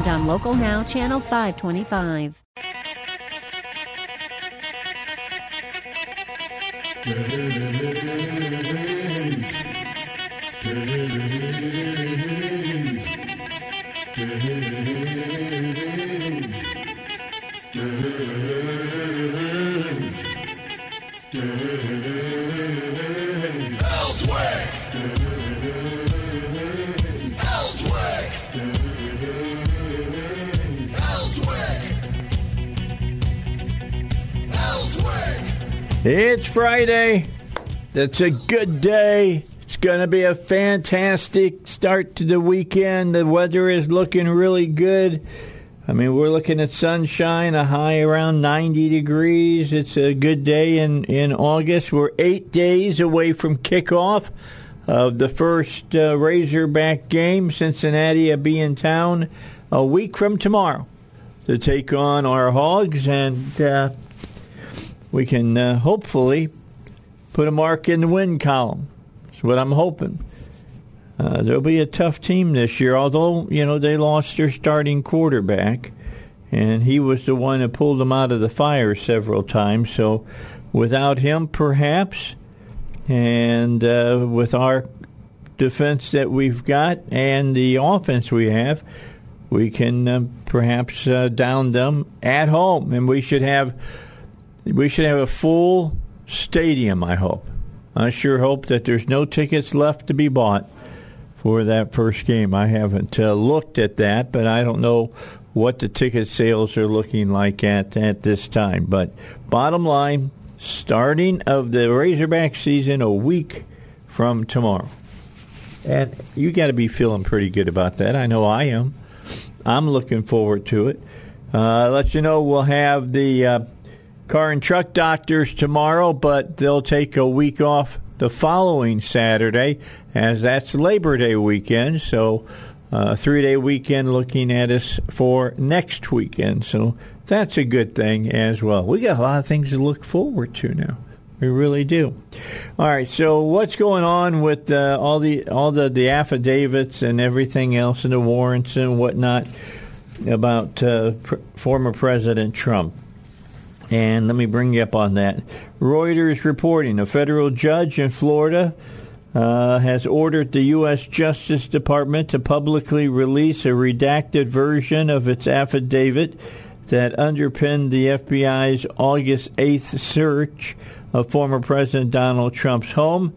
and on Local Now, Channel 525. It's Friday. That's a good day. It's going to be a fantastic start to the weekend. The weather is looking really good. I mean, we're looking at sunshine, a high around 90 degrees. It's a good day in, in August. We're eight days away from kickoff of the first uh, Razorback game. Cincinnati will be in town a week from tomorrow to take on our Hogs. And uh, we can uh, hopefully put a mark in the win column. That's what I'm hoping. Uh, there'll be a tough team this year, although, you know, they lost their starting quarterback, and he was the one that pulled them out of the fire several times. So without him, perhaps, and uh, with our defense that we've got and the offense we have, we can uh, perhaps uh, down them at home, and we should have we should have a full stadium, I hope. I sure hope that there's no tickets left to be bought for that first game. I haven't uh, looked at that, but I don't know what the ticket sales are looking like at, at this time. But bottom line, starting of the Razorback season a week from tomorrow. And you got to be feeling pretty good about that. I know I am. I'm looking forward to it. Uh, let you know we'll have the uh, car and truck doctors tomorrow, but they'll take a week off the following Saturday, as that's Labor Day weekend. So, uh, three day weekend looking at us for next weekend. So, that's a good thing as well. We got a lot of things to look forward to now. We really do. All right. So, what's going on with uh, all the all the, the affidavits and everything else, and the warrants and whatnot about uh, pr- former President Trump? And let me bring you up on that. Reuters reporting a federal judge in Florida uh, has ordered the U.S. Justice Department to publicly release a redacted version of its affidavit that underpinned the FBI's August 8th search of former President Donald Trump's home.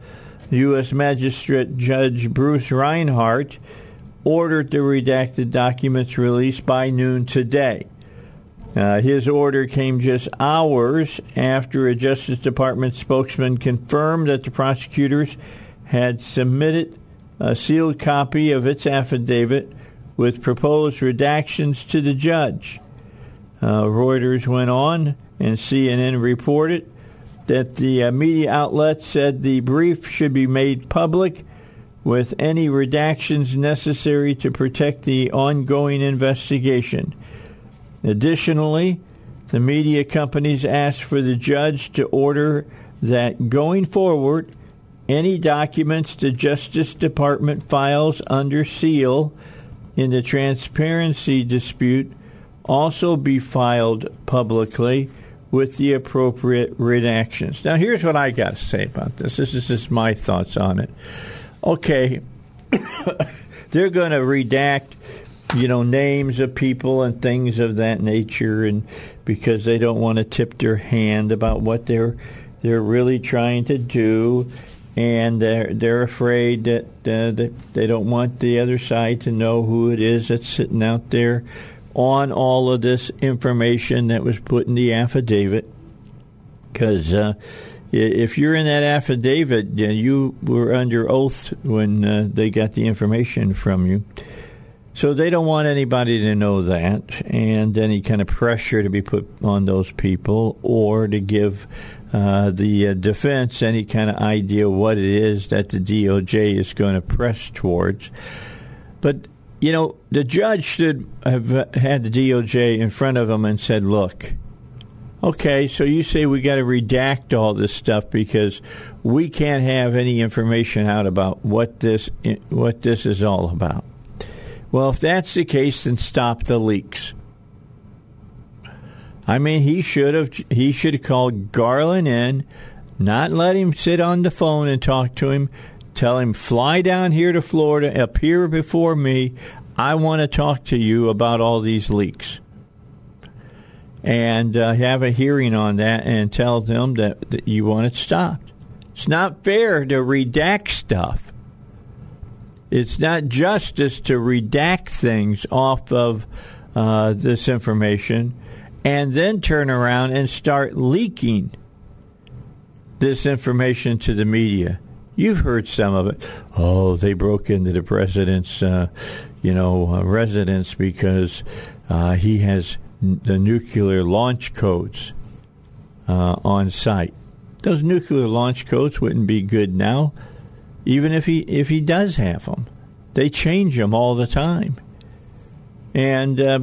U.S. Magistrate Judge Bruce Reinhart ordered the redacted documents released by noon today. Uh, his order came just hours after a Justice Department spokesman confirmed that the prosecutors had submitted a sealed copy of its affidavit with proposed redactions to the judge. Uh, Reuters went on, and CNN reported that the uh, media outlet said the brief should be made public with any redactions necessary to protect the ongoing investigation. Additionally, the media companies asked for the judge to order that going forward, any documents the Justice Department files under seal in the transparency dispute also be filed publicly with the appropriate redactions. Now, here's what I got to say about this. This is just my thoughts on it. Okay, they're going to redact you know, names of people and things of that nature, and because they don't want to tip their hand about what they're they're really trying to do, and they're they're afraid that, uh, that they don't want the other side to know who it is that's sitting out there on all of this information that was put in the affidavit, because. Uh, if you're in that affidavit, you were under oath when uh, they got the information from you. So they don't want anybody to know that, and any kind of pressure to be put on those people, or to give uh, the uh, defense any kind of idea what it is that the DOJ is going to press towards. But you know, the judge should have had the DOJ in front of him and said, "Look, okay, so you say we got to redact all this stuff because we can't have any information out about what this what this is all about." Well, if that's the case, then stop the leaks. I mean, he should have he should have called Garland in, not let him sit on the phone and talk to him. Tell him fly down here to Florida, appear before me. I want to talk to you about all these leaks, and uh, have a hearing on that, and tell them that, that you want it stopped. It's not fair to redact stuff it's not justice to redact things off of uh, this information and then turn around and start leaking this information to the media. You've heard some of it. Oh, they broke into the president's, uh, you know, uh, residence because uh, he has n- the nuclear launch codes uh, on site. Those nuclear launch codes wouldn't be good now even if he if he does have them. They change them all the time, and uh,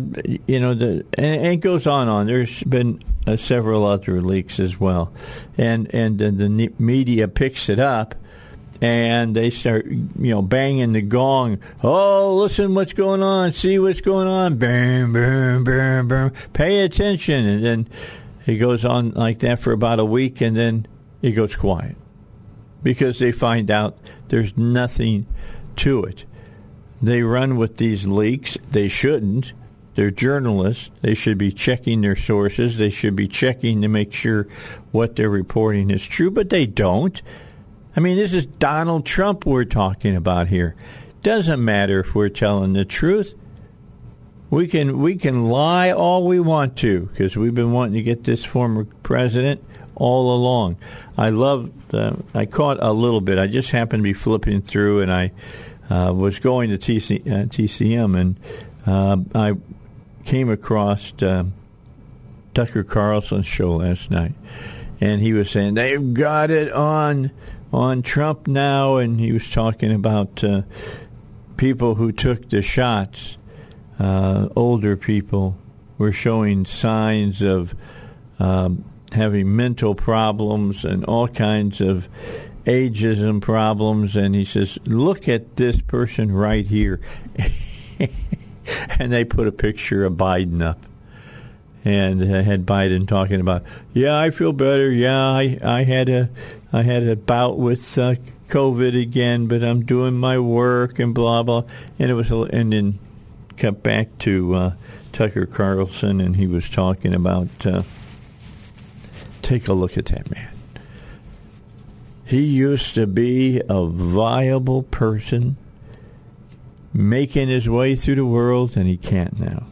you know the and, it goes on on. There's been uh, several other leaks as well, and and the media picks it up. And they start, you know, banging the gong. Oh, listen, what's going on? See what's going on? Boom, boom, boom, boom. Pay attention, and then it goes on like that for about a week, and then it goes quiet because they find out there's nothing to it. They run with these leaks. They shouldn't. They're journalists. They should be checking their sources. They should be checking to make sure what they're reporting is true, but they don't. I mean, this is Donald Trump we're talking about here. Doesn't matter if we're telling the truth. We can we can lie all we want to because we've been wanting to get this former president all along. I love. Uh, I caught a little bit. I just happened to be flipping through, and I uh, was going to TC, uh, TCM, and uh, I came across uh, Tucker Carlson's show last night, and he was saying they've got it on on Trump now, and he was talking about uh, people who took the shots. older people were showing signs of um, having mental problems and all kinds of ageism problems. And he says, Look at this person right here. and they put a picture of Biden up and uh, had Biden talking about, yeah, I feel better. Yeah, I, I had a I had a bout with uh, COVID again, but I'm doing my work and blah blah. And it was and then cut back to uh, Tucker Carlson, and he was talking about. Uh, take a look at that man. He used to be a viable person making his way through the world, and he can't now.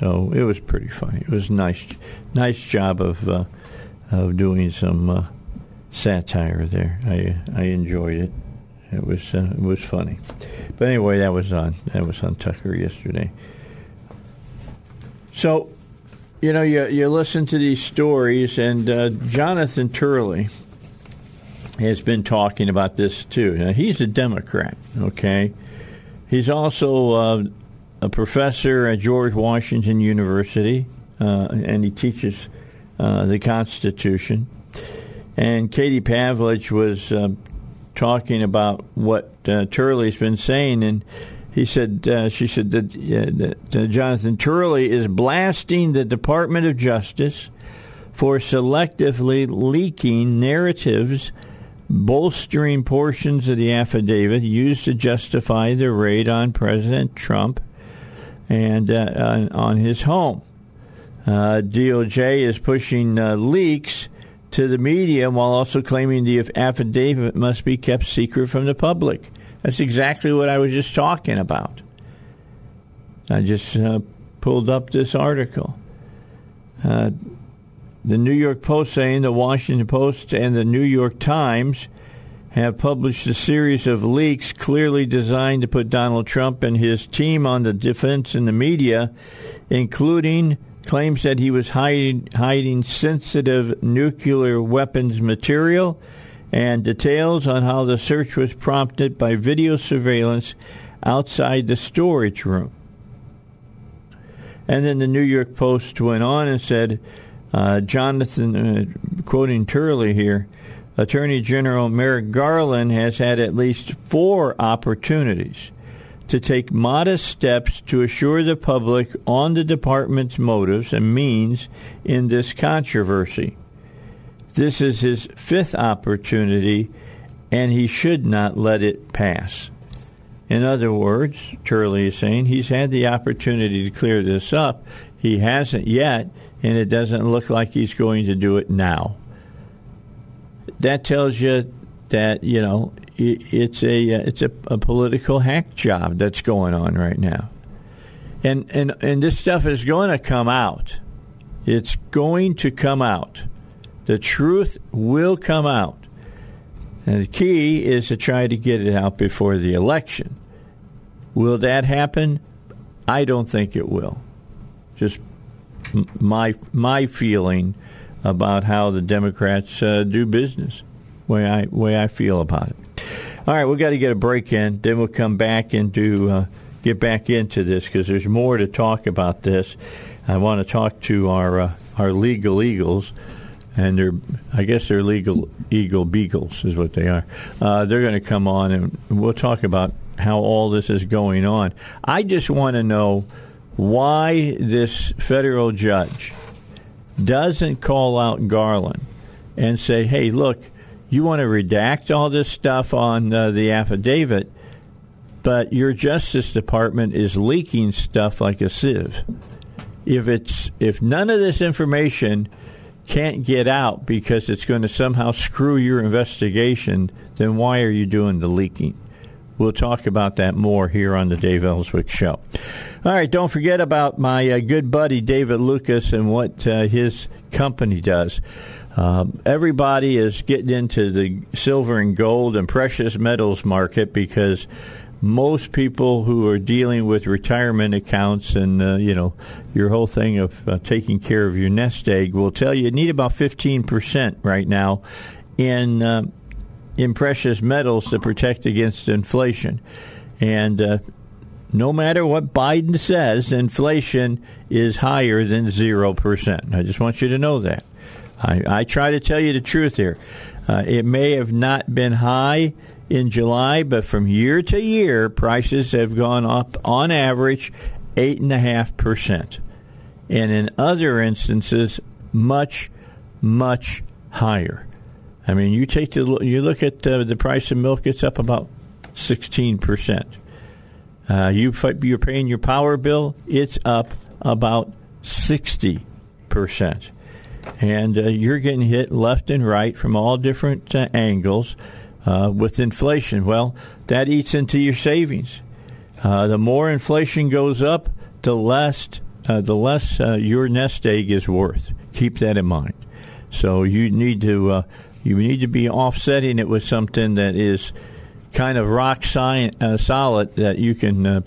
So it was pretty funny. It was nice, nice job of uh, of doing some uh, satire there. I I enjoyed it. It was uh, it was funny. But anyway, that was on that was on Tucker yesterday. So, you know, you you listen to these stories, and uh, Jonathan Turley has been talking about this too. Now, he's a Democrat, okay? He's also uh, a professor at George Washington University, uh, and he teaches uh, the Constitution. And Katie Pavlich was uh, talking about what uh, Turley's been saying, and he said, uh, she said that, that Jonathan Turley is blasting the Department of Justice for selectively leaking narratives bolstering portions of the affidavit used to justify the raid on President Trump and uh, on his home. Uh, DOJ is pushing uh, leaks to the media while also claiming the affidavit must be kept secret from the public. That's exactly what I was just talking about. I just uh, pulled up this article. Uh, the New York Post saying the Washington Post and the New York Times have published a series of leaks clearly designed to put Donald Trump and his team on the defense in the media, including claims that he was hiding, hiding sensitive nuclear weapons material and details on how the search was prompted by video surveillance outside the storage room. And then the New York Post went on and said, uh, Jonathan, uh, quoting Turley here, Attorney General Merrick Garland has had at least four opportunities to take modest steps to assure the public on the department's motives and means in this controversy. This is his fifth opportunity, and he should not let it pass. In other words, Turley is saying he's had the opportunity to clear this up. He hasn't yet, and it doesn't look like he's going to do it now. That tells you that you know it's a uh, it's a, a political hack job that's going on right now, and and and this stuff is going to come out. It's going to come out. The truth will come out. And the key is to try to get it out before the election. Will that happen? I don't think it will. Just my my feeling about how the Democrats uh, do business, way I way I feel about it. All right, we've got to get a break in. Then we'll come back and do uh, get back into this because there's more to talk about this. I want to talk to our uh, our legal eagles, and they're I guess they're legal eagle beagles is what they are. Uh, they're going to come on and we'll talk about how all this is going on. I just want to know why this federal judge doesn't call out Garland and say, "Hey, look." you want to redact all this stuff on uh, the affidavit, but your Justice Department is leaking stuff like a sieve. If it's if none of this information can't get out because it's going to somehow screw your investigation, then why are you doing the leaking? We'll talk about that more here on the Dave Elswick Show. All right, don't forget about my uh, good buddy David Lucas and what uh, his company does. Um, everybody is getting into the silver and gold and precious metals market because most people who are dealing with retirement accounts and uh, you know your whole thing of uh, taking care of your nest egg will tell you you need about 15% right now in uh, in precious metals to protect against inflation and uh, no matter what Biden says, inflation is higher than 0%. I just want you to know that. I, I try to tell you the truth here. Uh, it may have not been high in July, but from year to year, prices have gone up on average 8.5%. And in other instances, much, much higher. I mean, you take the you look at uh, the price of milk; it's up about sixteen percent. Uh, you you're paying your power bill; it's up about sixty percent and uh, you're getting hit left and right from all different uh, angles uh, with inflation. Well, that eats into your savings. Uh, the more inflation goes up, the less uh, the less uh, your nest egg is worth. Keep that in mind. So you need to you need to be offsetting it with something that is kind of rock solid that you can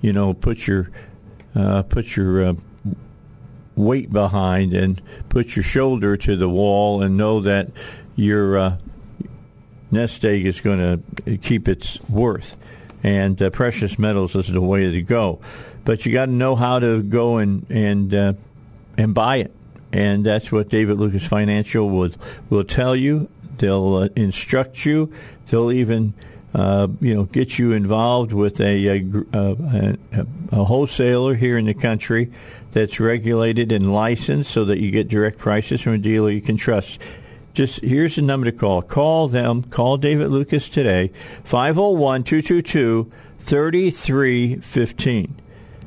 you know put your put your weight behind and put your shoulder to the wall and know that your uh, nest egg is going to keep its worth. And uh, precious metals is the way to go. But you got to know how to go and and uh, and buy it. And that's what David Lucas Financial will will tell you. They'll uh, instruct you. They'll even uh, you know, get you involved with a, a, a, a, wholesaler here in the country that's regulated and licensed so that you get direct prices from a dealer you can trust. Just here's the number to call. Call them. Call David Lucas today. 501 222 3315.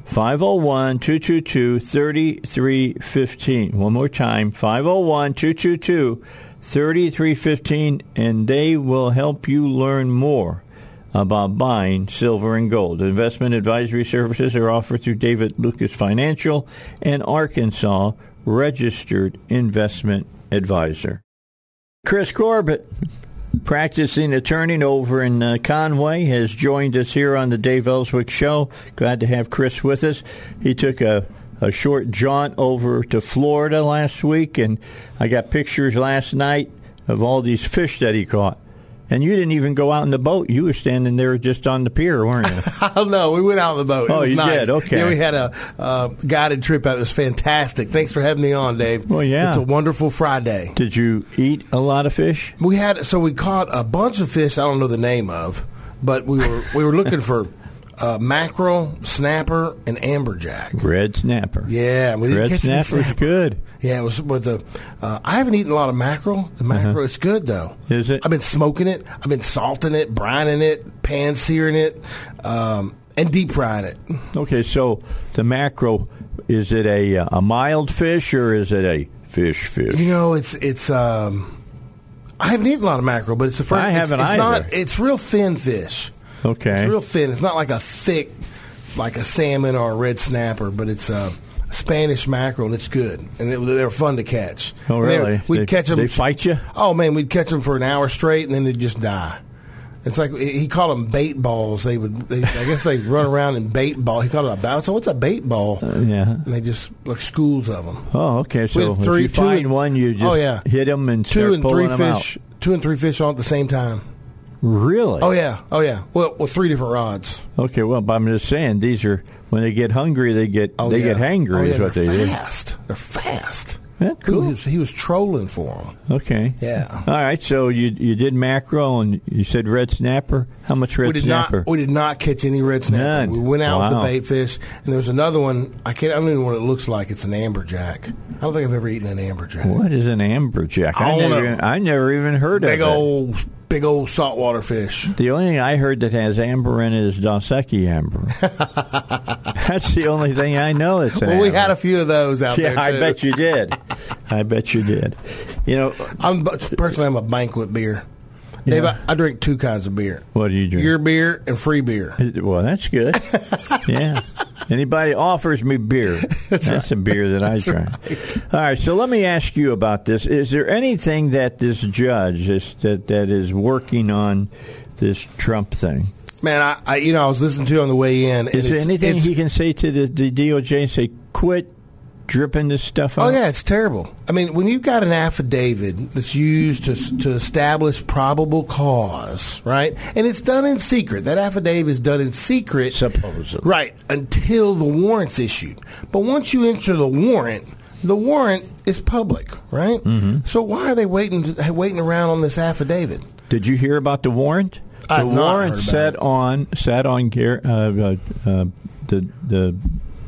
501 222 3315. One more time 501 222 3315, and they will help you learn more about buying silver and gold. Investment advisory services are offered through David Lucas Financial and Arkansas Registered Investment Advisor. Chris Corbett, practicing attorney over in uh, Conway, has joined us here on the Dave Elswick Show. Glad to have Chris with us. He took a, a short jaunt over to Florida last week, and I got pictures last night of all these fish that he caught. And you didn't even go out in the boat. You were standing there just on the pier, weren't you? oh no, we went out on the boat. It Oh, was you nice. did? Okay. Yeah, we had a uh, guided trip out. It was fantastic. Thanks for having me on, Dave. Well, yeah. It's a wonderful Friday. Did you eat a lot of fish? We had so we caught a bunch of fish. I don't know the name of, but we were we were looking for uh, mackerel, snapper, and amberjack. Red snapper. Yeah, we didn't Red catch snapper's snapper. good. Yeah, it was with the. Uh, I haven't eaten a lot of mackerel. The mackerel, it's good though. Uh-huh. Is it? I've been smoking it. I've been salting it, brining it, pan searing it, um, and deep frying it. Okay, so the mackerel is it a uh, a mild fish or is it a fish fish? You know, it's it's. Um, I haven't eaten a lot of mackerel, but it's the first. I haven't it's either. Not, it's real thin fish. Okay. It's real thin. It's not like a thick, like a salmon or a red snapper, but it's a Spanish mackerel, and it's good. And it, they're fun to catch. oh, And really? We'd they, catch them. They fight you? Oh man, we'd catch them for an hour straight, and then they'd just die. It's like he called them bait balls. They would, they, I guess, they run around in bait ball. He called it a bounce. So what's a bait ball? Uh, yeah. And they just like schools of them. Oh, okay. So three- if you find two- one, you oh, just oh, yeah. hit them and start Two and three fish. Two and three fish on at the same time. Really? Oh yeah, oh yeah. Well, with three different rods. Okay. Well, but I'm just saying these are when they get hungry, they get Oh, they yeah. get hangry. Oh, yeah, is what they they're do. fast. They're fast. Yeah, cool. He was, he was trolling for them. Okay. Yeah. All right. So you you did mackerel and you said red snapper. How much red we did snapper? not. We did not catch any red snapper. None. We went out with the bait fish, and there was another one. I can't. I don't even know what it looks like. It's an amberjack. I don't think I've ever eaten an amberjack. what is an amberjack? I I never know. even, I never even heard Big of it. old, big old saltwater fish. The only thing I heard that has amber in it is Dos Equis amber. That's the only thing I know that's Well, we had a few of those out Yeah, there. I bet you did. I bet you did. You know, I'm personally, I'm a banquet beer. Dave, Yeah. I, I drink two kinds of beer: what do you drink? your beer and free beer. well, that's good. yeah. Anybody offers me beer, that's, a beer that I try. All right, so let me ask you about this. Is there anything that this judge is, that that is working on this Trump thing? Man, I, I you know I was listening to on the way in. Is there anything he can say to the, the DOJ and say, quit dripping this stuff out? Oh yeah, it's terrible. I mean, when you've got an affidavit that's used to to establish probable cause, right? And it's done in secret. That affidavit is done in secret, Supposedly. right, until the warrant's issued. But once you enter the warrant, the warrant is public, right? Mm-hmm. So why are they waiting waiting around on this affidavit? Did you hear about the warrant? The warrant sat it. on sat on uh, uh, uh, the the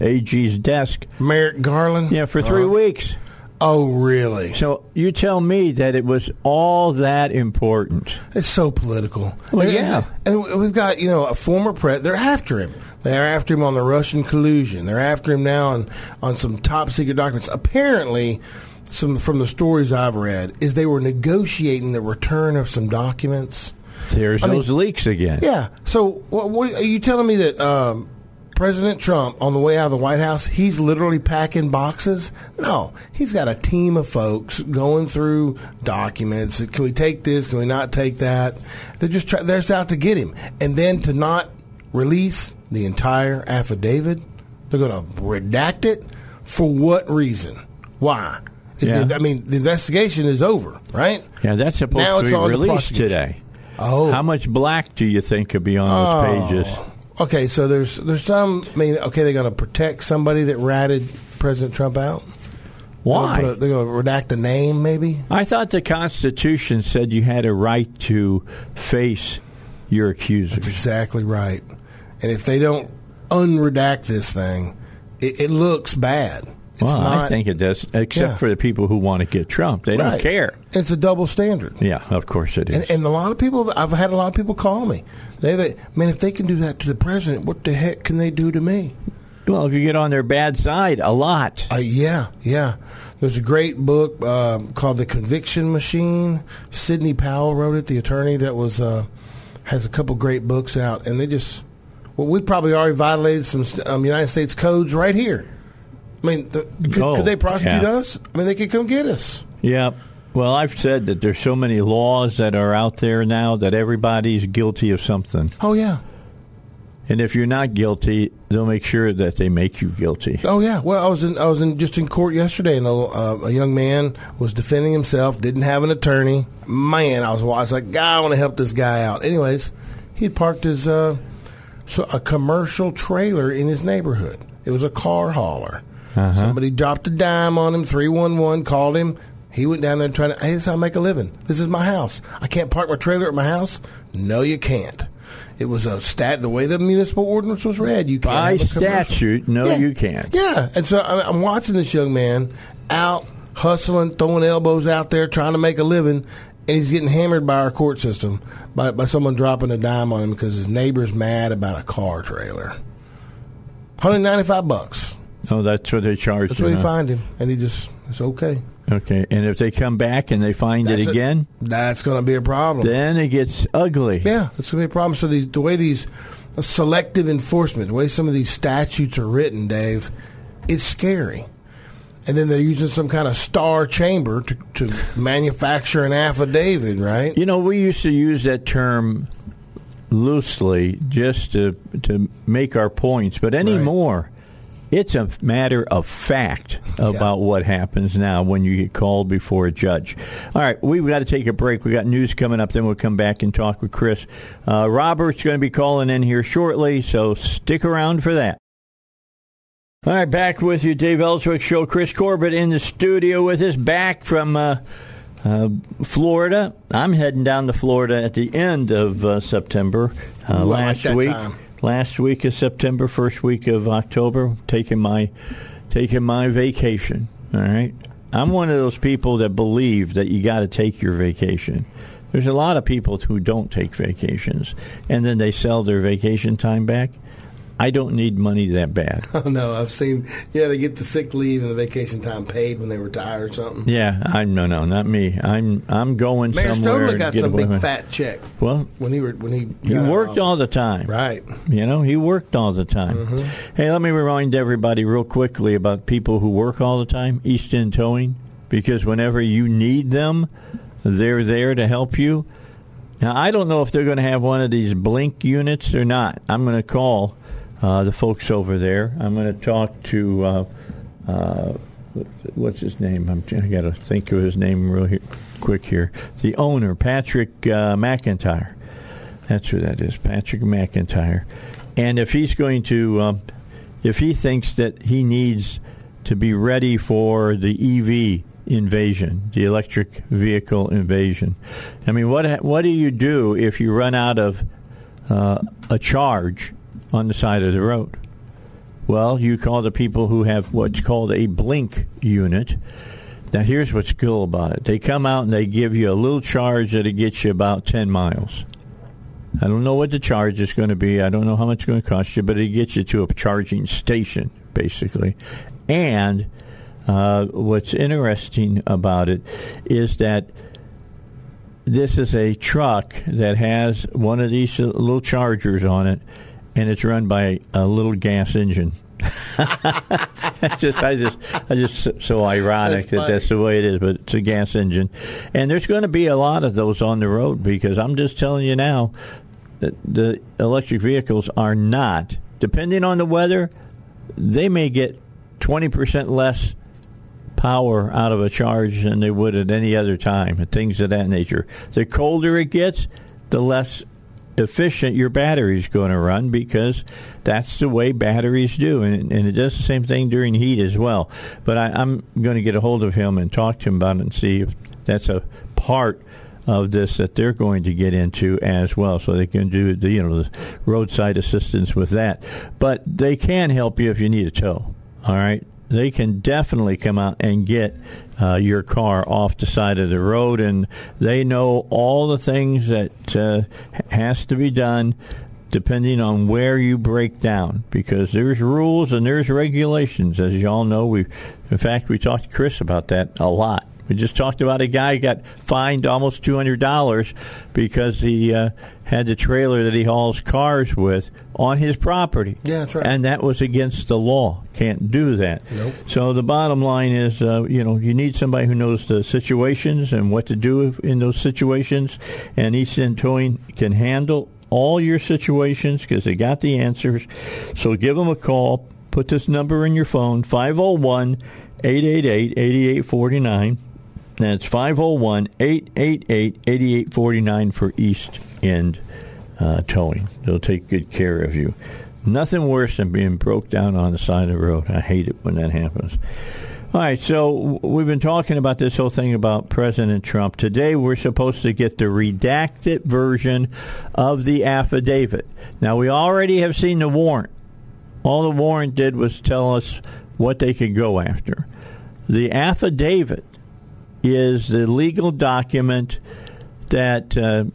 AG's desk. Merrick Garland? Yeah, for 3 Uh, weeks. Oh, really? So you tell me that it was all that important. It's so political. Well, And- yeah. And we've got, you know, a former president. They're after him. They're after him on the Russian collusion. They're after him now on, on some top secret documents. Apparently, some from the stories I've read, is they were negotiating the return of some documents. There's I mean- those leaks again. Yeah. So, what, what are you telling me that um, President Trump, on the way out of the White House, he's literally packing boxes? No, he's got a team of folks going through documents. Can we take this? Can we not take that? They're just try- they're just out to get him, and then to not release the entire affidavit. They're going to redact it for what reason? Why? Is Yeah. the- I mean, the investigation is over, right? Yeah, that's supposed Now to be released today. Oh, How much black do you think could be on those oh. pages? Okay, so there's there's some. I mean, okay, they're going to protect somebody that ratted President Trump out. Why? They're going to redact a name, maybe. I thought the Constitution said you had a right to face your accusers. That's exactly right. And if they don't unredact this thing, it, it looks bad. It's well, not, I think it does, except Yeah. for the people who want to get Trump. They don't care. It's a double standard. Yeah, of course it is. And, and a lot of people, I've had a lot of people call me. They, they, man, if they can do that to the president, what the heck can they do to me? well, if you get on their bad side, a lot. Uh, yeah, yeah. There's a great book um, called The Conviction Machine. Sidney Powell wrote it, the attorney that was uh, has a couple great books out, and they just well, we probably already violated some um, United States codes right here. I mean, the, could, Oh, could they prosecute yeah. us? I mean, they could come get us. Yep. Well, I've said that there's so many laws that are out there now that everybody's guilty of something. Oh yeah. And if you're not guilty, they'll make sure that they make you guilty. Oh yeah. Well, I was in I was in just in court yesterday, and a, uh, a young man was defending himself. Didn't have an attorney. Man, I was I was like, God, I want to help this guy out. Anyways, he parked his uh, so a commercial trailer in his neighborhood. It was a car hauler. Uh-huh. Somebody dropped a dime on him. Three one one called him. He went down there trying to. Hey, this is how I make a living. This is my house. I can't park my trailer at my house. No, you can't. It was a stat. The way the municipal ordinance was read, you can't By statute, no, Yeah. you can't. Yeah, and so I- I'm watching this young man out hustling, throwing elbows out there, trying to make a living, and he's getting hammered by our court system by, by someone dropping a dime on him because his neighbor's mad about a car trailer. 195 bucks. Oh, that's what they charge. That's where he huh? fined him, and he just it's okay. Okay, and if they come back and they find That's it again, That's going to be a problem. then it gets ugly. Yeah, that's going to be a problem. So the, the way these uh, selective enforcement, the way some of these statutes are written, Dave, it's scary. And then they're using some kind of star chamber to, to manufacture an affidavit, right? You know, we used to use that term loosely just to to make our points, but anymore, it's a matter of fact about what happens now when you get called before a judge. All right, we've got to take a break. We got news coming up, then we'll come back and talk with Chris. Uh, Robert's going to be calling in here shortly, so stick around for that. All right, back with you, Dave Elswick Show. Chris Corbett in the studio with us, back from uh, uh, Florida. I'm heading down to Florida at the end of uh, September. Uh, Ooh, I like last week, time. Last week of September, first week of October, taking my taking my vacation. All right, I'm one of those people that believe that you got to take your vacation. There's a lot of people who don't take vacations, and then they sell their vacation time back. I don't need money that bad. Oh, no, I've seen, yeah, they get the sick leave and the vacation time paid when they retire or something. Yeah, I no no not me. I'm I'm going Mayor somewhere. To got some big fat check Well, when he, were, when he, he got out of worked all the time. Right. You know, he worked all the time. Mm-hmm. Hey, let me remind everybody real quickly about people who work all the time. East End Towing, because whenever you need them, they're there to help you. Now, I don't know if they're going to have one of these blink units or not. I'm going to call uh, the folks over there. I'm going to talk to uh, uh, what's his name? I'm, I got to think of his name real here, quick here. The owner, Patrick uh, McIntyre. That's who that is, Patrick McIntyre. And if he's going to, um, if he thinks that he needs to be ready for the EV invasion, the electric vehicle invasion, I mean, what what do you do if you run out of uh, a charge on the side of the road? Well, you call the people who have what's called a blink unit. Now, here's what's cool about it. They come out and they give you a little charge that'll get you about 10 miles. I don't know what the charge is going to be. I don't know how much it's going to cost you, but it gets you to a charging station, basically. And uh, what's interesting about it is that this is a truck that has one of these little chargers on it, and it's run by a little gas engine. Just, I just, I just so ironic That's that that's the way it is, but it's a gas engine, and there's going to be a lot of those on the road because I'm just telling you now that the electric vehicles are not, depending on the weather, they may get twenty percent less power out of a charge than they would at any other time, and things of that nature. The colder it gets, the less efficient your battery's going to run because that's the way batteries do, and, and it does the same thing during heat as well. But I, I'm going to get a hold of him and talk to him about it and see if that's a part of this that they're going to get into as well, so they can do the you know the roadside assistance with that. But they can help you if you need a tow. All right, they can definitely come out and get uh, your car off the side of the road, and they know all the things that uh, has to be done depending on where you break down because there's rules and there's regulations as you all know. We in fact we talked to chris about that a lot We just talked about a guy got fined almost two hundred dollars because he uh, had the trailer that he hauls cars with on his property. Yeah, that's right. And that was against the law. Can't do that. Nope. So the bottom line is, uh, you know, you need somebody who knows the situations and what to do in those situations. And East End Towing can handle all your situations because they got the answers. So give them a call. Put this number in your phone, 501 888 8849. That's 501 888 8849 for East End uh, Towing. They'll take good care of you. Nothing worse than being broke down on the side of the road. I hate it when that happens. All right, so we've been talking about this whole thing about President Trump. Today we're supposed to get the redacted version of the affidavit. Now, we already have seen the warrant. All the warrant did was tell us what they could go after. The affidavit is the legal document that uh,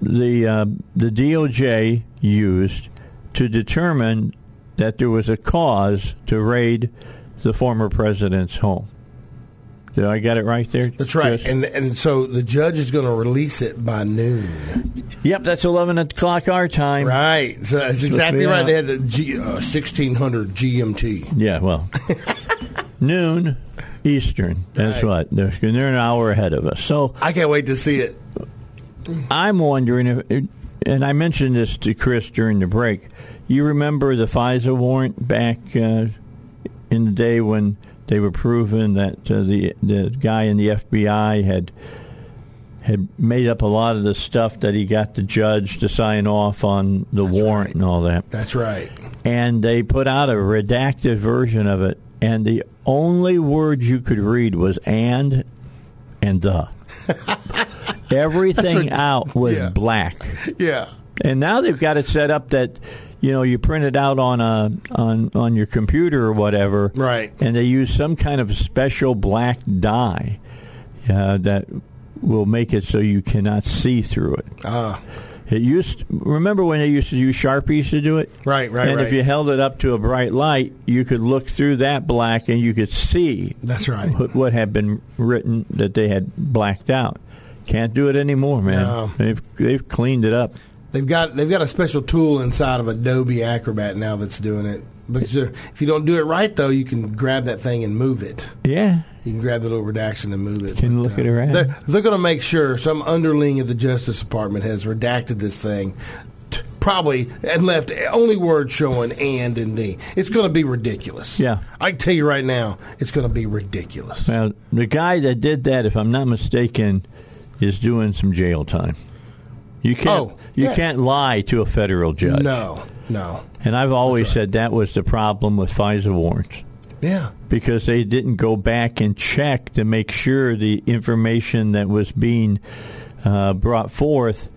the uh, the DOJ used to determine that there was a cause to raid the former president's home. Did I get it right there? That's right. Chris? And and so the judge is going to release it by noon. yep, that's eleven o'clock our time. Right. So that's exactly right. out. They had the G, uh, 1600 GMT. Yeah, well, noon Eastern. That's Right. what they're, they're an hour ahead of us. So I can't wait to see it. I'm wondering if, and I mentioned this to Chris during the break. You remember the FISA warrant back uh, in the day when they were proving that uh, the the guy in the FBI had had made up a lot of the stuff that he got the judge to sign off on the warrant right. and all that. That's right. And they put out a redacted version of it, and the only words you could read was and and the. Everything out was yeah. black. Yeah. And now they've got it set up that you know you print it out on a on on your computer or whatever, Right. And they use some kind of special black dye uh, that will make it so you cannot see through it. Ah. It used. Remember when they used to use sharpies to do it? Right, right, And right. if you held it up to a bright light, you could look through that black and you could see That's right. what, what had been written that they had blacked out. Can't do it anymore, man. No. They've they've cleaned it up. They've got they've got a special tool inside of Adobe Acrobat now that's doing it. But if you don't do it right, though, you can grab that thing and move it. Yeah. You can grab the little redaction and move it. Can look it uh, around. They're, they're going to make sure some underling at the Justice Department has redacted this thing, probably, and left only words showing and and the. It's going to be ridiculous. Yeah. I can tell you right now, it's going to be ridiculous. Well, the guy that did that, if I'm not mistaken, is doing some jail time. You can't Oh, you yeah. can't lie to a federal judge. No, no. And I've always right. said that was the problem with FISA warrants. Yeah. because they didn't go back and check to make sure the information that was being uh, brought forth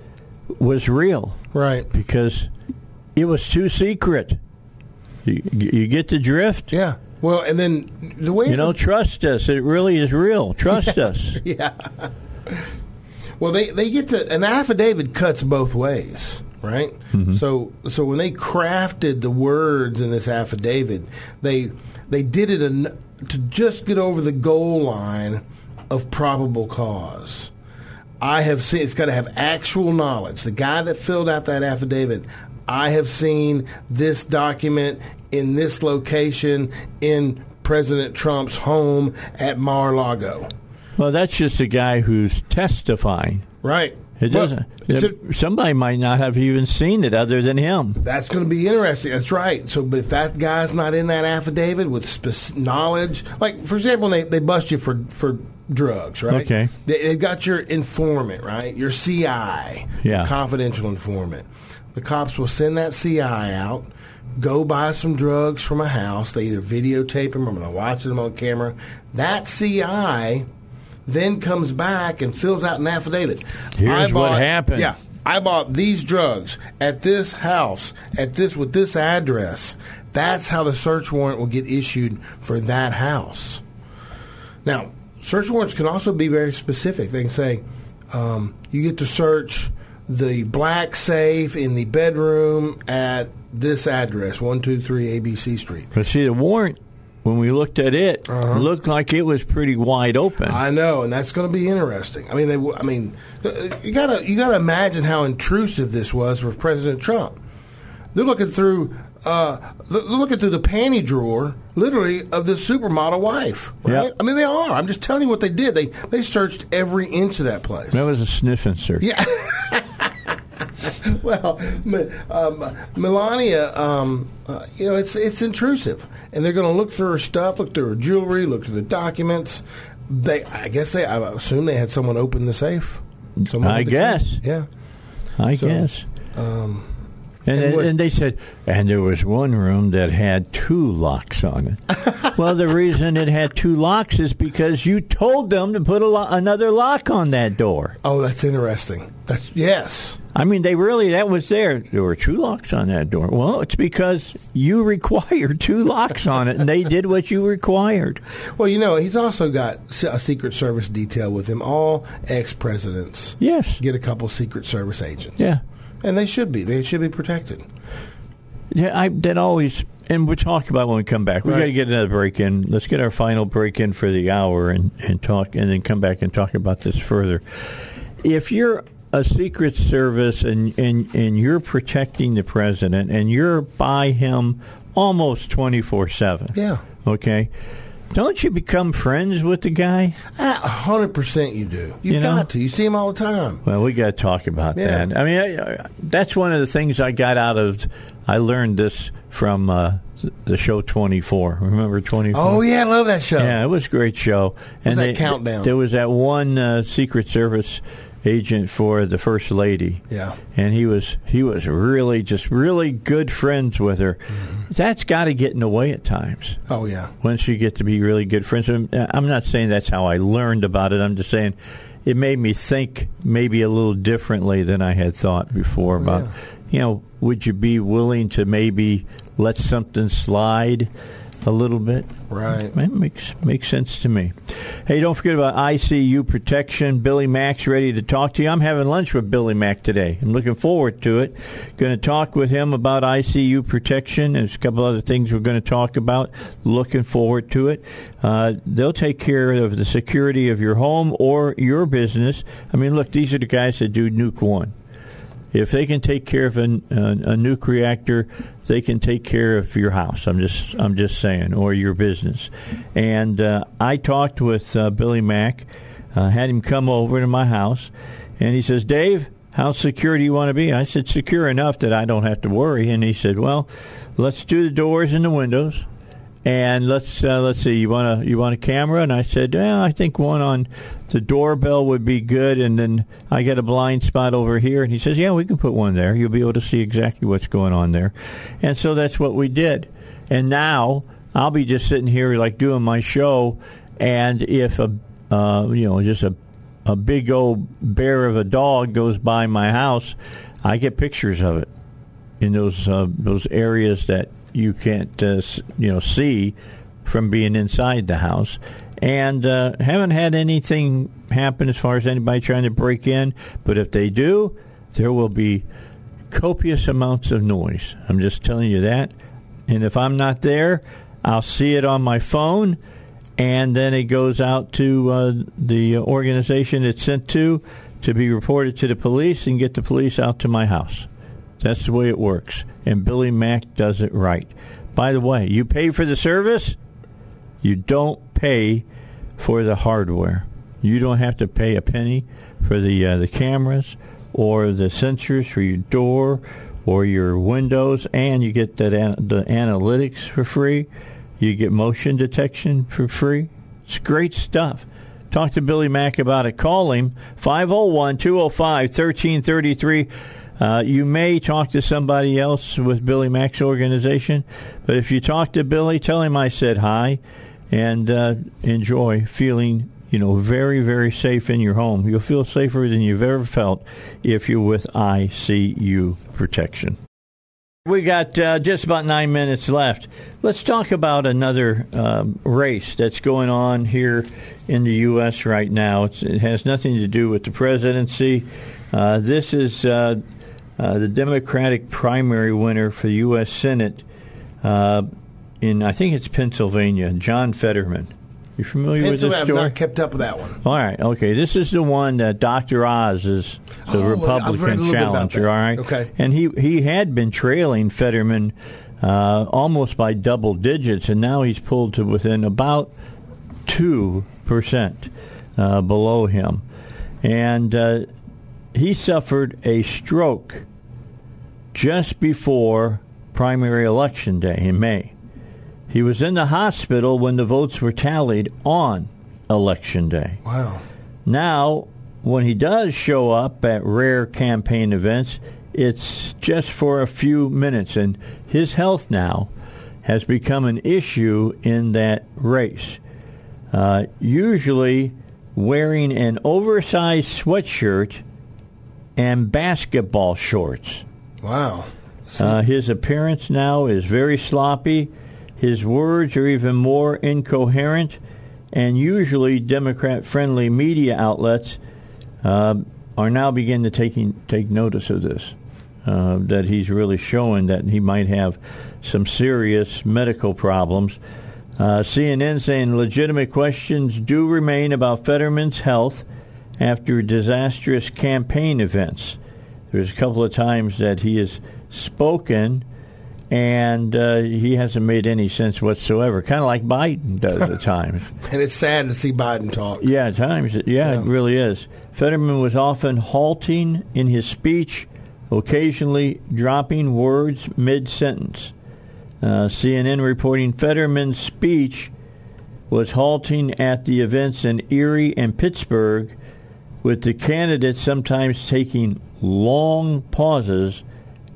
was real Right. because it was too secret. You, you get the drift? Yeah. Well, and then the way You know, trust us. It really is real. Trust us. Yeah. Well, they, they get to an affidavit cuts both ways, right? Mm-hmm. So so when they crafted the words in this affidavit, they they did it en- to just get over the goal line of probable cause. I have seen it's got to have actual knowledge. The guy that filled out that affidavit, I have seen this document in this location in President Trump's home at Mar-a-Lago. Well, that's just a guy who's testifying. Right. It Well, doesn't. it's a- somebody might not have even seen it other than him. that's going to be interesting. That's right. So, but if that guy's not in that affidavit with spec- knowledge, like for example, they they bust you for for drugs, right? Okay. They, they've got your informant, right? Your CI, Yeah. confidential informant. The cops will send that CI out. Go buy some drugs from a house. They either videotape them or they're watching them on camera. That CI then comes back and fills out an affidavit. Here's I what happened. Yeah, I bought these drugs at this house at this with this address. That's how the search warrant will get issued for that house. Now, search warrants can also be very specific. They can say um, you get to search the black safe in the bedroom at this address, one two three ABC Street. But see, the warrant when we looked at it, Uh-huh. looked like it was pretty wide open. I know, and that's going to be interesting. I mean, they, I mean, uh, you gotta you gotta imagine how intrusive this was for President Trump. They're looking through, uh, they're looking through the panty drawer, literally, of this supermodel wife. Right? Yep. I mean, they are. I'm just telling you what they did. They they searched every inch of that place. that was a sniffing search. Yeah. well, um, Melania, um, uh, you know, it's it's intrusive, and they're going to look through her stuff, look through her jewelry, look through the documents. They, I guess they, I assume they had someone open the safe. Someone I guess. key. yeah. I So, guess. Um, And, And and, they said, and there was one room that had two locks on it. well, the reason it had two locks is because you told them to put a lo- another lock on that door. oh, that's interesting. That's yes. I mean, they really, that was there. There were two locks on that door. Well, it's because you required two locks on it, and they did what you required. Well, you know, he's also got a Secret Service detail with him. All ex presidents Yes. get a couple Secret Service agents. Yeah. And they should be. They should be protected. Yeah, I, that always, and we'll talk about when we come back. we Right. got to get another break in. Let's get our final break in for the hour and, and talk, and then come back and talk about this further. If you're a Secret Service and, and, and you're protecting the president and you're by him almost 24 7, Yeah. okay, don't you become friends with the guy? A hundred percent, you do. You've You know? got to. You see him all the time. Well, we got to talk about Yeah. that. I mean, I, I, that's one of the things I got out of. I learned this from uh, the show Twenty Four. Remember Twenty Four? Oh yeah, I love that show. yeah, it was a great show. was that countdown? There was that one uh, Secret Service agent for the First Lady. Yeah. and he was he was really just really good friends with her. Mm-hmm. That's got to get in the way at times Oh yeah. once you get to be really good friends. I'm I'm not saying that's how I learned about it. I'm just saying it made me think maybe a little differently than I had thought before about, yeah. you know, would you be willing to maybe let something slide a little bit? Right. That makes makes sense to me. Hey, don't forget about ICU protection. Billy Mack's ready to talk to you. I'm having lunch with Billy Mack today. I'm looking forward to it. Going to talk with him about ICU protection. There's a couple other things we're going to talk about. Looking forward to it. Uh, they'll take care of the security of your home or your business. I mean, look, these are the guys that do Nuke One if they can take care of a, a, a nuke reactor, they can take care of your house. I'm just I'm just saying, or your business. And uh, I talked with uh, Billy Mack, uh, had him come over to my house, and he says, Dave. How secure do you want to be? I said, secure enough that I don't have to worry. And he said, well, let's do the doors and the windows and let's uh, let's see. You want a you want a camera? And I said, yeah, I think one on the doorbell would be good. And then I get a blind spot over here. And he says, yeah, we can put one there. You'll be able to see exactly what's going on there. And so that's what we did. And now I'll be just sitting here like doing my show. And if a uh, you know just a a big old bear of a dog goes by my house, I get pictures of it in those uh, those areas that you can't uh, you know see from being inside the house, and uh, haven't had anything happen as far as anybody trying to break in. But if they do, there will be copious amounts of noise. I'm just telling you that. And if I'm not there, I'll see it on my phone, and then it goes out to uh, the organization it's sent to to be reported to the police and get the police out to my house. That's the way it works. And Billy Mack does it right. By the way, you pay for the service, you don't pay for the hardware. You don't have to pay a penny for the uh, the cameras or the sensors for your door or your windows, and you get that an- the analytics for free. You get motion detection for free. It's great stuff. Talk to Billy Mack about it. Call him 501 205 1333. Uh, you may talk to somebody else with Billy Mack's organization, but if you talk to Billy, tell him I said hi and uh, enjoy feeling you know very very safe in your home. You'll feel safer than you've ever felt if you're with ICU protection. We got uh, just about nine minutes left. Let's talk about another um, race that's going on here in the U.S. right now. It's, it has nothing to do with the presidency. Uh, this is uh, uh, the Democratic primary winner for the U.S. Senate uh, in I think it's Pennsylvania. John Fetterman. You familiar with this I've story? not kept up with that one. All right, okay. This is the one that Dr. Oz is the Oh, I've Republican little bit about challenger. All right, Okay. And he he had been trailing Fetterman uh, almost by double digits, and now he's pulled to within about two percent uh, below him, and uh, he suffered a stroke just before primary election day in May. He was in the hospital when the votes were tallied on election day. Wow. Now, when he does show up at rare campaign events, it's just for a few minutes, and his health now has become an issue in that race. Uh, usually, wearing an oversized sweatshirt and basketball shorts. Wow. Uh, his appearance now is very sloppy. His words are even more incoherent, and usually Democrat-friendly media outlets uh, are now beginning to taking take notice of this. Uh, that he's really showing that he might have some serious medical problems. Uh, CNN saying legitimate questions do remain about Fetterman's health after disastrous campaign events. There's a couple of times that he has spoken and uh, he hasn't made any sense whatsoever, kind of like Biden does at times. And it's sad to see Biden talk. Yeah, at times, yeah, Yeah. it really is. Fetterman was often halting in his speech, occasionally dropping words mid sentence. Uh, CNN reporting Fetterman's speech was halting at the events in Erie and Pittsburgh, with the candidates sometimes taking long pauses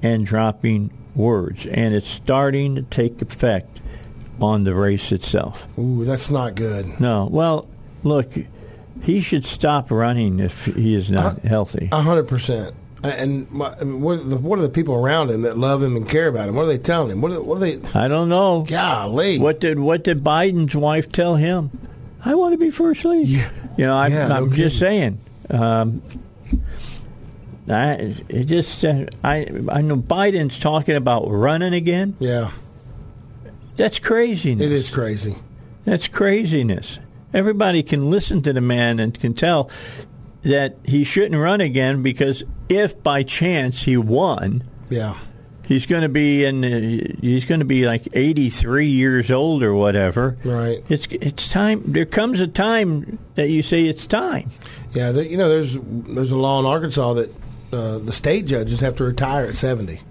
and dropping words. And it's starting to take effect on the race itself. Ooh, that's not good. No. Well, look, he should stop running if he is not uh, healthy. A hundred percent. And my, I mean, what, are the, what are the people around him that love him and care about him? What are they telling him? What are, what are they? I don't know. Golly. What did what did Biden's wife tell him? I want to be first lady. Yeah. You know, I'm, Yeah, I'm just saying. Um, I it just uh, I I know Biden's talking about running again. Yeah, That's craziness. it is crazy. That's craziness. Everybody can listen to the man and can tell that he shouldn't run again because if by chance he won, Yeah. He's going to be in uh, he's going to be like 83 years old or whatever. Right. It's it's time there comes a time that you say it's time. Yeah, there, you know, there's there's a law in Arkansas that uh, the state judges have to retire at seventy,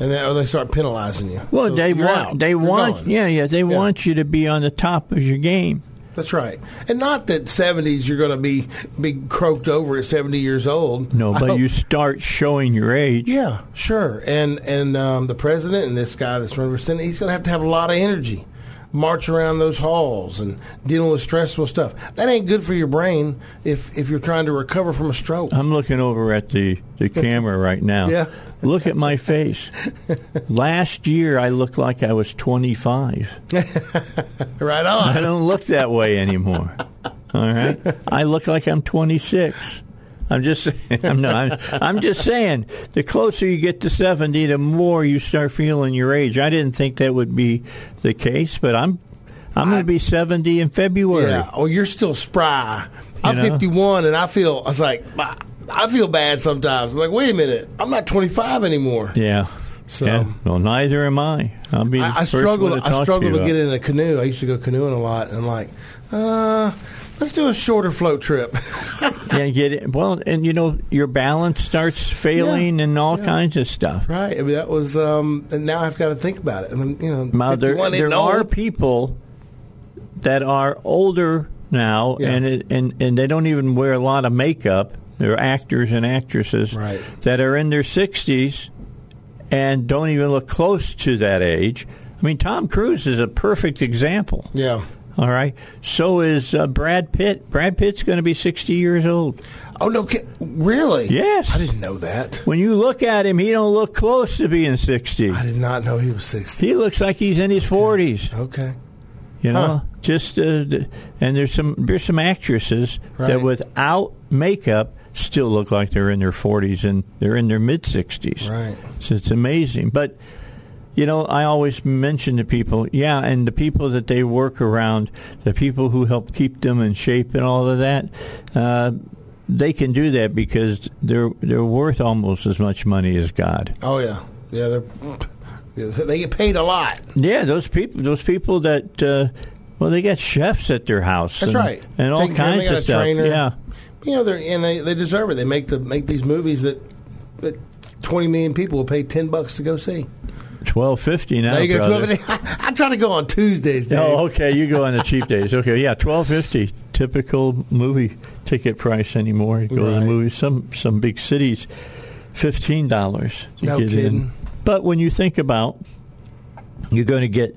and then or they start penalizing you. Well, So they want out. they You're want gone. yeah, yeah, they want you to be on the top of your game. That's right, and not that seventies you're going to be be croaked over at seventy years old. No, but you start showing your age. Yeah, sure. And and um, the president and this guy that's running for senate, he's going to have to have a lot of energy, march around those halls and dealing with stressful stuff. That ain't good for your brain if if you're trying to recover from a stroke. I'm looking over at the, the camera right now. Yeah. Look at my face. Last year, I looked like I was 25. right on. I don't look that way anymore. All right. I look like I'm 26. I'm just I'm not I'm, I'm just saying the closer you get to 70 the more you start feeling your age. I didn't think that would be the case, but I'm I'm going to be 70 in February. Yeah. Oh, you're still spry. I'm know? 51, and I feel. I was like, I feel bad sometimes. I'm like, wait a minute, I'm not 25 anymore. Yeah. So- Yeah. well, neither am I. I'll be. I, I struggle. I struggle to, to, get in a canoe. I used to go canoeing a lot, and I'm like, uh, let's do a shorter float trip. Yeah, get it. Well, and you know your balance starts failing and all Yeah. kinds of stuff. right. I mean, that was. Um, and now I've got to think about it. And I'm, you know, Now there, 51 are old. people that are older now, Yeah. and it, and and they don't even wear a lot of makeup. They're actors and actresses Right. that are in their sixties and don't even look close to that age. I mean, Tom Cruise is a perfect example. Yeah. All right. So is uh, Brad Pitt. Brad Pitt's going to be 60 years old. Oh no! Really? Yes. I didn't know that. When you look at him, he don't look close to being 60. I did not know he was 60. He looks like he's in his 40s. Okay. You know, Huh. just uh, and there's some there's some actresses that without makeup still look like they're in their 40s and they're in their mid 60s. Right. So it's amazing. But you know, I always mention to people, yeah, and the people that they work around, the people who help keep them in shape and all of that, uh, they can do that because they're they're worth almost as much money as God. Oh yeah, yeah. They're, yeah, they get paid a lot. Yeah, those people, those people that, uh, well, they got chefs at their house. That's and, right. and all Taking kinds of stuff. trainer. Yeah, You know, they're and they, they deserve it. They make the make these movies that that twenty million people will pay ten bucks to go see. Twelve fifty now, There you go. brother. 12. I try to go on Tuesdays. Dave. Oh, okay. You go on the cheap days. Okay, yeah, twelve fifty, typical movie ticket price anymore. You go to the movies. Some some big cities, fifteen dollars to No get in. kidding. But when you think about, you're going to get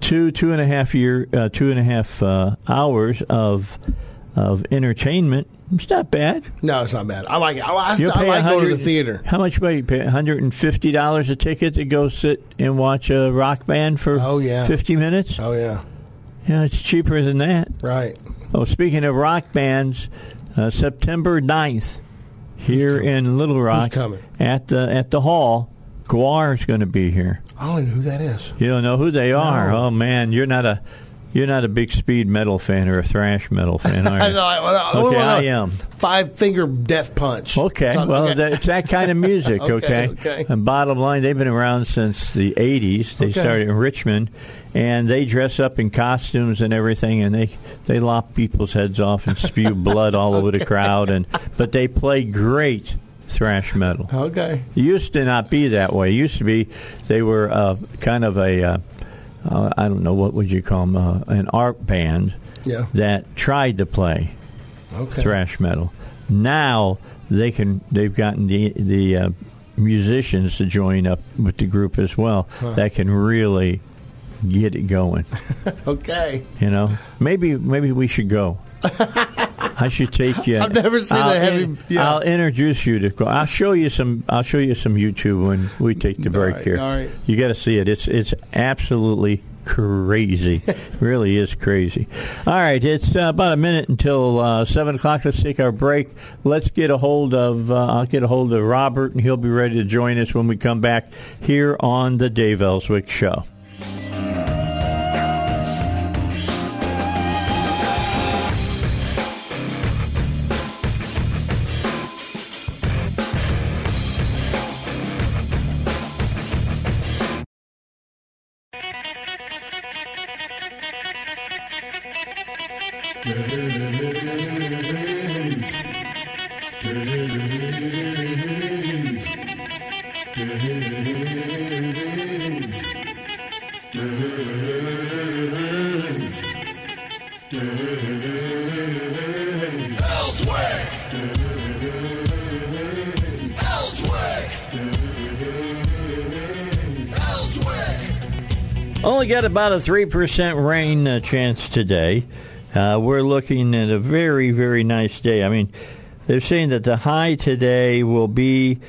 two two and a half year uh, two and a half uh, hours of of entertainment. It's not bad. No, it's not bad. I like it. I, I, You'll I pay like going to the theater. How much money you pay? One hundred and fifty dollars a ticket to go sit and watch a rock band for Oh, yeah. fifty minutes. Oh yeah, Yeah, it's cheaper than that. right. Oh, speaking of rock bands, uh, September 9th, here in Little Rock coming? at the at the hall, Gwar is going to be here. I don't even know who that is. You don't know who they are? No. Oh man, you're not a you're not a big speed metal fan or a thrash metal fan, are I you? know. I, I, Okay, I, I am. Five finger death punch. Okay, Something- well, okay. that, it's that kind of music. Okay, okay, okay. And bottom line, they've been around since the '80s. They Okay. started in Richmond, and they dress up in costumes and everything, and they they lop people's heads off and spew blood all over the crowd. And but they play great thrash metal. okay. It used to not be that way. It used to be they were uh, kind of a uh, uh, I don't know what would you call them uh, an art band Yeah. that tried to play Okay. thrash metal. Now they can they've gotten the the uh, musicians to join up with the group as well that can really get it going. Okay. You know, maybe maybe we should go. I should take you. I've never seen I'll a heavy- in- yeah. I'll introduce you to. I'll show you some. I'll show you some YouTube when we take the break right, here. all right. You got to see it. It's it's absolutely crazy. really is crazy. All right, it's uh, about a minute until uh, seven o'clock. Let's take our break. Let's get a hold of. Uh, I'll get a hold of Robert, and he'll be ready to join us when we come back here on the Dave Elswick Show. About a 3% rain uh, chance today. Uh, we're looking at a very, very nice day. I mean, they're saying that the high today will be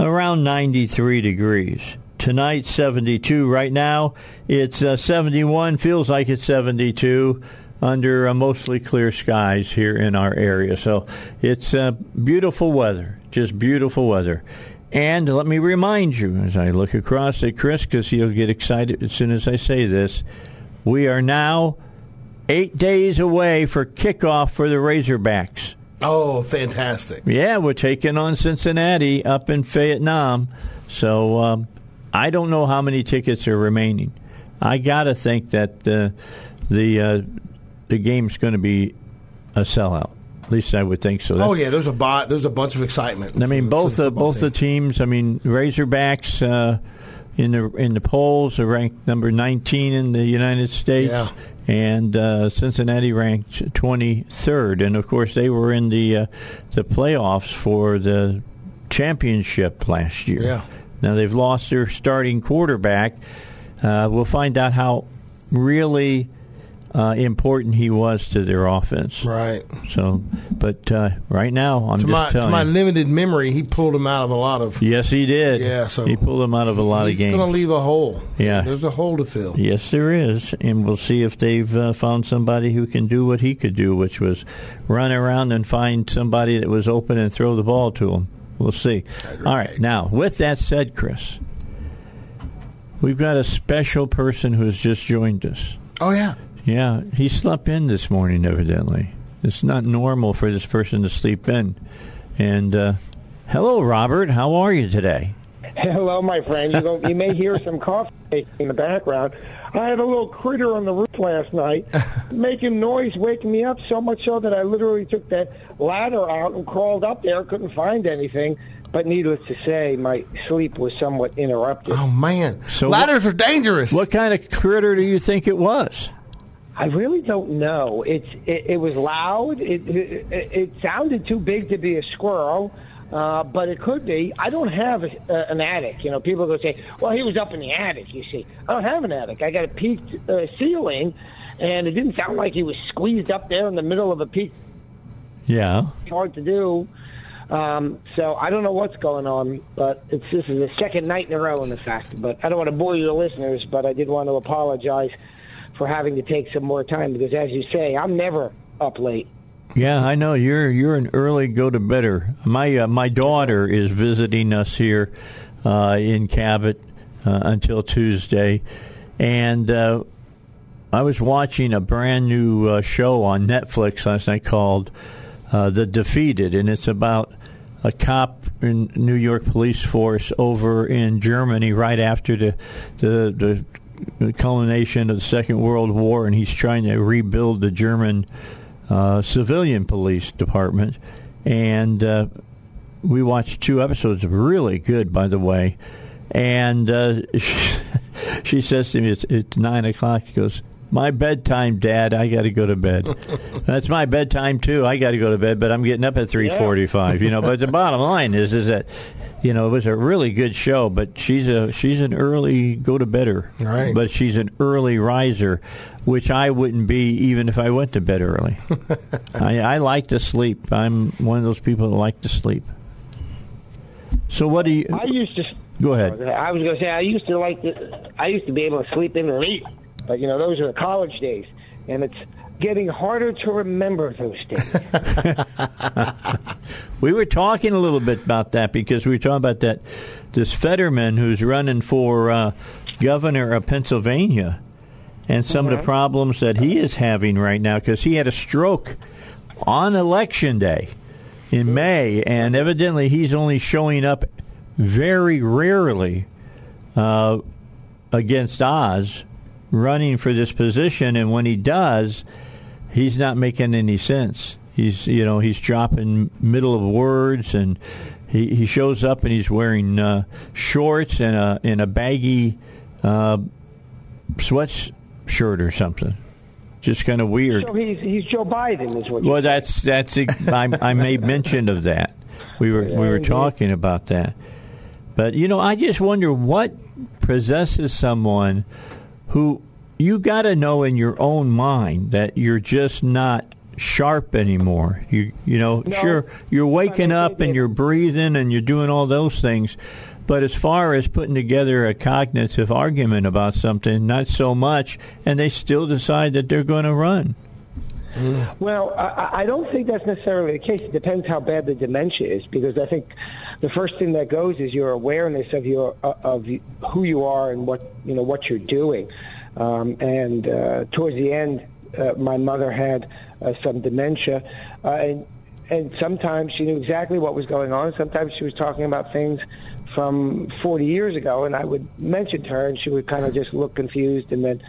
around 93 degrees. Tonight, 72. Right now, it's uh, 71. Feels like it's 72 under uh, mostly clear skies here in our area. So it's uh, beautiful weather, just beautiful weather. And let me remind you, as I look across at Chris, because he'll get excited as soon as I say this, we are now eight days away for kickoff for the Razorbacks. Oh, fantastic. Yeah, we're taking on Cincinnati up in Vietnam. So um, I don't know how many tickets are remaining. I got to think that uh, the uh, the game's going to be a sellout. At least I would think so. That's Oh yeah, there's a bot. There's a bunch of excitement. I mean, both the both the teams. I mean, Razorbacks uh, in the in the polls are ranked number 19 in the United States, Yeah. and uh, Cincinnati ranked 23rd. And of course, they were in the uh, the playoffs for the championship last year. Yeah. Now they've lost their starting quarterback. Uh, we'll find out how really uh, important he was to their offense. Right. So, but uh, right now, I'm To just my to my limited memory, he pulled him out of a lot of. Yes, he did. Yeah, so he pulled them out of a lot of He's games. going to leave a hole. Yeah. There's a hole to fill. Yes, there is, and we'll see if they've uh, found somebody who can do what he could do, which was run around and find somebody that was open and throw the ball to him. We'll see. All right. Now, with that said, Chris, We've got a special person who's just joined us. Oh yeah. Yeah, he slept in this morning, evidently. It's not normal for this person to sleep in. And uh, hello, Robert. How are you today? Hello, my friend. You, go, you may hear some coffee in the background. I had a little critter on the roof last night making noise, waking me up so much so that I literally took that ladder out and crawled up there. Couldn't find anything. But needless to say, my sleep was somewhat interrupted. Oh man. So Ladders are dangerous. What kind of critter do you think it was? I really don't know. It's it, it was loud. It, it it sounded too big to be a squirrel, uh, but it could be. I don't have a, uh, an attic. You know, people go say, "Well, he was up in the attic." You see, I don't have an attic. I got a peaked uh, ceiling, and it didn't sound like he was squeezed up there in the middle of a peak. Yeah. It's hard to do. Um, so I don't know what's going on, but it's, this is the second night in a row, in the fact. But I don't want to bore your listeners, but I did want to apologize for having to take some more time because, as you say, I'm never up late. Yeah, I know you're you're an early go to bedder. My uh, my daughter is visiting us here uh, in Cabot uh, until Tuesday, and uh, I was watching a brand new uh, show on Netflix last night called uh, "The Defeated," and it's about a cop in New York police force over in Germany right after the the, the the culmination of the Second World War, and he's trying to rebuild the German uh, civilian police department. And uh, we watched two episodes, really good, by the way. And uh, she, she says to me, it's, it's nine o'clock. She goes, my bedtime, Dad. I got to go to bed. That's my bedtime too. I got to go to bed, but I'm getting up at three forty-five. You know. But the bottom line is, is that you know it was a really good show. But she's a she's an early go to bedder, Right. But she's an early riser, which I wouldn't be even if I went to bed early. I, I like to sleep. I'm one of those people that like to sleep. So what do you? I used to. Go ahead. I was going to say I used to like to. I used to be able to sleep in late, but you know those are the college days, and it's getting harder to remember those days. We were talking a little bit about that because we were talking about that this Fetterman who's running for uh, governor of Pennsylvania and some of the problems that he is having right now because he had a stroke on election day in May, and evidently he's only showing up very rarely uh, against Oz running for this position, and when he does, he's not making any sense. He's you know he's dropping middle of words, and he, he shows up and he's wearing uh, shorts and a and a baggy uh, sweatshirt or something. Just kind of weird. so he's he's Joe Biden, is what. Well, that's that's I, I made mention of that. We were we were talking about that, but you know, I just wonder what possesses someone who you got to know in your own mind that you're just not sharp anymore. You you know, No. sure you're waking up and you're breathing and you're doing all those things. But as far as putting together a cognitive argument about something, not so much, and they still decide that they're going to run. Well, I, I don't think that's necessarily the case. It depends how bad the dementia is, because I think the first thing that goes is your awareness of your uh, of who you are and what you know what you're doing. Um, and uh, towards the end, uh, my mother had uh, some dementia, uh, and and sometimes she knew exactly what was going on. Sometimes she was talking about things from 40 years ago, and I would mention to her, and she would kind of just look confused, and then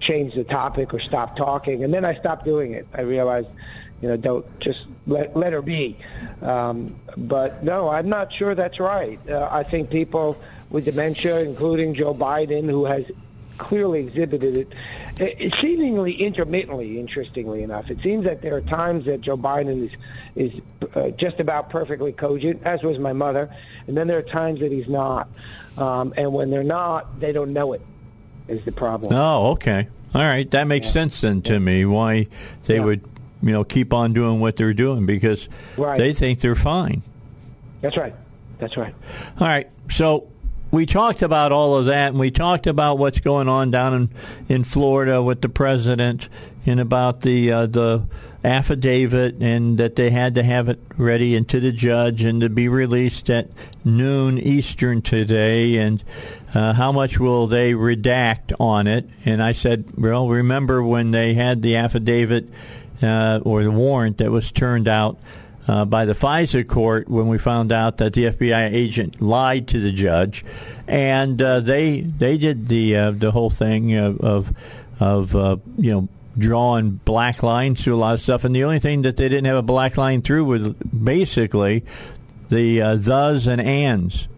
change the topic or stop talking. And then I stopped doing it. I realized, you know, don't just let let her be. Um, but no, I'm not sure that's right. Uh, I think people with dementia, including Joe Biden, who has clearly exhibited it, it seemingly intermittently. Interestingly enough, it seems that there are times that Joe Biden is is uh, just about perfectly cogent, as was my mother, and then there are times that he's not. Um, and when they're not, they don't know it. Is the problem? Oh, okay. All right. That makes sense then to me why they Yeah. would, you know, keep on doing what they're doing because Right. they think they're fine. That's right. That's right. All right. So we talked about all of that, and we talked about what's going on down in, in Florida with the president, and about the uh, the affidavit, and that they had to have it ready and to the judge, and to be released at noon Eastern today, and uh, how much will they redact on it? And I said, well, remember when they had the affidavit uh, or the warrant that was turned out uh, by the FISA court when we found out that the FBI agent lied to the judge, and uh, they they did the uh, the whole thing of of, uh, you know drawing black lines through a lot of stuff, and the only thing that they didn't have a black line through was basically the uh, thes and ands.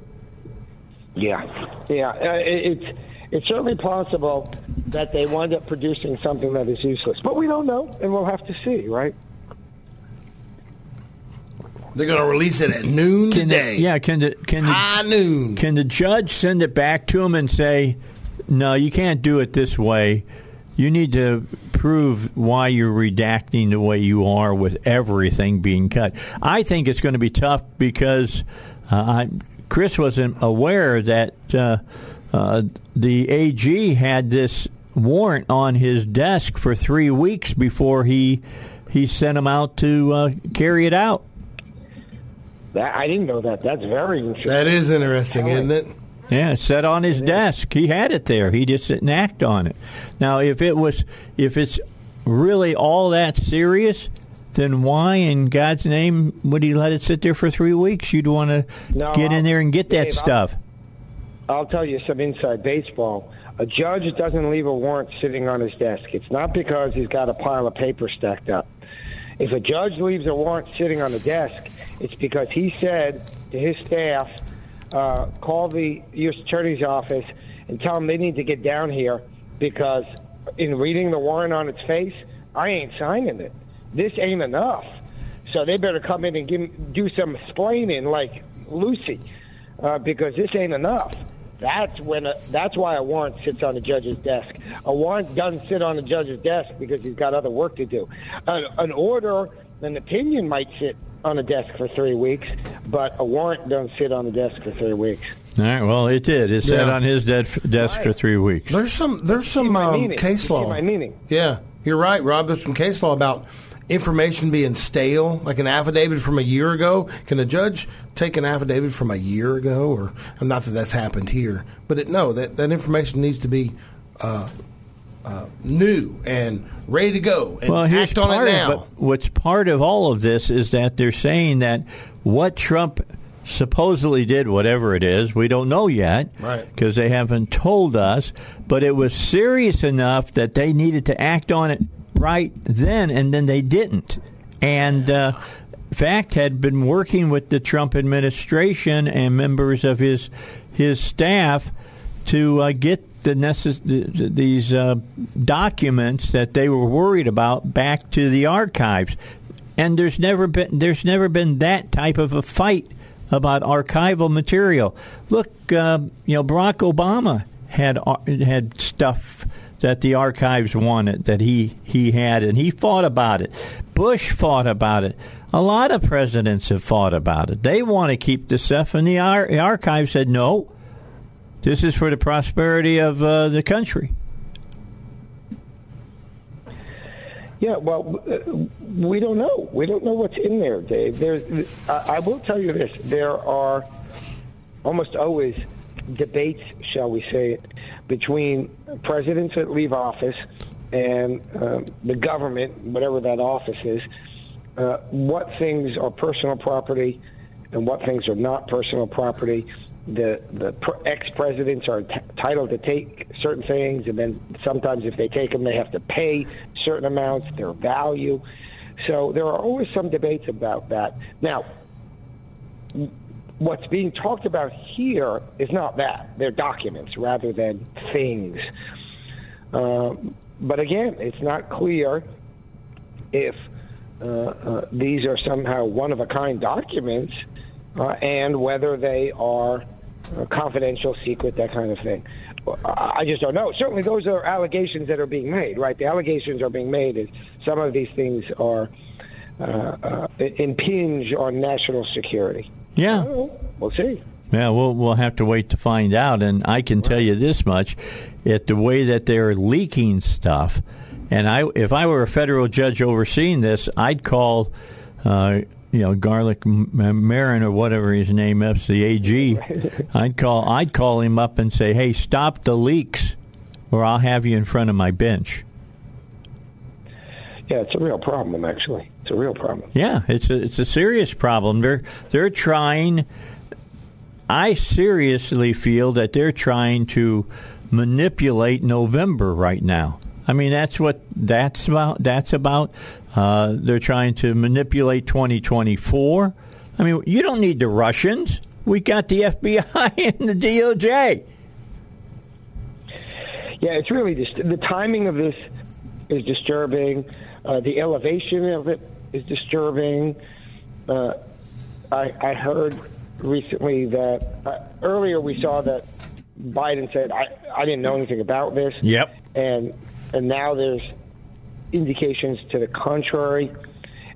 Yeah, yeah. Uh, it, it's it's certainly possible that they wind up producing something that is useless, but we don't know, and we'll have to see, right? They're going to release it at noon Can today. the, yeah, can the can the, High noon. can the judge send it back to him and say, no, you can't do it this way. You need to prove why you're redacting the way you are with everything being cut. I think it's going to be tough because uh, I, Chris wasn't aware that uh, uh, the AG had this warrant on his desk for three weeks before he he sent him out to uh, carry it out. That, I didn't know that. That's very interesting. That is interesting, isn't it? Yeah, it sat on his desk. He had it there. He just didn't act on it. Now, if it was, if it's really all that serious, then why in God's name would he let it sit there for three weeks? You'd want to No, get in there and get that Dave, I'll- stuff. I'll tell you some inside baseball. A judge doesn't leave a warrant sitting on his desk. It's not because he's got a pile of paper stacked up. If a judge leaves a warrant sitting on the desk, it's because he said to his staff, uh, call the U.S. Attorney's Office and tell them they need to get down here because in reading the warrant on its face, I ain't signing it. This ain't enough. So they better come in and give, do some explaining like Lucy uh, because this ain't enough. That's when a, that's why a warrant sits on the judge's desk. A warrant doesn't sit on the judge's desk because he's got other work to do. An, an order, an opinion might sit on a desk for three weeks, but a warrant doesn't sit on the desk for three weeks. All right. Well, it did. It sat Yeah. on his dead, desk for three weeks. There's some there's some my um, case law. my meaning. Yeah, you're right, Rob. There's some case law about information being stale, like an affidavit from a year ago. Can a judge take an affidavit from a year ago, or not that that's happened here, but it, no, that that information needs to be uh, uh, new and ready to go and Well, here's act on it now. it. What's part of all of this is that they're saying that what Trump supposedly did, whatever it is, we don't know yet, Right. Because they haven't told us. But it was serious enough that they needed to act on it right then, and then they didn't. And uh, fact had been working with the Trump administration and members of his his staff to uh, get the necess- th- these uh, documents that they were worried about back to the archives. And there's never been there's never been that type of a fight about archival material. Look, uh, you know, Barack Obama had had stuff that the archives wanted that he he had, and he fought about it. Bush fought about it. A lot of presidents have fought about it. They want to keep the stuff, and the, ar- the archive said no. This is for the prosperity of uh, the country. Yeah, well, uh, we don't know. We don't know what's in there, Dave. There's, I will tell you this: there are almost always debates, shall we say it, between presidents that leave office and um, the government, whatever that office is, uh, what things are personal property and what things are not personal property. The the ex-presidents are t- entitled to take certain things, and then sometimes if they take them, they have to pay certain amounts, their value. So there are always some debates about that. Now, what's being talked about here is not that. They're documents rather than things. Um, but again, it's not clear if uh, uh, these are somehow one-of-a-kind documents uh, and whether they are uh, confidential, secret, that kind of thing. I just don't know. Certainly those are allegations that are being made, right? The allegations are being made is some of these things are uh, uh, impinge on national security. Yeah. We'll see. Yeah, we'll we'll have to wait to find out. And I can tell you this much: at the way that they're leaking stuff, and I, if I were a federal judge overseeing this, I'd call, uh, you know, Garlic Marin or whatever his name is, the AG. I'd call, I'd call him up and say, "Hey, stop the leaks, or I'll have you in front of my bench." Yeah, it's a real problem. Actually, it's a real problem. Yeah, it's a it's a serious problem. They're they're trying. I seriously feel that they're trying to manipulate November right now. I mean, that's what that's about. That's about. Uh, they're trying to manipulate 2024. I mean, you don't need the Russians. We got the FBI and the DOJ. Yeah, it's really just the timing of this is disturbing. Uh, the elevation of it is disturbing. Uh, I, I heard recently that uh, earlier we saw that Biden said I, I didn't know anything about this. Yep. And and now there's indications to the contrary.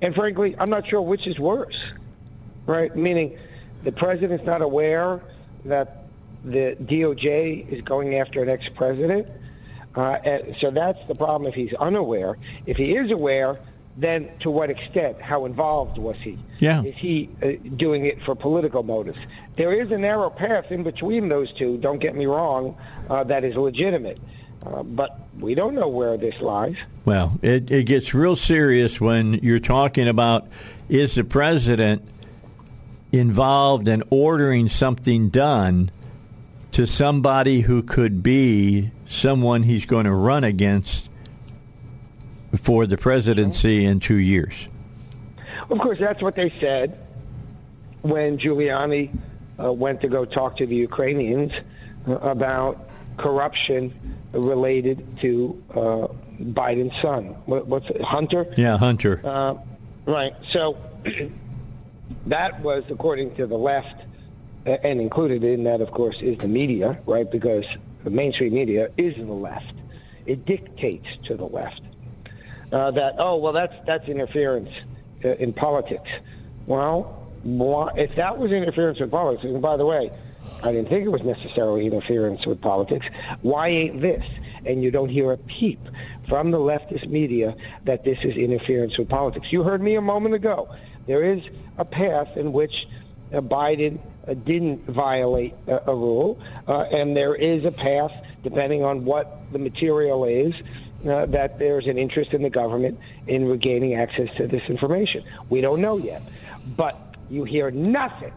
And frankly, I'm not sure which is worse. Right? Meaning the president's not aware that the DOJ is going after an ex-president. Uh, so that's the problem if he's unaware. If he is aware, then to what extent? How involved was he? Yeah. Is he uh, doing it for political motives? There is a narrow path in between those two, don't get me wrong, uh, that is legitimate. Uh, but we don't know where this lies. Well, it, it gets real serious when you're talking about is the president involved in ordering something done to somebody who could be someone he's going to run against for the presidency in two years. Of course, that's what they said when Giuliani uh, went to go talk to the Ukrainians uh, about corruption related to uh, Biden's son. What, what's it, Hunter? Yeah, Hunter. Uh, right. So that was, according to the left, and included in that, of course, is the media, right? Because the mainstream media is the left. It dictates to the left uh, that oh well that's that's interference uh, in politics. Well, if that was interference in politics, and by the way, I didn't think it was necessarily interference with politics. Why ain't this? And you don't hear a peep from the leftist media that this is interference with politics. You heard me a moment ago. There is a path in which uh, Biden uh, didn't violate a, rule, uh, and there is a path, depending on what the material is, uh, that there's an interest in the government in regaining access to this information. We don't know yet. But you hear nothing,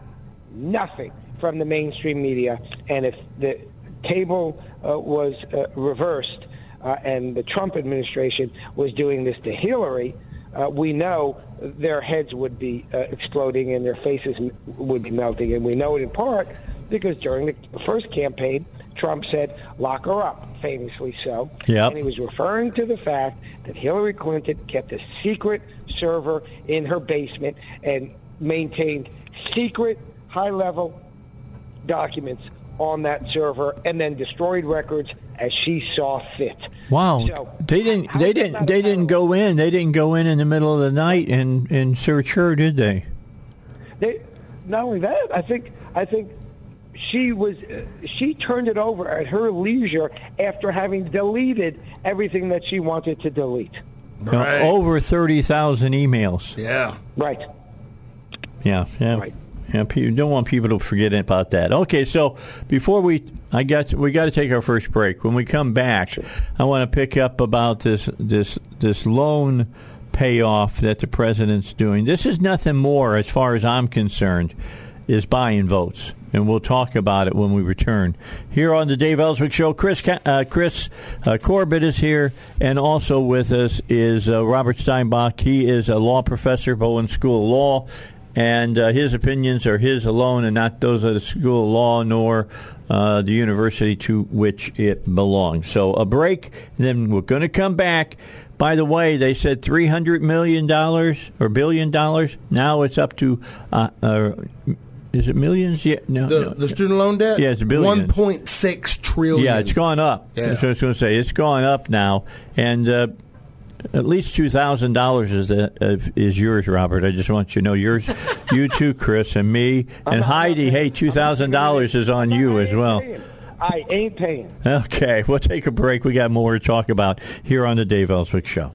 nothing from the mainstream media. And if the table uh, was uh, reversed uh, and the Trump administration was doing this to Hillary, uh, we know their heads would be uh, exploding and their faces would be melting. And we know it in part because during the first campaign, Trump said, lock her up, famously so. Yep. And he was referring to the fact that Hillary Clinton kept a secret server in her basement and maintained secret high-level documents on that server and then destroyed records as she saw fit. Wow. So, they didn't how they didn't they didn't go in. They didn't go in in the middle of the night and and search her, did they? They, not only that, I think I think she was uh, she turned it over at her leisure after having deleted everything that she wanted to delete. You know, Right. over 30,000 emails. Yeah. Right. Yeah, yeah. Right. Yeah, you don't want people to forget about that. Okay, so before we, I got we got to take our first break. When we come back, I want to pick up about this this this loan payoff that the president's doing. This is nothing more, as far as I'm concerned, is buying votes, and we'll talk about it when we return here on the Dave Elswick Show. Chris uh, Chris uh, Corbett is here, and also with us is uh, Robert Steinbuch. He is a law professor, at Bowen School of Law and uh, his opinions are his alone and not those of the School of Law nor uh, the university to which it belongs. So a break, then we're going to come back. By the way, they said three hundred million dollars or billion dollars. Now it's up to uh, uh, is it millions? Yeah, no, The, no. the student loan debt? Yeah, it's a billion. 1.6 trillion. Yeah, it's gone up. Yeah. That's what I was going to say. It's gone up now, and uh, at least two thousand dollars is uh, is yours, Robert. I just want you to know yours you too, Chris, and me. And Heidi, hey, $2,000 is on you as well. I ain't paying. Okay, we'll take a break. We got more to talk about here on the Dave Elswick Show.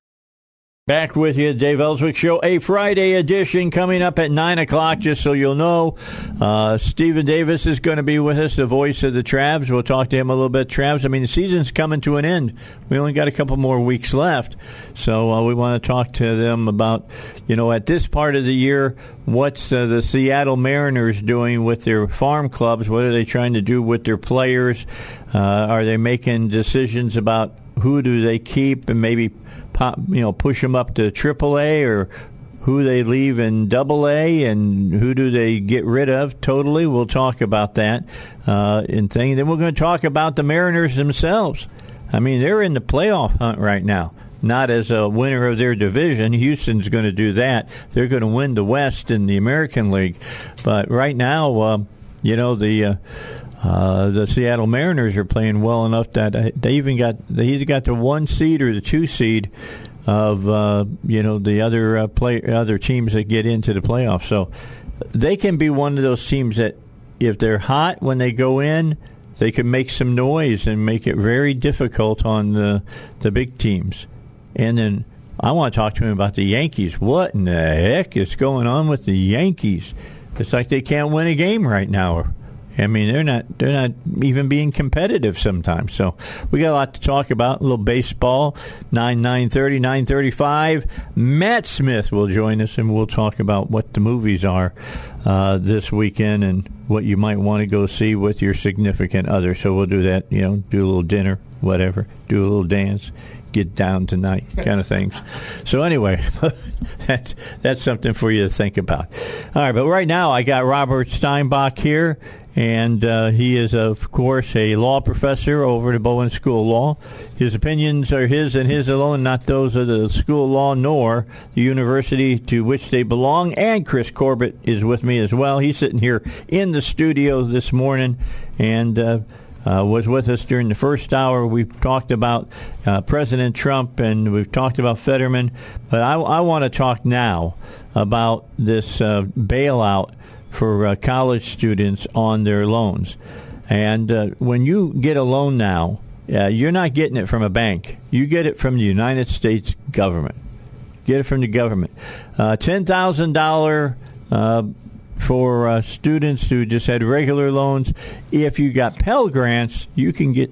Back with you, Dave Elswick Show, a Friday edition coming up at 9 o'clock, just so you'll know. Uh, Stephen Davis is going to be with us, the voice of the Travs. We'll talk to him a little bit. Travs, I mean, the season's coming to an end. We only got a couple more weeks left. So uh, we want to talk to them about, you know, at this part of the year, what's uh, the Seattle Mariners doing with their farm clubs? What are they trying to do with their players? Uh, are they making decisions about who do they keep and maybe pop, you know, push them up to AAA or who they leave in Double A and who do they get rid of totally. We'll talk about that uh, in thing. Then we're going to talk about the Mariners themselves. I mean, they're in the playoff hunt right now. Not as a winner of their division. Houston's going to do that. They're going to win the West in the American League. But right now, uh, you know, the uh, uh, the Seattle Mariners are playing well enough that they even got either got the one seed or the two seed of uh, you know the other uh, play other teams that get into the playoffs. So they can be one of those teams that if they're hot when they go in, they can make some noise and make it very difficult on the the big teams. And then I want to talk to him about the Yankees. What in the heck is going on with the Yankees? It's like they can't win a game right now. I mean, they're not they're not even being competitive sometimes. So we got a lot to talk about. A little baseball, nine nine thirty nine thirty five. Matt Smith will join us, and we'll talk about what the movies are uh, this weekend and what you might want to go see with your significant other. So we'll do that. You know, do a little dinner, whatever, do a little dance, get down tonight, kind of things. So anyway, that's that's something for you to think about. All right, but right now I got Robert Steinbuch here and uh, he is, of course, a law professor over at Bowen School of Law. His opinions are his and his alone, not those of the School of Law nor the university to which they belong. And Chris Corbett is with me as well. He's sitting here in the studio this morning and uh, uh, was with us during the first hour. We've talked about uh, President Trump and we've talked about Fetterman, but I, I want to talk now about this uh, bailout for uh, college students on their loans. And uh, when you get a loan now, uh, you're not getting it from a bank. You get it from the United States government. Get it from the government. $10,000 for uh, students who just had regular loans. If you got Pell grants, you can get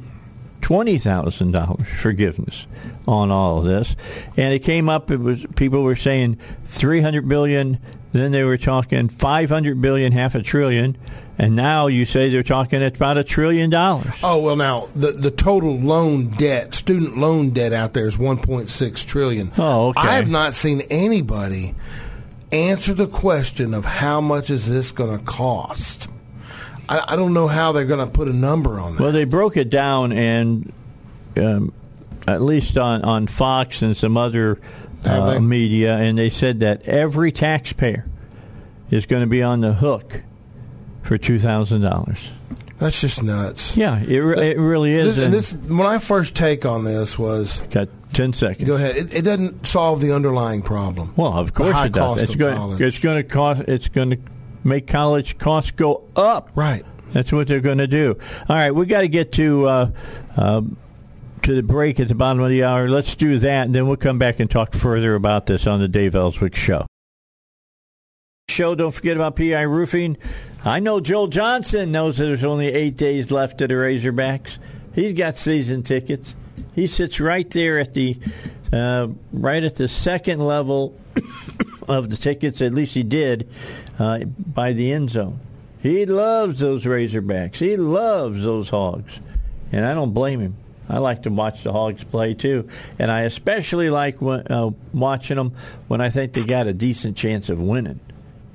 twenty thousand dollars forgiveness on all of this. And it came up. It was people were saying three hundred billion then they were talking 500 billion, half a trillion, and now you say they're talking about a trillion dollars. Oh well, now the the total loan debt, student loan debt out there is 1.6 trillion. Oh, okay. I have not seen anybody answer the question of how much is this going to cost. I, I, don't know how they're going to put a number on that. Well, they broke it down, and um, at least on on Fox and some other uh, media, and they said that every taxpayer is going to be on the hook for two thousand dollars. That's just nuts. Yeah, it, it really is. This, and this, my first take on this was got ten seconds. Go ahead. It, it doesn't solve the underlying problem. Well, of course it does. It's going. It's going to cost. It's going to make college costs go up. Right. That's what they're going to do. All right, we got to get to uh, uh, to the break at the bottom of the hour. Let's do that, and then we'll come back and talk further about this on the Dave Elswick Show. Show. Don't forget about PI Roofing. I know Joel Johnson knows there's only eight days left of the Razorbacks. He's got season tickets. He sits right there at the uh, right at the second level of the tickets. At least he did uh, by the end zone. He loves those Razorbacks. He loves those Hogs, and I don't blame him. I like to watch the Hogs play too, and I especially like when, uh, watching them when I think they got a decent chance of winning,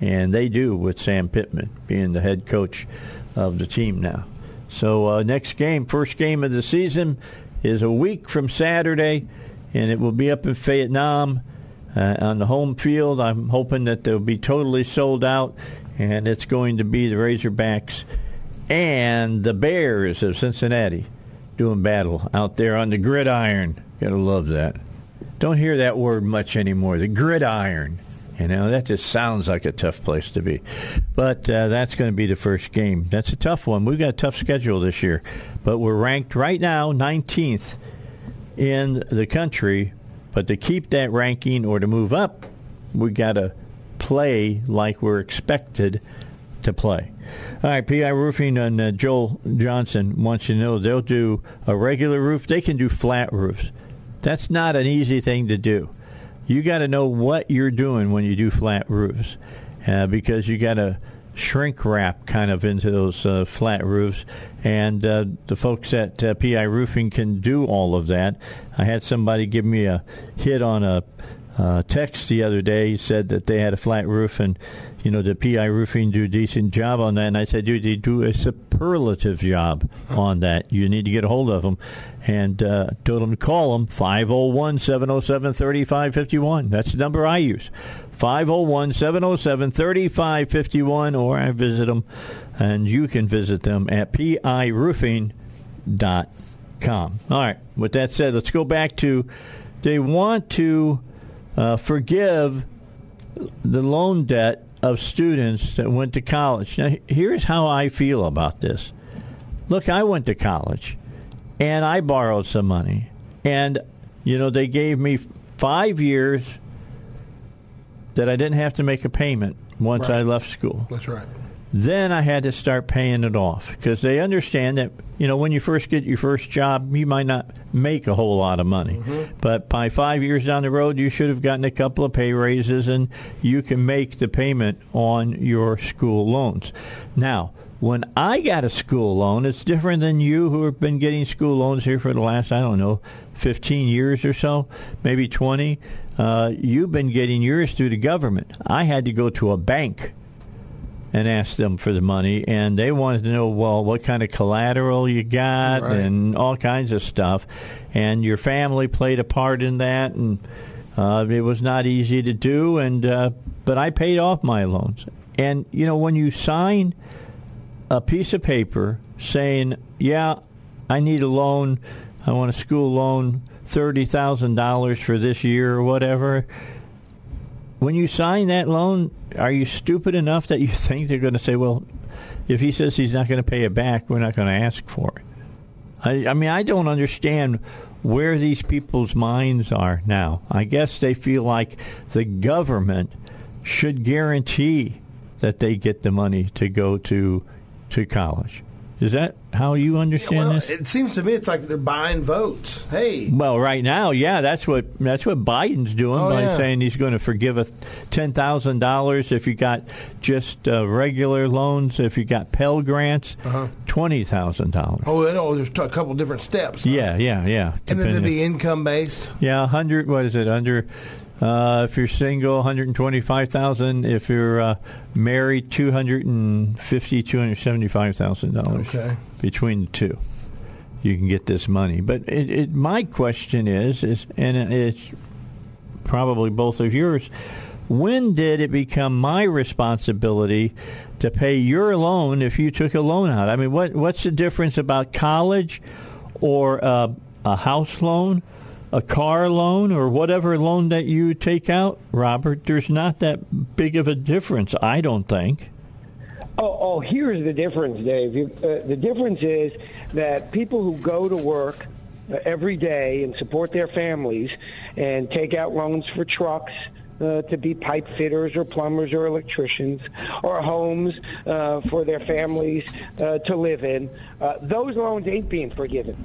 and they do with Sam Pittman being the head coach of the team now. So uh, next game, first game of the season, is a week from Saturday, and it will be up in Vietnam uh, on the home field. I'm hoping that they'll be totally sold out, and it's going to be the Razorbacks and the Bears of Cincinnati doing battle out there on the gridiron. Gotta love that. Don't hear that word much anymore. The gridiron. You know, that just sounds like a tough place to be. But uh, that's going to be the first game. That's a tough one. We've got a tough schedule this year. But we're ranked right now 19th in the country. But to keep that ranking or to move up, we got to play like we're expected to play. All right, PI Roofing and uh, Joel Johnson wants to know they'll do a regular roof. They can do flat roofs. That's not an easy thing to do you got to know what you're doing when you do flat roofs uh, because you got to shrink wrap kind of into those uh, flat roofs. And uh, the folks at uh, PI Roofing can do all of that. I had somebody give me a hit on a uh, text the other day. He said that they had a flat roof and you know, the PI Roofing do a decent job on that. And I said, dude, they do a superlative job on that. You need to get a hold of them. And uh, told them to call them, 501 707 3551. That's the number I use. 501 707 3551, or I visit them, and you can visit them at piroofing.com. All right, with that said, let's go back to they want to uh, forgive the loan debt of students that went to college. Now, here's how I feel about this. Look, I went to college and I borrowed some money. And, you know, they gave me five years that I didn't have to make a payment once Right. I left school. That's right. Then I had to start paying it off because they understand that, you know, when you first get your first job, you might not make a whole lot of money. But by five years down the road, you should have gotten a couple of pay raises and you can make the payment on your school loans. Now, when I got a school loan, it's different than you who have been getting school loans here for the last, I don't know, 15 years or so, maybe 20. Uh, you've been getting yours through the government. I had to go to a bank and ask them for the money, and they wanted to know, well, what kind of collateral you got Right. and all kinds of stuff, and your family played a part in that, and uh, it was not easy to do, and uh, but I paid off my loans, and you know when you sign a piece of paper saying, yeah, I need a loan, I want a school loan, thirty thousand dollars for this year or whatever when you sign that loan, are you stupid enough that you think they're going to say, well, if he says he's not going to pay it back, we're not going to ask for it? I, I mean, I don't understand where these people's minds are now. I guess they feel like the government should guarantee that they get the money to go to to college. Is that how you understand well, this? it seems to me it's like they're buying votes. Hey, Well, right now, yeah, that's what that's what Biden's doing Oh, by yeah. saying he's going to forgive a ten thousand dollars if you got just uh, regular loans. If you got Pell grants, Uh-huh. twenty thousand dollars. oh, know. There's a couple different steps. huh? Yeah, yeah, yeah. and then to be income based. yeah, hundred. What is it under? Uh, if you're single, one hundred and twenty-five thousand. If you're uh, married, two hundred and fifty, two hundred seventy-five thousand dollars. Okay. between the two, you can get this money. But it, it, my question is, is, and it's probably both of yours. When did it become my responsibility to pay your loan if you took a loan out? I mean, what what's the difference about college or uh, a house loan, a car loan, or whatever loan that you take out, Robert? There's not that big of a difference, I don't think. Oh, oh, here's the difference, Dave. Uh, the difference is that people who go to work uh, every day and support their families and take out loans for trucks uh, to be pipe fitters or plumbers or electricians or homes uh, for their families uh, to live in, uh, those loans ain't being forgiven.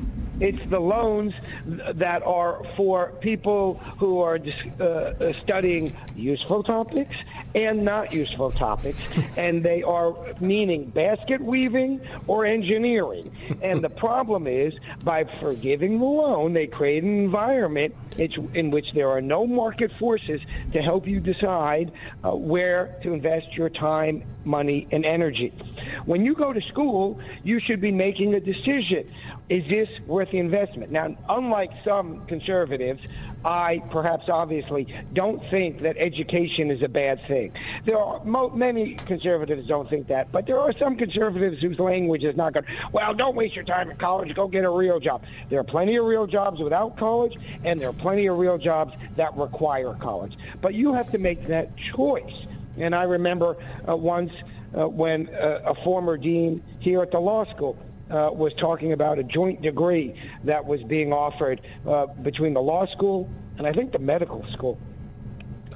It's the loans that are for people who are uh, uh, studying useful topics and not useful topics, and they are meaning basket weaving or engineering. And the problem is, by forgiving the loan, they create an environment in which there are no market forces to help you decide uh, where to invest your time, money, and energy. When you go to school, you should be making a decision. Is this worth the investment? Now, unlike some conservatives, I, perhaps obviously, don't think that education is a bad thing. There are mo- many conservatives don't think that, but there are some conservatives whose language is not good. Well, don't waste your time in college. Go get a real job. There are plenty of real jobs without college, and there are plenty of real jobs that require college. But you have to make that choice. And I remember uh, once uh, when uh, a former dean here at the law school uh, was talking about a joint degree that was being offered uh, between the law school and I think the medical school.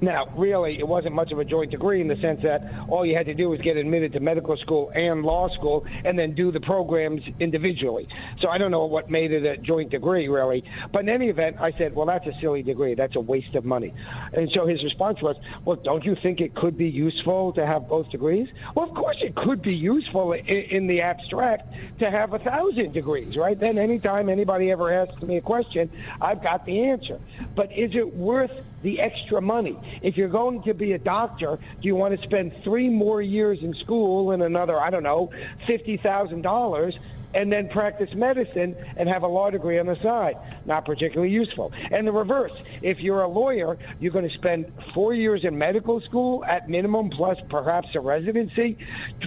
Now, really, it wasn't much of a joint degree in the sense that all you had to do was get admitted to medical school and law school and then do the programs individually. So I don't know what made it a joint degree, really. But in any event, I said, well, that's a silly degree. That's a waste of money. And so his response was, well, don't you think it could be useful to have both degrees? Well, of course it could be useful in, in the abstract to have a thousand degrees, right? Then anytime anybody ever asks me a question, I've got the answer. But is it worth the extra money. If you're going to be a doctor, do you want to spend three more years in school and another, I don't know, $50,000 and then practice medicine and have a law degree on the side? Not particularly useful. And the reverse, if you're a lawyer, you're going to spend four years in medical school at minimum plus perhaps a residency.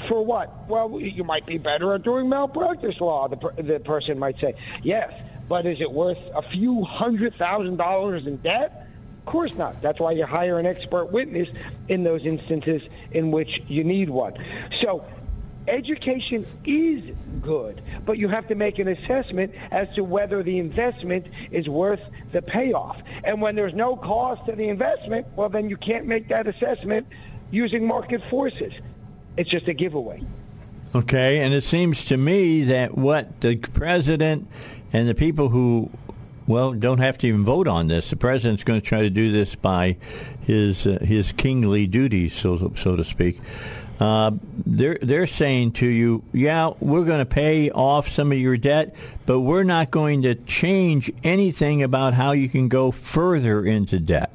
For what? Well, you might be better at doing malpractice law, the, per- the person might say. Yes, but is it worth a few hundred thousand dollars in debt? Course not. That's why you hire an expert witness in those instances in which you need one. So education is good, but you have to make an assessment as to whether the investment is worth the payoff. And when there's no cost to the investment, well, then you can't make that assessment using market forces. It's just a giveaway. Okay, and it seems to me that what the president and the people who well, don't have to even vote on this. The president's going to try to do this by his uh, his kingly duties, so so to speak. Uh, they're they're saying to you, yeah, we're going to pay off some of your debt, but we're not going to change anything about how you can go further into debt.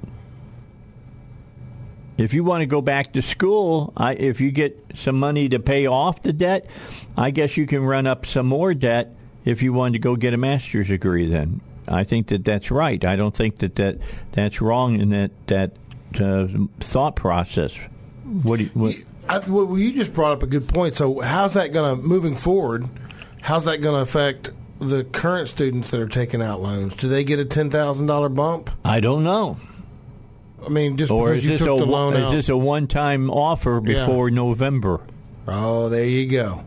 If you want to go back to school, I, if you get some money to pay off the debt, I guess you can run up some more debt if you wanted to go get a master's degree. Then I think that that's right. I don't think that, that that's wrong in that that uh, thought process. What do you, what? I, well, you just brought up a good point. So, how's that going to moving forward? How's that going to affect the current students that are taking out loans? Do they get a ten thousand dollar bump? I don't know. I mean, just Or because is you this took a the loan is out. this a one time offer Yeah. before November? oh, there you go.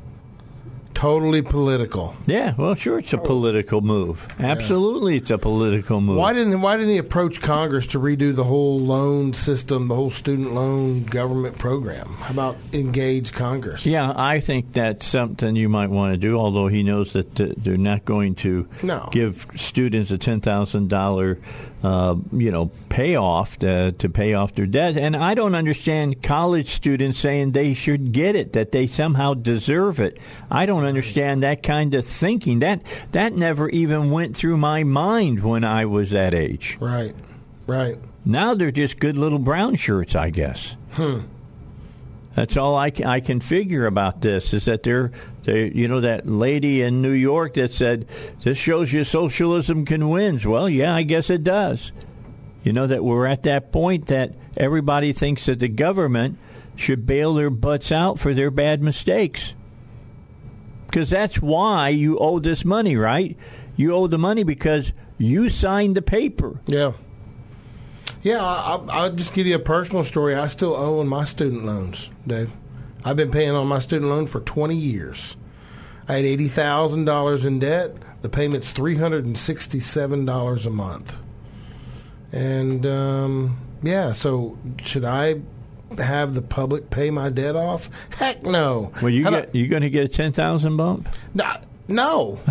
Totally political. Yeah, well, sure, it's a political move. Absolutely, it's a political move. Why didn't Why didn't he approach Congress to redo the whole loan system, the whole student loan government program? How about engage Congress? Yeah, I think that's something you might want to do. Although he knows that they're not going to No. give students a ten thousand dollar, uh, you know, payoff to, to pay off their debt. And I don't understand college students saying they should get it, that they somehow deserve it. I don't understand that kind of thinking. That that never even went through my mind when I was that age. Right. Right. Now they're just good little brown shirts, I guess. Hmm. That's all I I can figure about this is that they're, they you know, that lady in New York that said, this shows you socialism can win. Well, yeah, I guess it does. You know, that we're at that point that everybody thinks that the government should bail their butts out for their bad mistakes. Because that's why you owe this money, right? You owe the money because you signed the paper. Yeah. Yeah, I, I'll, I'll just give you a personal story. I still owe on my student loans, Dave. I've been paying on my student loan for 20 years. I had $80,000 in debt. The payment's $367 a month. And, um, yeah, so should I have the public pay my debt off? Heck no. Well, you How do- get you going to get a ten thousand bump? no, no.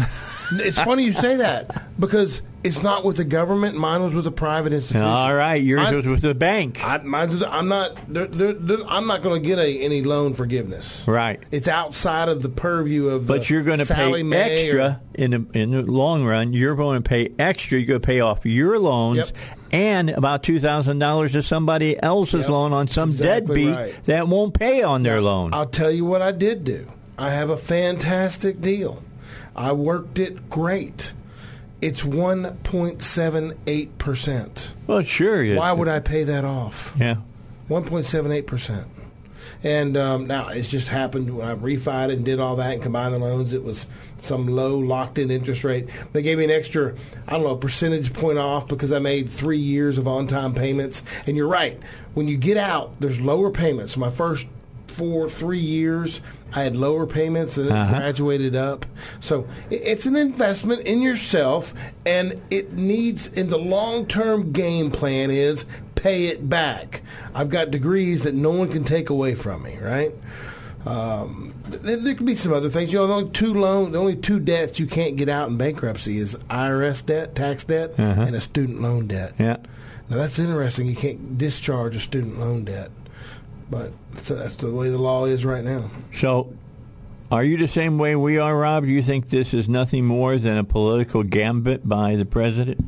it's funny you say that because it's not with the government. Mine was with a private institution. All right, yours I- was with the bank, I, mine's, I'm not. They're, they're, they're- I'm not going to get a, any loan forgiveness. right? It's outside of the purview of. But you're going to pay Mae extra or- in the in the long run. You're going to pay extra. You're going to pay off your loans Yep. and about two thousand dollars to somebody else's Yep, loan on some exactly deadbeat right. that won't pay on their loan. I'll tell you what I did do. I have a fantastic deal. I worked it great. It's 1.78 percent. Well, sure. yeah. Why would I pay that off? Yeah. 1.78 percent. And um, now it's just happened when I refied it and did all that and combined the loans. It was some low locked in interest rate. They gave me an extra, I don't know, percentage point off because I made three years of on time payments. And you're right. When you get out, there's lower payments. My first four, three years, I had lower payments and Uh-huh. graduated up. So it's an investment in yourself, and it needs, in the long term game plan, is pay it back. I've got degrees that no one can take away from me, right? Um, th- there could be some other things. You know, the only two loan, the only two debts you can't get out in bankruptcy is IRS debt, tax debt, Uh-huh. and a student loan debt. Yeah. Now that's interesting. You can't discharge a student loan debt, but that's, that's the way the law is right now. So, are you the same way we are, Rob? Do you think this is nothing more than a political gambit by the president?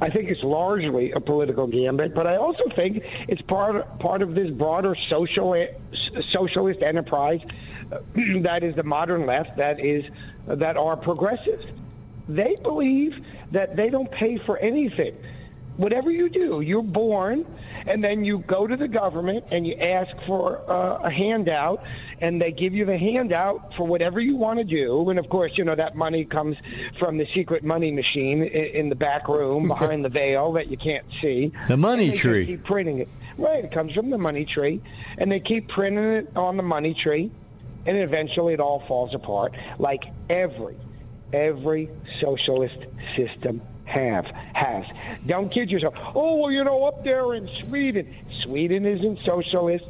I think it's largely a political gambit, but I also think it's part part of this broader social socialist enterprise uh, that is the modern left, that is that are progressives. They believe that they don't pay for anything. Whatever you do, you're born, and then you go to the government and you ask for uh, a handout, and they give you the handout for whatever you want to do. And of course, you know that money comes from the secret money machine i- in the back room behind the veil that you can't see. The money tree. keep printing it. Right, it comes from the money tree, and they keep printing it on the money tree, and eventually it all falls apart, like every every socialist system have has. Don't kid yourself. Oh well, you know, up there in Sweden, Sweden isn't socialist.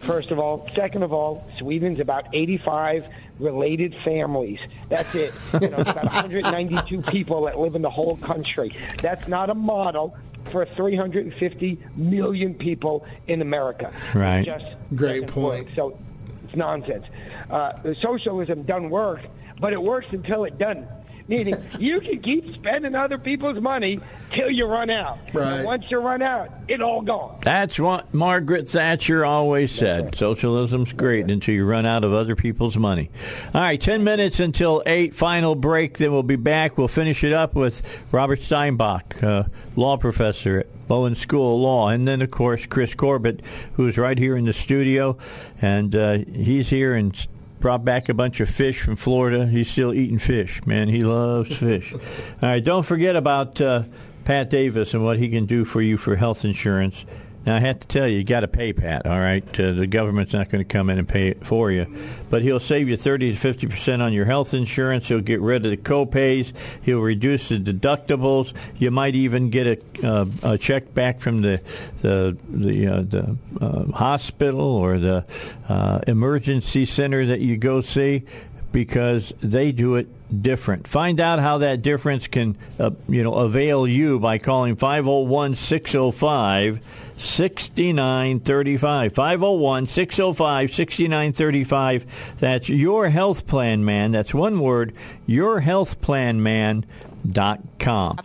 First of all, second of all, Sweden's about 85 related families. That's it. You know, it's about 192 people that live in the whole country. That's not a model for 350 million people in America. Right. It just Great point. work. So it's nonsense. Uh, socialism doesn't work, but it works until it doesn't. Meaning, you can keep spending other people's money till you run out. Right. And once you run out, it all gone. That's what Margaret Thatcher always said. Socialism's great until you run out of other people's money. All right, 10 minutes until 8, final break. Then we'll be back. We'll finish it up with Robert Steinbuch, uh, law professor at Bowen School of Law. And then, of course, Chris Corbett, who's right here in the studio. And uh, he's here and brought back a bunch of fish from Florida. He's still eating fish, man. He loves fish. All right, don't forget about uh, Pat Davis and what he can do for you for health insurance. Now, I have to tell you, you got to pay Pat, all right? Uh, the government's not going to come in and pay it for you. But he'll save you 30 to 50% on your health insurance. He'll get rid of the copays. He'll reduce the deductibles. You might even get a, uh, a check back from the, the, the, uh, the uh, hospital or the uh, emergency center that you go see because they do it different. Find out how that difference can, uh, you know, avail you by calling 501 605 6935. 501 605 6935. That's your health plan man. That's one word, yourhealthplanman.com.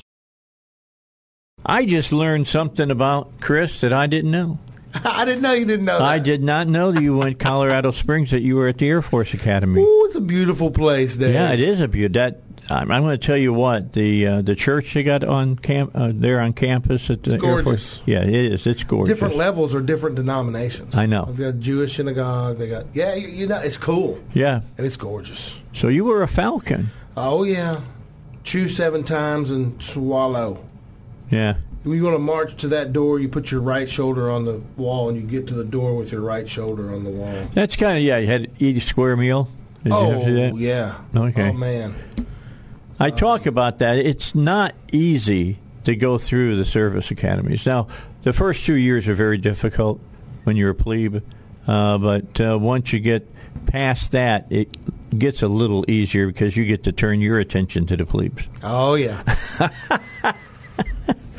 I just learned something about Chris that I didn't know. I didn't know you didn't know that. I did not know that you went Colorado Springs, that you were at the Air Force Academy. Ooh, it's a beautiful place, Dave. Yeah, it is a beautiful. That I'm, I'm going to tell you what the uh, the church they got on camp uh, there on campus at the It's Air gorgeous. Force. Yeah, it is. It's gorgeous. Different levels or different denominations. I know. They got Jewish synagogue. They got yeah, you, you know, it's cool. Yeah. And it's gorgeous. So you were a Falcon. Oh yeah, chew seven times and swallow. Yeah. When you want to march to that door, you put your right shoulder on the wall, and you get to the door with your right shoulder on the wall. That's kind of yeah. You had to eat a square meal. Did oh you have to do that? yeah. Okay. Oh man. I talk about that. It's not easy to go through the service academies. Now, the first two years are very difficult when you're a plebe, uh, but uh, once you get past that, it gets a little easier because you get to turn your attention to the plebes. Oh yeah.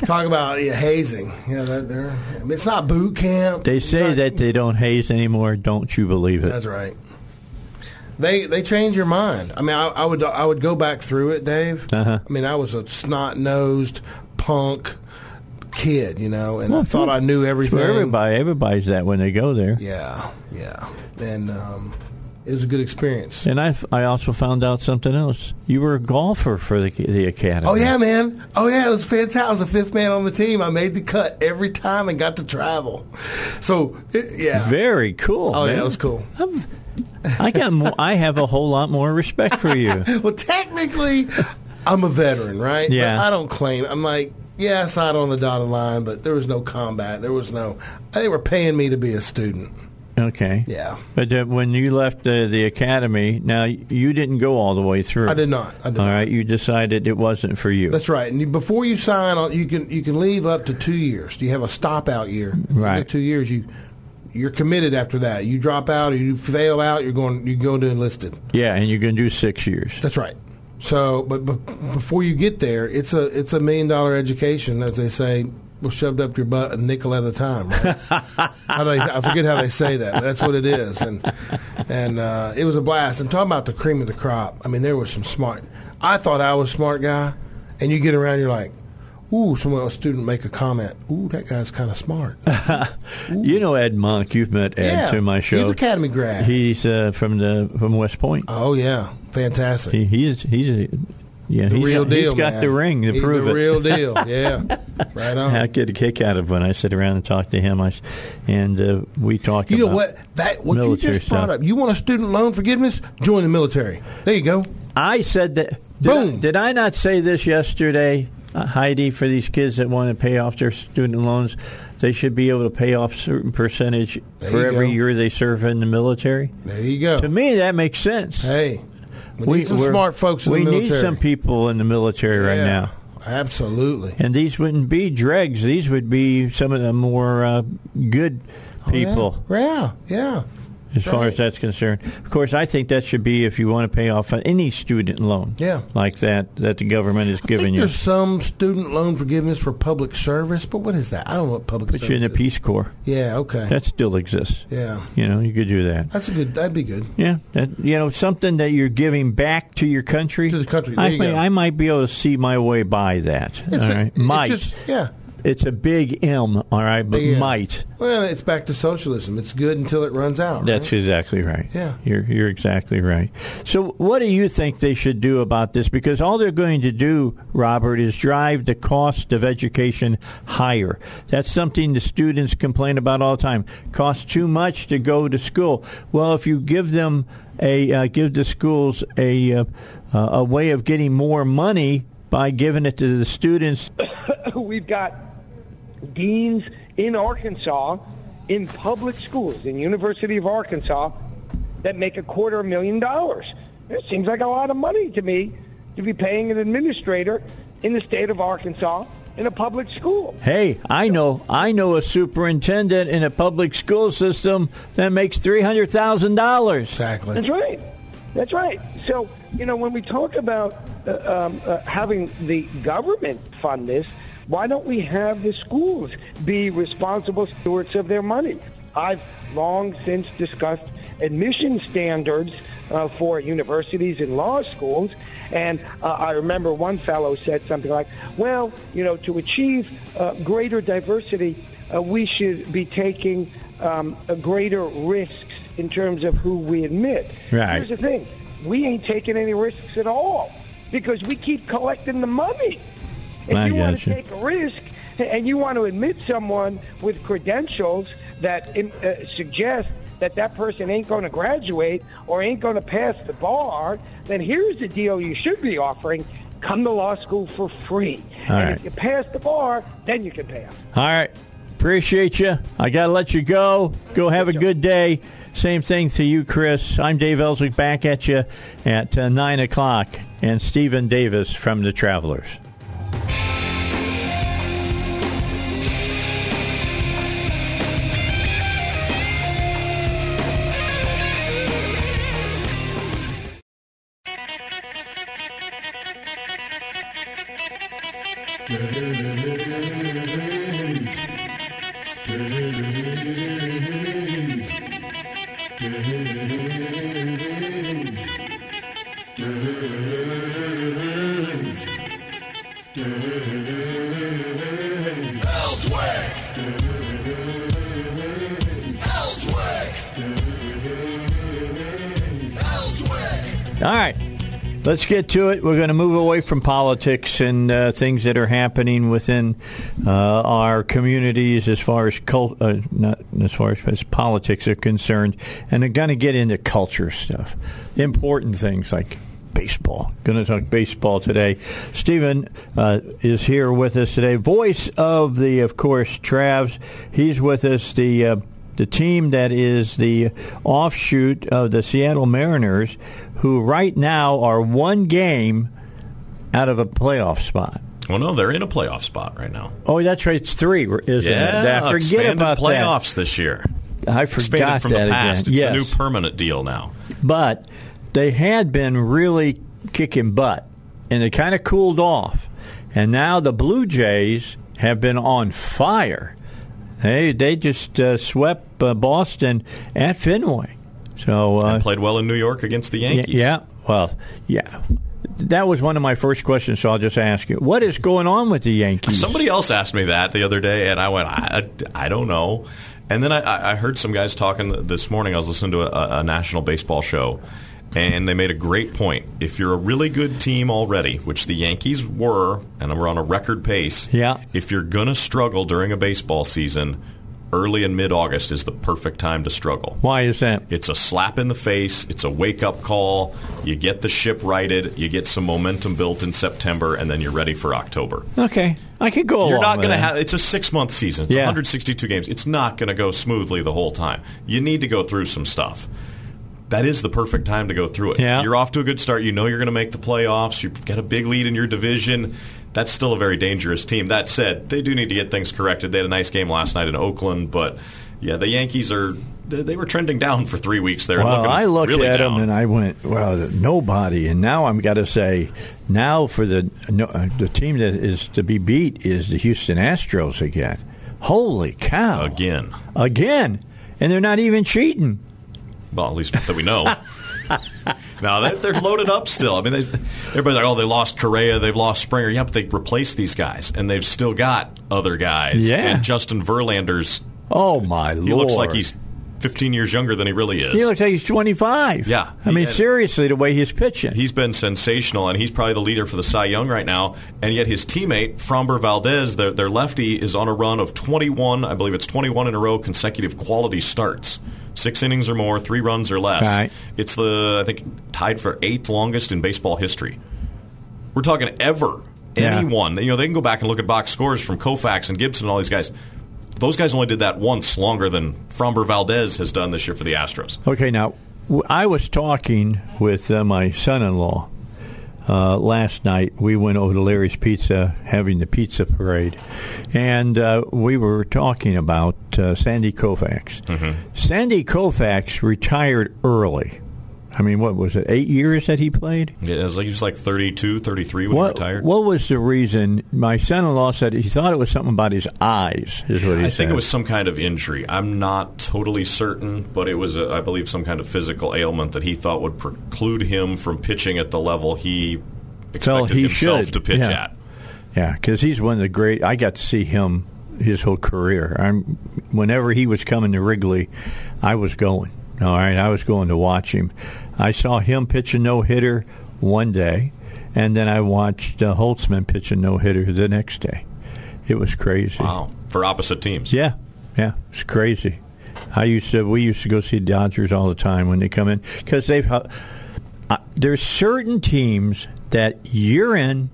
Talk about yeah, hazing. Yeah, that there. I mean, it's not boot camp. They say Not- that they don't haze anymore. Don't you believe it? That's right. They they change your mind. I mean, I, I would I would go back through it, Dave. Uh-huh. I mean, I was a snot nosed punk kid, you know, and I thought I knew everything. everybody, everybody's that when they go there. Yeah, yeah, and um, it was a good experience. And I, I also found out something else. You were a golfer for the, the academy. Oh yeah, man. Oh yeah, it was fantastic. I was the fifth man on the team. I made the cut every time and got to travel. So it, yeah, Very cool. Oh man. yeah, it was cool. I'm- I got more, I have a whole lot more respect for you. Well, technically, I'm a veteran, right? Yeah. But I don't claim. I'm like, yeah, I signed on the dotted line, but there was no combat. There was no. They were paying me to be a student. Okay. Yeah. But uh, when you left uh, the academy, now you didn't go all the way through. I did not. I did All not. right. You decided it wasn't for you. That's right. And you, before you sign on, you can you can leave up to two years. Do you have a stop out year? At the end of Right. Two years. You you're committed after that. You drop out or you fail out, you're going you go to enlisted. yeah, and you're going to do six years. That's right. So, but, but before you get there, it's a it's a million dollar education, as they say. Well, shoved up your butt a nickel at a time. Right? how they, I forget how they say that. But that's what it is, and and uh, it was a blast. And talking about the cream of the crop, I mean, there was some smart. I thought I was a smart guy, and you get around, you're like, ooh, someone a student make a comment. Ooh, that guy's kind of smart. You know Ed Monk. You've met Ed Yeah, to my show. he's. Academy grad. He's uh, from the from West Point. oh yeah, fantastic. He, he's he's a, yeah the he's real got, deal. He's got man. the ring to He's prove the it. real deal. Yeah, right on. I get a kick out of when I sit around and talk to him. I and uh, we talk. You know what? That what you just brought stuff. up. You want a student loan forgiveness? Join the military. There you go. I said that. Did, I, Boom. did I not say this yesterday, uh, Heidi? For these kids that want to pay off their student loans, they should be able to pay off certain percentage There for every go. year they serve in the military. There you go. To me, that makes sense. hey, we, need some smart folks in we the military. need some people in the military right now. Absolutely. And these wouldn't be dregs. These would be some of the more uh, good people. Oh, Yeah, yeah. As far as that's concerned. Of course, I think that should be if you want to pay off any student loan, Yeah. like that that the government is I giving you. there's some student loan forgiveness for public service, but what is that? I don't know what public Put service you in the. Peace Corps. Yeah, okay. That still exists. yeah. You know, you could do that. That's a good that'd be good. Yeah, that, you know, something that you're giving back to your country. To the country. I, There you may. I might be able to see my way by that. It's all a- right, might. just- yeah. It's a big M, all right, but Yeah. might. Well, it's back to socialism. It's good until it runs out. That's right? exactly right. Yeah. You're you're exactly right. So what do you think they should do about this? Because all they're going to do, Robert, is drive the cost of education higher. That's something the students complain about all the time. Costs too much to go to school. Well, if you give them a uh, give the schools a uh, uh, a way of getting more money by giving it to the students, we've got deans in Arkansas in public schools, in University of Arkansas, that make a quarter million dollars. It seems like a lot of money to me to be paying an administrator in the state of Arkansas in a public school. Hey, I know, I know a superintendent in a public school system that makes three hundred thousand dollars. Exactly. That's right. That's right. So, you know, when we talk about uh, um, uh, having the government fund this, why don't we have the schools be responsible stewards of their money? I've long since discussed admission standards uh, for universities and law schools. And uh, I remember one fellow said something like, well, you know, to achieve uh, greater diversity, uh, we should be taking um, greater risks in terms of who we admit. Right. Here's the thing. We ain't taking any risks at all because we keep collecting the money. If I you want to take a risk and you want to admit someone with credentials that uh, suggest that that person ain't going to graduate or ain't going to pass the bar, then here's the deal you should be offering. Come to law school for free. All and right. if you pass the bar, then you can pass. All right. Appreciate you. I got to let you go. Go have a good day. Same thing to you, Chris. I'm Dave Elswick back at you at uh, 9 o'clock. And Stephen Davis from The Travelers. Let's get to it. We're going to move away from politics and uh, things that are happening within uh, our communities as far as cult, uh, not as far as, politics are concerned, and they're going to get into culture stuff, important things like baseball. Going to talk baseball today. Stephen uh, is here with us today, voice of the, of course, Travs. He's with us. The uh, the team that is the offshoot of the Seattle Mariners, who right now are one game out of a playoff spot. Well, no, they're in a playoff spot right now. Oh, that's right. It's three, isn't yeah, it? I forget about playoffs that. this year. I forgot Expanded from that the past. again. It's yes. a new permanent deal now. But they had been really kicking butt, and they kind of cooled off. And now the Blue Jays have been on fire. They they just uh, swept uh, Boston at Fenway. So uh, and played well in New York against the Yankees. Yeah, well, yeah. That was one of my first questions, so I'll just ask you: What is going on with the Yankees? Somebody else asked me that the other day, and I went, I, I don't know. And then I, I heard some guys talking this morning. I was listening to a, a national baseball show, and they made a great point. If you're a really good team already, which the Yankees were, and we're on a record pace, Yeah. if you're going to struggle during a baseball season, early and mid August is the perfect time to struggle. Why is that? It's a slap in the face. It's a wake up call. You get the ship righted. You get some momentum built in September, and then you're ready for October. Okay, I could go. You're not going to have. It's a six month season. It's Yeah. 162 games. It's not going to go smoothly the whole time. You need to go through some stuff. That is the perfect time to go through it. Yeah. You're off to a good start. You know you're going to make the playoffs. You've got a big lead in your division. That's still a very dangerous team. That said, they do need to get things corrected. They had a nice game last night in Oakland, but yeah, the Yankees are. They were trending down for three weeks there. Well, I looked really at down. them and I went, "Well, nobody." And now I'm got to say, now for the no, uh, the team that is to be beat is the Houston Astros again. Holy cow! again. again, and they're not even cheating. Well, at least that we know. now they're, they're loaded up still. I mean, they, everybody's like, "Oh, they lost Correa, they've lost Springer." Yeah, but they replaced these guys, and they've still got other guys. Yeah. and Justin Verlander's. Oh my lord! He looks like he's 15 years younger than he really is. He looks like he's 25. Yeah. I mean, He- seriously, the way he's pitching. He's been sensational, and he's probably the leader for the Cy Young right now. And yet, his teammate Framber Valdez, their, their lefty, is on a run of 21. I believe it's 21 in a row consecutive quality starts. Six innings or more, three runs or less. Right. It's the I think tied for eighth longest in baseball history. We're talking ever. Yeah. Anyone, you know, they can go back and look at box scores from Koufax and Gibson and all these guys. Those guys only did that once longer than Framber Valdez has done this year for the Astros. Okay, now I was talking with uh, my son-in-law uh, last night. We went over to Larry's Pizza, having the pizza parade, and uh, we were talking about uh, Sandy Koufax. Sandy Koufax retired early. I mean, what was it? Eight years that he played. Yeah, it was like he was like 32, 33 when What, he retired. what was the reason? My son-in-law said he thought it was something about his eyes. Is what he said? I said. think it was some kind of injury. I'm not totally certain, but it was, a, I believe, some kind of physical ailment that he thought would preclude him from pitching at the level he expected he himself should, to pitch yeah. at. Yeah, because he's one of the great. I got to see him his whole career. I'm whenever he was coming to Wrigley, I was going. All right, I was going to watch him. I saw him pitch a no hitter one day, and then I watched uh, Holtzman pitch a no hitter the next day. It was crazy. Wow, for opposite teams. Yeah, yeah, it's crazy. I used to. We used to go see Dodgers all the time when they come in because they've. Uh, there's certain teams that year in,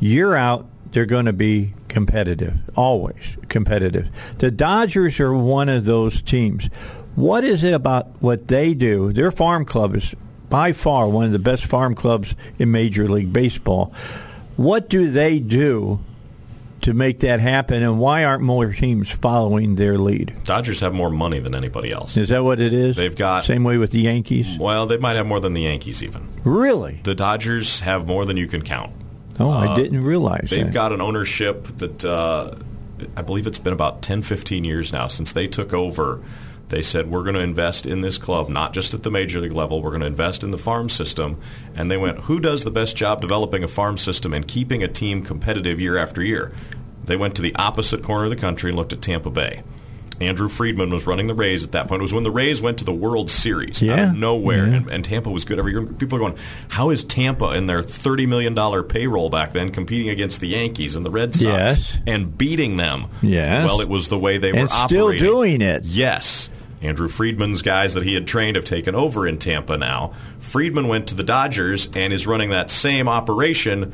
year out, they're going to be competitive. Always competitive. The Dodgers are one of those teams. What is it about what they do? Their farm club is by far one of the best farm clubs in Major League Baseball. What do they do to make that happen, and why aren't more teams following their lead? Dodgers have more money than anybody else. Is that what it is? They've got- same way with the Yankees. Well, they might have more than the Yankees even. Really? The Dodgers have more than you can count. Oh, I didn't realize They've that. got an ownership that uh, I believe it's been about 10, 15 years now since they took over. They said, we're going to invest in this club, not just at the major league level. We're going to invest in the farm system. And they went, who does the best job developing a farm system and keeping a team competitive year after year? They went to the opposite corner of the country and looked at Tampa Bay. Andrew Friedman was running the Rays at that point. It was when the Rays went to the World Series Yeah. out of nowhere, Yeah. and, and Tampa was good every year. People are going, how is Tampa in their $30 million payroll back then competing against the Yankees and the Red Sox Yes. and beating them? Yes. Well, it was the way they And were still operating. doing it. Yes. Andrew Friedman's guys that he had trained have taken over in Tampa now. Friedman went to the Dodgers and is running that same operation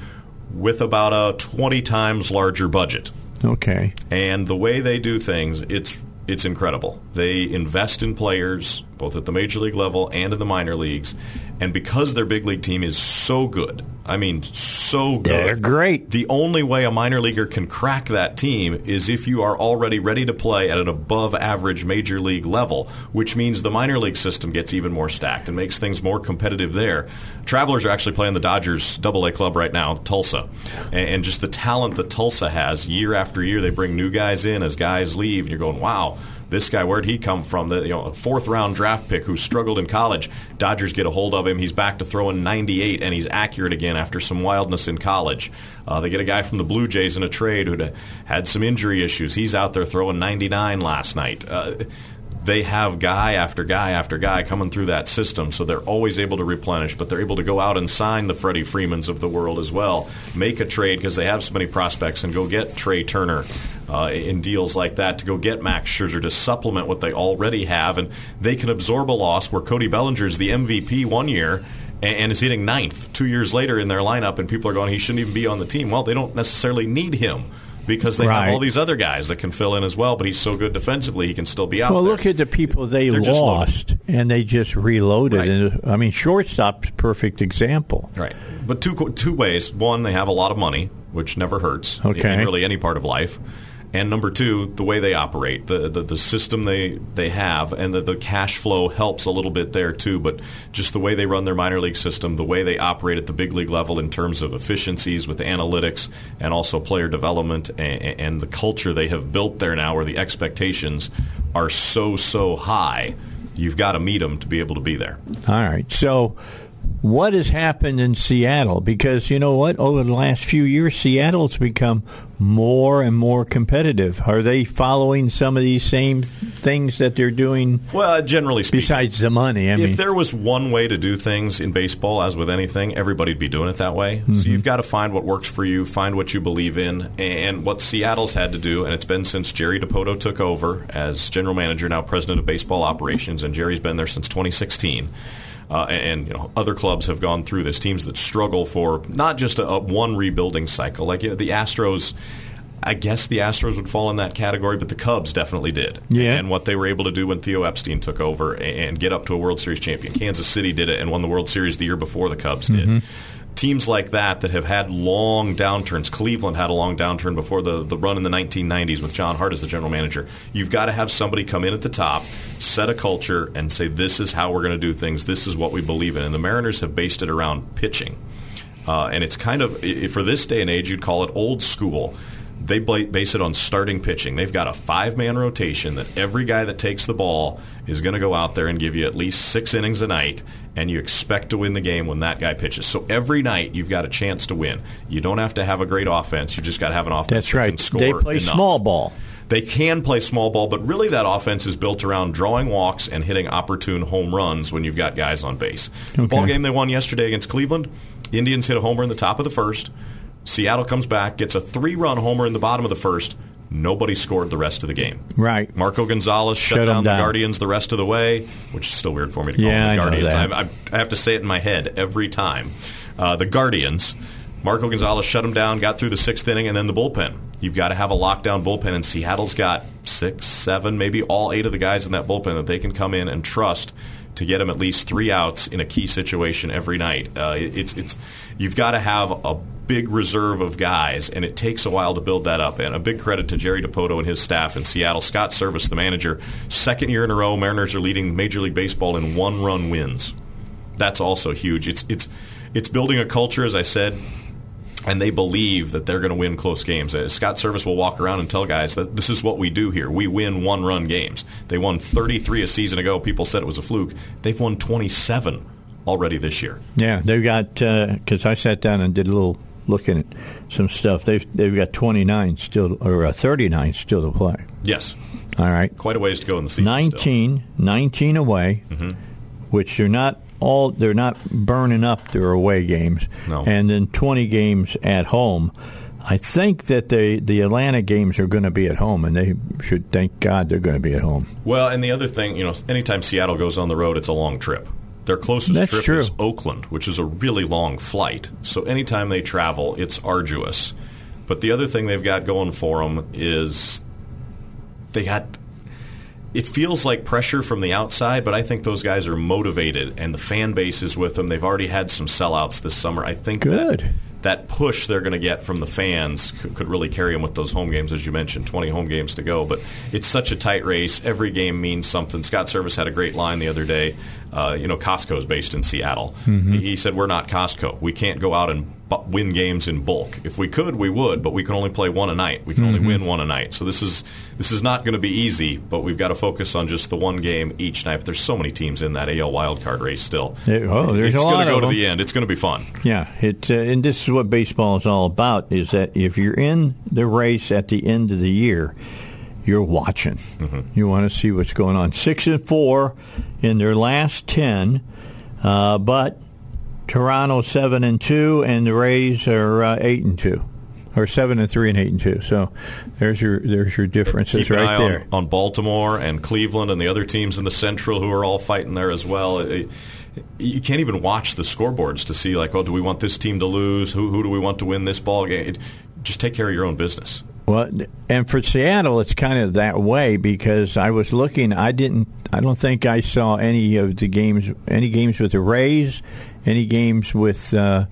with about a 20 times larger budget. Okay. And the way they do things, it's it's incredible. They invest in players both at the major league level and in the minor leagues. And because their big league team is so good, I mean so good. They're great. The only way a minor leaguer can crack that team is if you are already ready to play at an above average major league level, which means the minor league system gets even more stacked and makes things more competitive there. Travelers are actually playing the Dodgers Double A club right now, Tulsa, and, and just the talent that Tulsa has year after year. They bring new guys in as guys leave, and you're going, wow. This guy, where'd he come from? The you know, fourth round draft pick who struggled in college. Dodgers get a hold of him. He's back to throwing 98, and he's accurate again after some wildness in college. Uh, they get a guy from the Blue Jays in a trade who had some injury issues. He's out there throwing 99 last night. Uh, they have guy after guy after guy coming through that system, so they're always able to replenish. But they're able to go out and sign the Freddie Freemans of the world as well, make a trade because they have so many prospects, and go get Trea Turner uh, in deals like that to go get Max Scherzer to supplement what they already have, and they can absorb a loss where Cody Bellinger is the MVP one year and is hitting ninth two years later in their lineup, and people are going, he shouldn't even be on the team. Well, they don't necessarily need him because they Right. have all these other guys that can fill in as well. But he's so good defensively, he can still be out Well, there. look at the people they They're lost, and they just reloaded. Right. And I mean, shortstop's perfect example. Right. But two two ways. One, they have a lot of money, which never hurts Okay. in really any part of life. And number two, the way they operate, the the, the system they, they have, and the, the cash flow helps a little bit there too. But just the way they run their minor league system, the way they operate at the big league level in terms of efficiencies with analytics and also player development and, and the culture they have built there now, where the expectations are so so high, you've got to meet them to be able to be there. All right. So, what has happened in Seattle? Because you know what? Over the last few years, Seattle's become more and more competitive. Are they following some of these same things that they're doing Well, generally speaking. besides the money? I if mean, there was one way to do things in baseball, as with anything, everybody'd be doing it that way. Mm-hmm. So you've got to find what works for you, find what you believe in, and what Seattle's had to do, and it's been since Jerry Dipoto took over as general manager, now president of baseball operations, and Jerry's been there since 2016. Uh, and you know other clubs have gone through this. Teams that struggle for not just a, a one rebuilding cycle, like you know, the Astros. I guess the Astros would fall in that category, but the Cubs definitely did. Yeah. And what they were able to do when Theo Epstein took over and get up to a World Series champion. Kansas City did it and won the World Series the year before the Cubs did. Teams like that that have had long downturns. Cleveland had a long downturn before the, the run in the 1990s with John Hart as the general manager. You've got to have somebody come in at the top, set a culture, and say, this is how we're going to do things. This is what we believe in. And the Mariners have based it around pitching. Uh, and it's kind of, for this day and age, you'd call it old school. They base it on starting pitching. They've got a five man rotation that every guy that takes the ball is going to go out there and give you at least six innings a night, and you expect to win the game when that guy pitches. So every night you've got a chance to win. You don't have to have a great offense. You just got to have an offense. that's that right. Can score They play enough. small ball. They can play small ball, but really that offense is built around drawing walks and hitting opportune home runs when you've got guys on base. The ball game they won yesterday against Cleveland, Indians hit a homer in the top of the first. Seattle comes back, gets a three-run homer in the bottom of the first. Nobody scored the rest of the game. Right. Marco Gonzalez shut, Shut 'em down, the. Guardians the rest of the way, which is still weird for me to call Yeah, them the Guardians. I, I, I have to say it in my head every time. Uh, the Guardians. Marco Gonzalez shut him down, got through the sixth inning, and then the bullpen. You've got to have a lockdown bullpen, and Seattle's got six, seven, maybe all eight of the guys in that bullpen that they can come in and trust to get them at least three outs in a key situation every night. Uh, it- it's it's you've got to have a big reserve of guys, and it takes a while to build that up. And a big credit to Jerry Dipoto and his staff in Seattle. Scott Servais, the manager, second year in a row, Mariners are leading Major League Baseball in one-run wins. That's also huge. It's it's it's building a culture, as I said, and they believe that they're going to win close games. Uh, Scott Servais will walk around and tell guys that this is what we do here. We win one-run games. They won 33 a season ago. People said it was a fluke. They've won 27 already this year. Yeah, they've got because I sat down and did a little looking at some stuff. They've they've got 29 still or uh, 39 still to play. Yes. All right. Quite a ways to go in the season. 19, 19 away, Mm-hmm. which they're not all they're not burning up their away games. No. And then 20 games at home. I think that the the Atlanta games are going to be at home, and they should thank God they're going to be at home. Well, and the other thing, you know, anytime Seattle goes on the road, it's a long trip. Their closest That's trip true. is Oakland, which is a really long flight. So anytime they travel, it's arduous. But the other thing they've got going for them is they got. It feels like pressure from the outside, but I think those guys are motivated, and the fan base is with them. They've already had some sellouts this summer. I think Good. that that push they're going to get from the fans could, could really carry them with those home games, as you mentioned, 20 home games to go. But it's such a tight race. Every game means something. Scott Servais had a great line the other day. Uh, you know, Costco is based in Seattle. He, he said, "We're not Costco. We can't go out and bu- win games in bulk. If we could, we would, but we can only play one a night. We can only win one a night. So this is this is not going to be easy. But we've got to focus on just the one game each night. But there's so many teams in that AL wildcard race still. Yeah, oh, there's it's a gonna go to the end. It's going to be fun. Yeah, it uh, and this is what baseball is all about: is that if you're in the race at the end of the year, you're watching. You want to see what's going on. Six and four in their last ten, uh, but Toronto seven and two, and the Rays are uh, eight and two, or seven and three and eight and two. So there's your there's your differences Keep right there. On, on Baltimore and Cleveland and the other teams in the Central who are all fighting there as well. It- you can't even watch the scoreboards to see like, oh, do we want this team to lose? Who who do we want to win this ball game? It- just take care of your own business. Well, and for Seattle, it's kind of that way because I was looking. I didn't. I don't think I saw any of the games. Any games with the Rays. Any games with. Uh,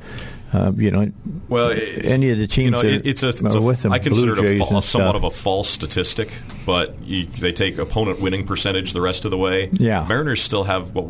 uh, you know, Well, any of the teams you know, that it- it's a, it's a- with them, I consider Blue it a, fa- somewhat of a false statistic, but you, they take opponent winning percentage the rest of the way. Yeah. Mariners still have what,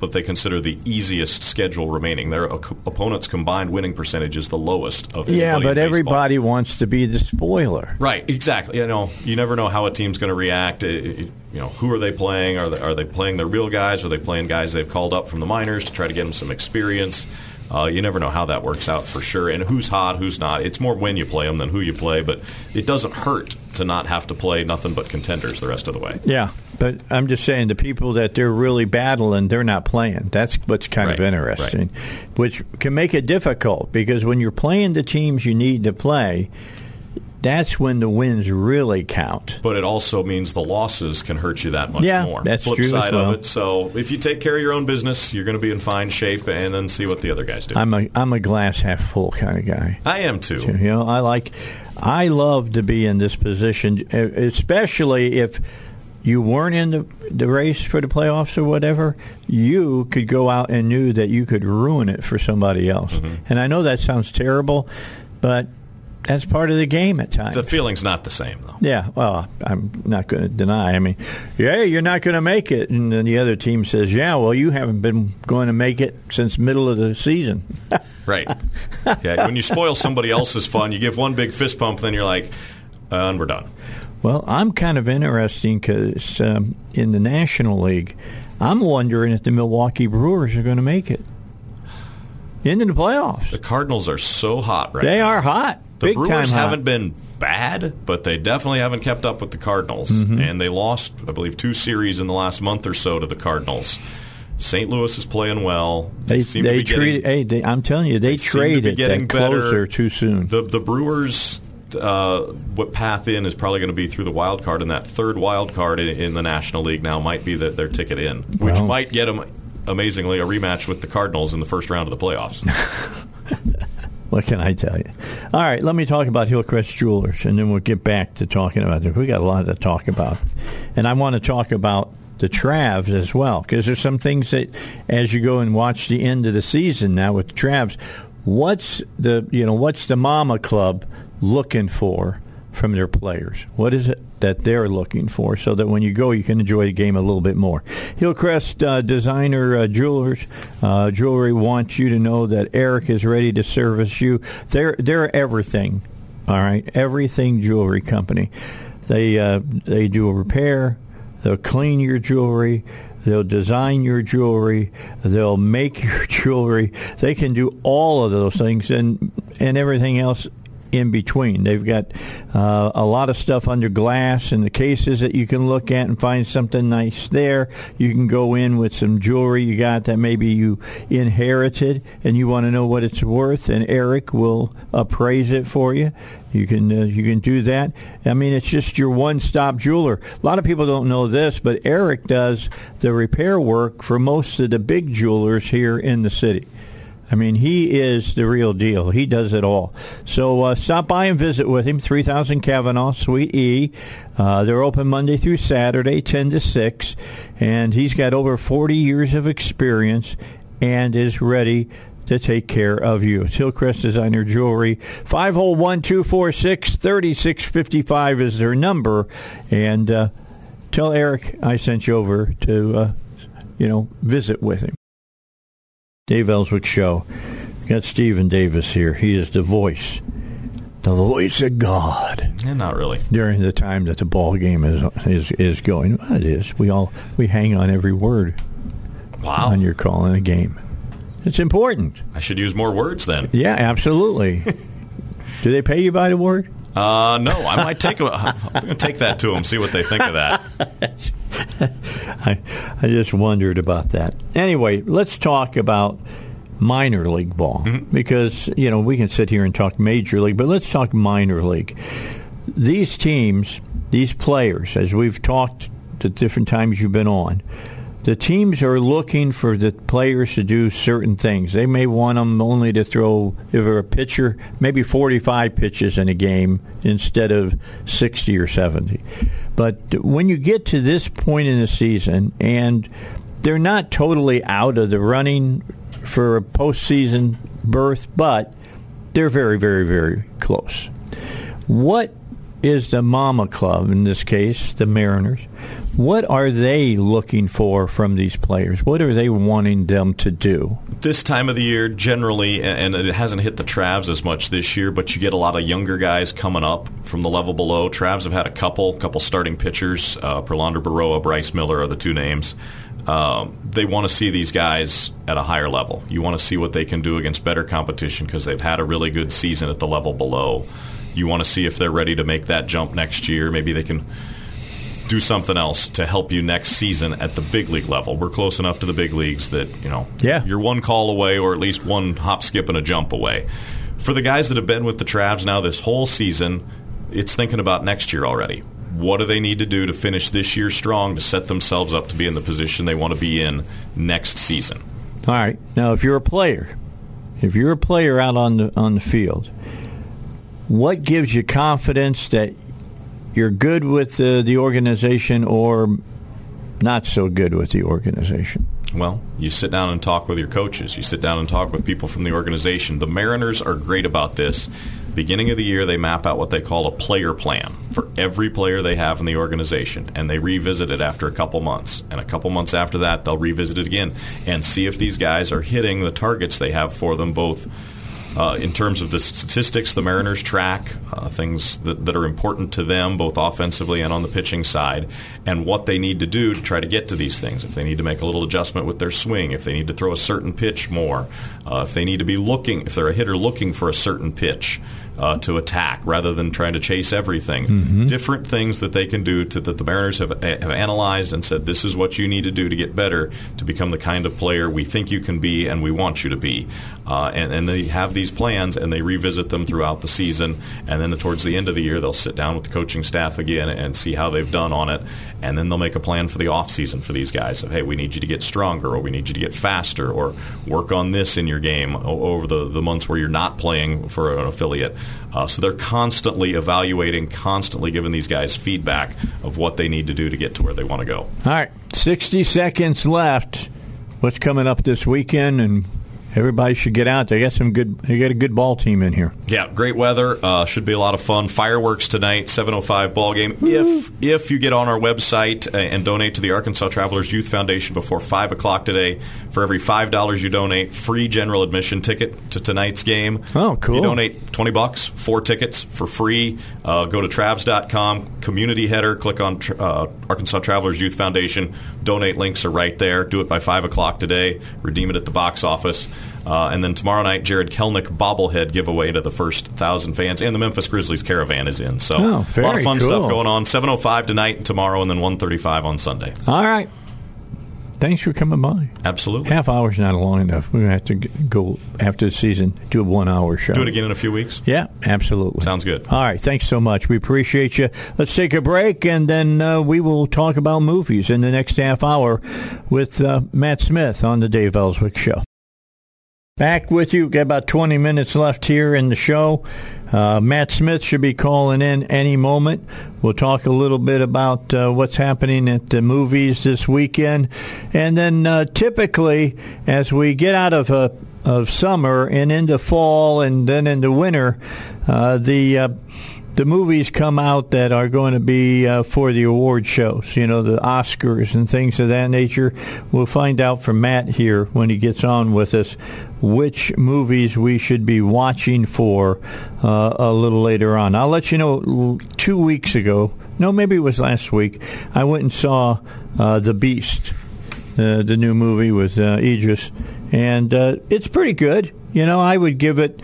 what they consider the easiest schedule remaining. Their op- opponents' combined winning percentage is the lowest of anybody Yeah, but everybody wants to be the spoiler. Right, exactly. You know, you never know how a team's going to react. It- it- you know, who are they playing? Are they, are they playing their real guys? Are they playing guys they've called up from the minors to try to get them some experience? Uh, you never know how that works out for sure, and who's hot, who's not. It's more when you play them than who you play, but it doesn't hurt to not have to play nothing but contenders the rest of the way. Yeah, but I'm just saying the people that they're really battling, they're not playing. That's what's kind of Right, interesting, which can make it difficult because when you're playing the teams you need to play, that's when the wins really count. But it also means the losses can hurt you that much Yeah, more. that's Flip true as side well. of it. So if you take care of your own business, you're going to be in fine shape, and then see what the other guys do. I'm a I'm a glass half full kind of guy. I am too. You know, I like, I love to be in this position, especially if you weren't in the, the race for the playoffs or whatever. You could go out and knew that you could ruin it for somebody else. Mm-hmm. And I know that sounds terrible, but that's part of the game at times. The feeling's not the same though. yeah, well, I'm not going to deny. I mean, yeah, you're not going to make it, and then the other team says, "Yeah, well, you haven't been going to make it since middle of the season." Right. Yeah. When you spoil somebody else's fun, you give one big fist pump, then you're like, uh, and we're done. Well, I'm kind of interesting because um, in the National League, I'm wondering if the Milwaukee Brewers are going to make it into the playoffs. The Cardinals are so hot right They now. are hot. The Big Brewers time hot. haven't been bad, but they definitely haven't kept up with the Cardinals. Mm-hmm. And they lost, I believe, two series in the last month or so to the Cardinals. St. Louis is playing well. They seem to they be getting- treated. Hey, they, I'm telling you, they, be traded getting that better. closer too soon. The the Brewers, uh, what path in is probably going to be through the wild card, and that third wild card in, in the National League now might be the, their ticket in, which might get them amazingly a rematch with the Cardinals in the first round of the playoffs. What can I tell you? All right, let me talk about Hillcrest Jewelers, and then we'll get back to talking about it. We got a lot to talk about, and I want to talk about the Travs as well because there's some things that, as you go and watch the end of the season now with the Travs, what's the you know what's the Mama Club looking for from their players? What is it that they're looking for so that when you go, you can enjoy the game a little bit more? Hillcrest uh, Designer uh, Jewelers uh, Jewelry wants you to know that Eric is ready to service you. They're they're everything. All right, everything jewelry company. They uh, they do a repair. They'll clean your jewelry. They'll design your jewelry. They'll make your jewelry. They can do all of those things and and everything else in between. They've got uh, a lot of stuff under glass in the cases that you can look at and find something nice there. You can go in with some jewelry you got that maybe you inherited and you want to know what it's worth, and Eric will appraise it for you. You can uh, you can do that. I mean, it's just your one-stop jeweler. A lot of people don't know this, but Eric does the repair work for most of the big jewelers here in the city. I mean, he is the real deal. He does it all. So uh, stop by and visit with him. 3000 Kavanaugh, Suite E. Uh, they're open Monday through Saturday, 10 to 6. And he's got over 40 years of experience and is ready to take care of you. Hillcrest Designer Jewelry. 501-246-3655 is their number. And uh, tell Eric I sent you over to, uh, you know, visit with him. Dave Elswick Show. We got Stephen Davis here. He is the voice, the voice of God. Yeah, not really. During the time that the ball game is is is going, well, it is. We all we hang on every word. Wow. When you're calling a game, it's important. I should use more words then. Yeah, absolutely. Do they pay you by the word? Uh, no, I might take. A, I'm going to take that to them. See what they think of that. I, I just wondered about that. Anyway, let's talk about minor league ball mm-hmm. because you know we can sit here and talk major league, but let's talk minor league. These teams, these players, as we've talked at different times you've been on, the teams are looking for the players to do certain things. They may want them only to throw, if they're a pitcher, maybe 45 pitches in a game instead of 60 or 70. But when you get to this point in the season, and they're not totally out of the running for a postseason berth, but they're very, very, very close. What is the Mama Club, in this case, the Mariners, what are they looking for from these players? What are they wanting them to do? This time of the year, generally, and it hasn't hit the Travs as much this year, but you get a lot of younger guys coming up from the level below. Travs have had a couple, couple starting pitchers. Uh, Prelander Berroa, Bryce Miller are the two names. Um, they want to see these guys at a higher level. You want to see what they can do against better competition because they've had a really good season at the level below. You want to see if they're ready to make that jump next year. Maybe they can do something else to help you next season at the big league level. We're close enough to the big leagues that you know yeah. you're one call away, or at least one hop, skip, and a jump away. For the guys that have been with the Travs now this whole season, it's thinking about next year already. What do they need to do to finish this year strong to set themselves up to be in the position they want to be in next season? All right. Now, if you're a player, if you're a player out on the on the field, what gives you confidence that you're good with uh, the organization or not so good with the organization? Well, you sit down and talk with your coaches. You sit down and talk with people from the organization. The Mariners are great about this. Beginning of the year, they map out what they call a player plan for every player they have in the organization, and they revisit it after a couple months. And a couple months after that, they'll revisit it again and see if these guys are hitting the targets they have for them, both uh, in terms of the statistics the Mariners track, uh, things that, that, are important to them, both offensively and on the pitching side, and what they need to do to try to get to these things. If they need to make a little adjustment with their swing, if they need to throw a certain pitch more, uh, if they need to be looking, if they're a hitter looking for a certain pitch, uh, to attack rather than trying to chase everything. Mm-hmm. Different things that they can do to, that the Mariners have, have analyzed and said this is what you need to do to get better to become the kind of player we think you can be and we want you to be. Uh, and, and they have these plans and they revisit them throughout the season. And then towards the end of the year, they'll sit down with the coaching staff again and see how they've done on it. And then they'll make a plan for the off season for these guys of hey, we need you to get stronger or we need you to get faster or work on this in your game over the, the months where you're not playing for an affiliate. Uh, so they're constantly evaluating, constantly giving these guys feedback of what they need to do to get to where they want to go. All right, 60 seconds left. What's coming up this weekend and Everybody should get out. They got some good. They got a good ball team in here. Yeah, great weather. Uh, should be a lot of fun. Fireworks tonight, seven oh five ball game. If if you get on our website and donate to the Arkansas Travelers Youth Foundation before five o'clock today, for every five dollars you donate, free general admission ticket to tonight's game. Oh, cool! You donate twenty bucks, four tickets for free. Uh, go to Travs.com, community header, click on uh, Arkansas Travelers Youth Foundation. Donate links are right there. Do it by five o'clock today. Redeem it at the box office. Uh, and then tomorrow night, Jarred Kelenic bobblehead giveaway to the first thousand fans, and the Memphis Grizzlies caravan is in. So Oh, a lot of fun cool. stuff going on. Seven oh five tonight, and tomorrow, and then one thirty five on Sunday. All right. Thanks for coming by. Absolutely. Half hour's not long enough. We're going to have to go after the season, do a one hour show. Do it again in a few weeks. Yeah, absolutely. Sounds good. All right. Thanks so much. We appreciate you. Let's take a break, and then uh, we will talk about movies in the next half hour with uh, Matt Smith on the Dave Elswick Show. Back with you. Got about 20 minutes left here in the show. Uh, Matt Smith should be calling in any moment. We'll talk a little bit about uh, what's happening at the movies this weekend. And then uh, typically, as we get out of, uh, of summer and into fall and then into winter, uh, the uh, the movies come out that are going to be uh, for the award shows, you know, the Oscars and things of that nature. We'll find out from Matt here when he gets on with us which movies we should be watching for uh, a little later on. I'll let you know two weeks ago, no, maybe it was last week, I went and saw uh, The Beast, uh, the new movie with uh, Idris, and uh, it's pretty good. You know, I would give it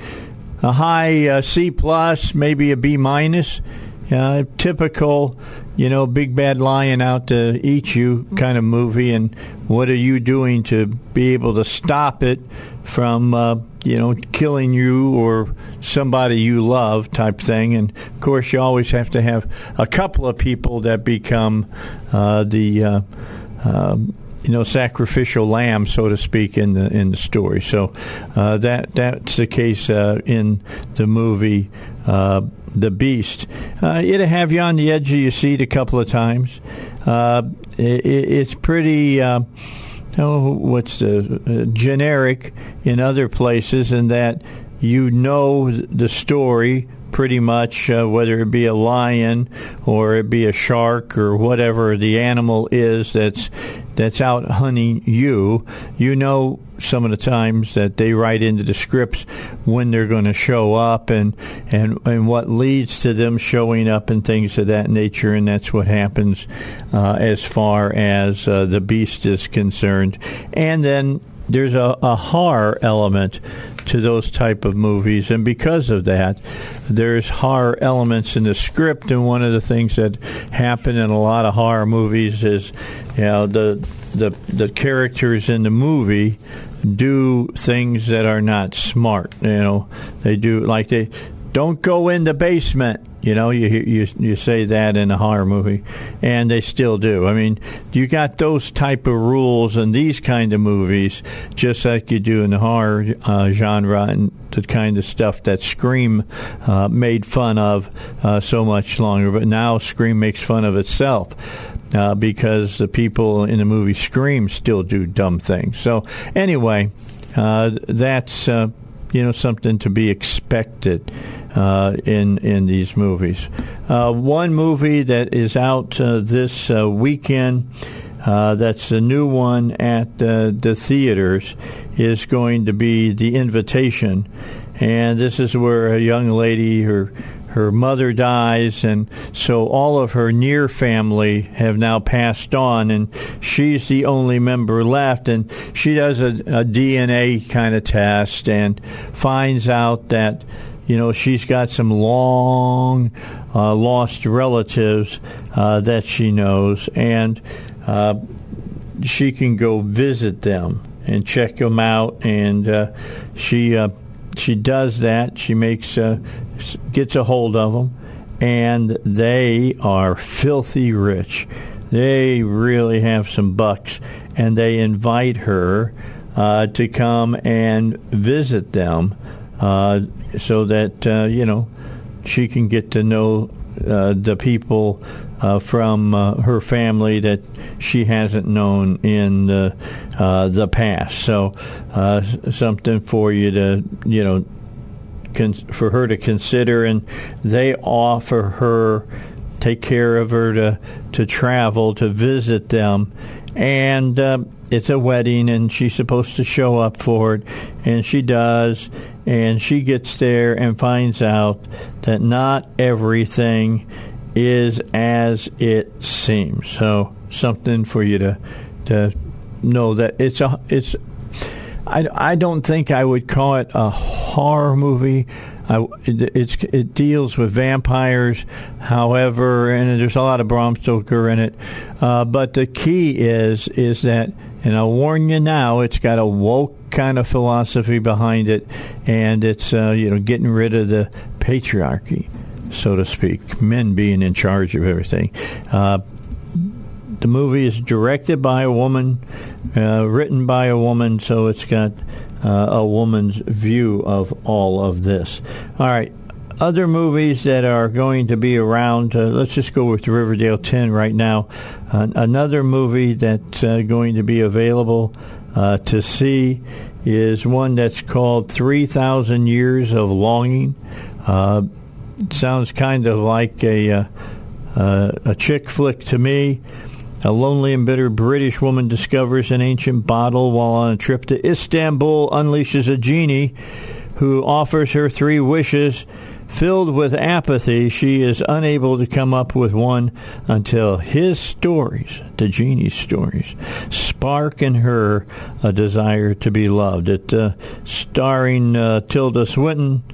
a high uh, C plus, maybe a B minus. Typical, you know, big bad lion out to eat you kind of movie, and what are you doing to be able to stop it from, uh, you know, killing you or somebody you love type thing? And of course, you always have to have a couple of people that become uh, the. Uh, um, you know, sacrificial lamb, so to speak, in the in the story. So uh, that that's the case uh, in the movie uh, The Beast. It'll have you on the edge of your seat a couple of times. It, it's pretty. Oh, what's the uh, generic in other places, in that you know the story pretty much, uh, whether it be a lion or it be a shark or whatever the animal is that's that's out hunting you. You know some of the times that they write into the scripts when they're going to show up and, and and what leads to them showing up and things of that nature, and that's what happens uh, as far as uh, the beast is concerned. And then there's a, a horror element to those type of movies, and because of that, there's horror elements in the script. And one of the things that happen in a lot of horror movies is, you know, the the the characters in the movie do things that are not smart. You know, they do like they don't go in the basement. You know, you you you say that in a horror movie, and they still do. I mean, you got those type of rules in these kind of movies, just like you do in the horror uh, genre, and the kind of stuff that Scream uh, made fun of uh, so much longer. But now Scream makes fun of itself. Uh, because the people in the movie Scream still do dumb things. So anyway, uh, that's uh, you know something to be expected uh, in in these movies. Uh, one movie that is out uh, this uh, weekend. Uh, that's a new one at uh, the theaters. Is going to be the Invitation, and this is where a young lady her her mother dies, and so all of her near family have now passed on, and she's the only member left. And she does a, a DNA kind of test and finds out that you know she's got some long uh, lost relatives uh, that she knows, and uh, she can go visit them and check them out, and uh, she uh, she does that. She makes uh, gets a hold of them, and they are filthy rich. They really have some bucks, and they invite her uh, to come and visit them, uh, so that uh, you know she can get to know uh, the people uh, from uh, her family that she hasn't known in the, uh, the past. So uh, something for you to you know con- for her to consider, and they offer her take care of her to to travel to visit them, and um, it's a wedding, and she's supposed to show up for it, and she does, and she gets there and finds out that not everything is as it seems. So something for you to to know that it's a it's I, I don't think I would call it a horror movie. I, it, it deals with vampires, however, and there's a lot of Bram Stoker in it. Uh, but the key is is that, and I'll warn you now, it's got a woke kind of philosophy behind it, and it's uh, you know getting rid of the patriarchy, so to speak, men being in charge of everything. Uh, the movie is directed by a woman, uh, written by a woman, so it's got uh, a woman's view of all of this. All right. Other movies that are going to be around, uh, let's just go with Riverdale 10 right now. Uh, another movie that's uh, going to be available uh, to see is one that's called 3,000 Years of Longing. Uh, sounds kind of like a, a chick flick to me. A lonely and bitter British woman discovers an ancient bottle while on a trip to Istanbul, unleashes a genie who offers her three wishes. Filled with apathy, she is unable to come up with one until his stories, the genie's stories, spark in her a desire to be loved. It uh, starring uh, Tilda Swinton,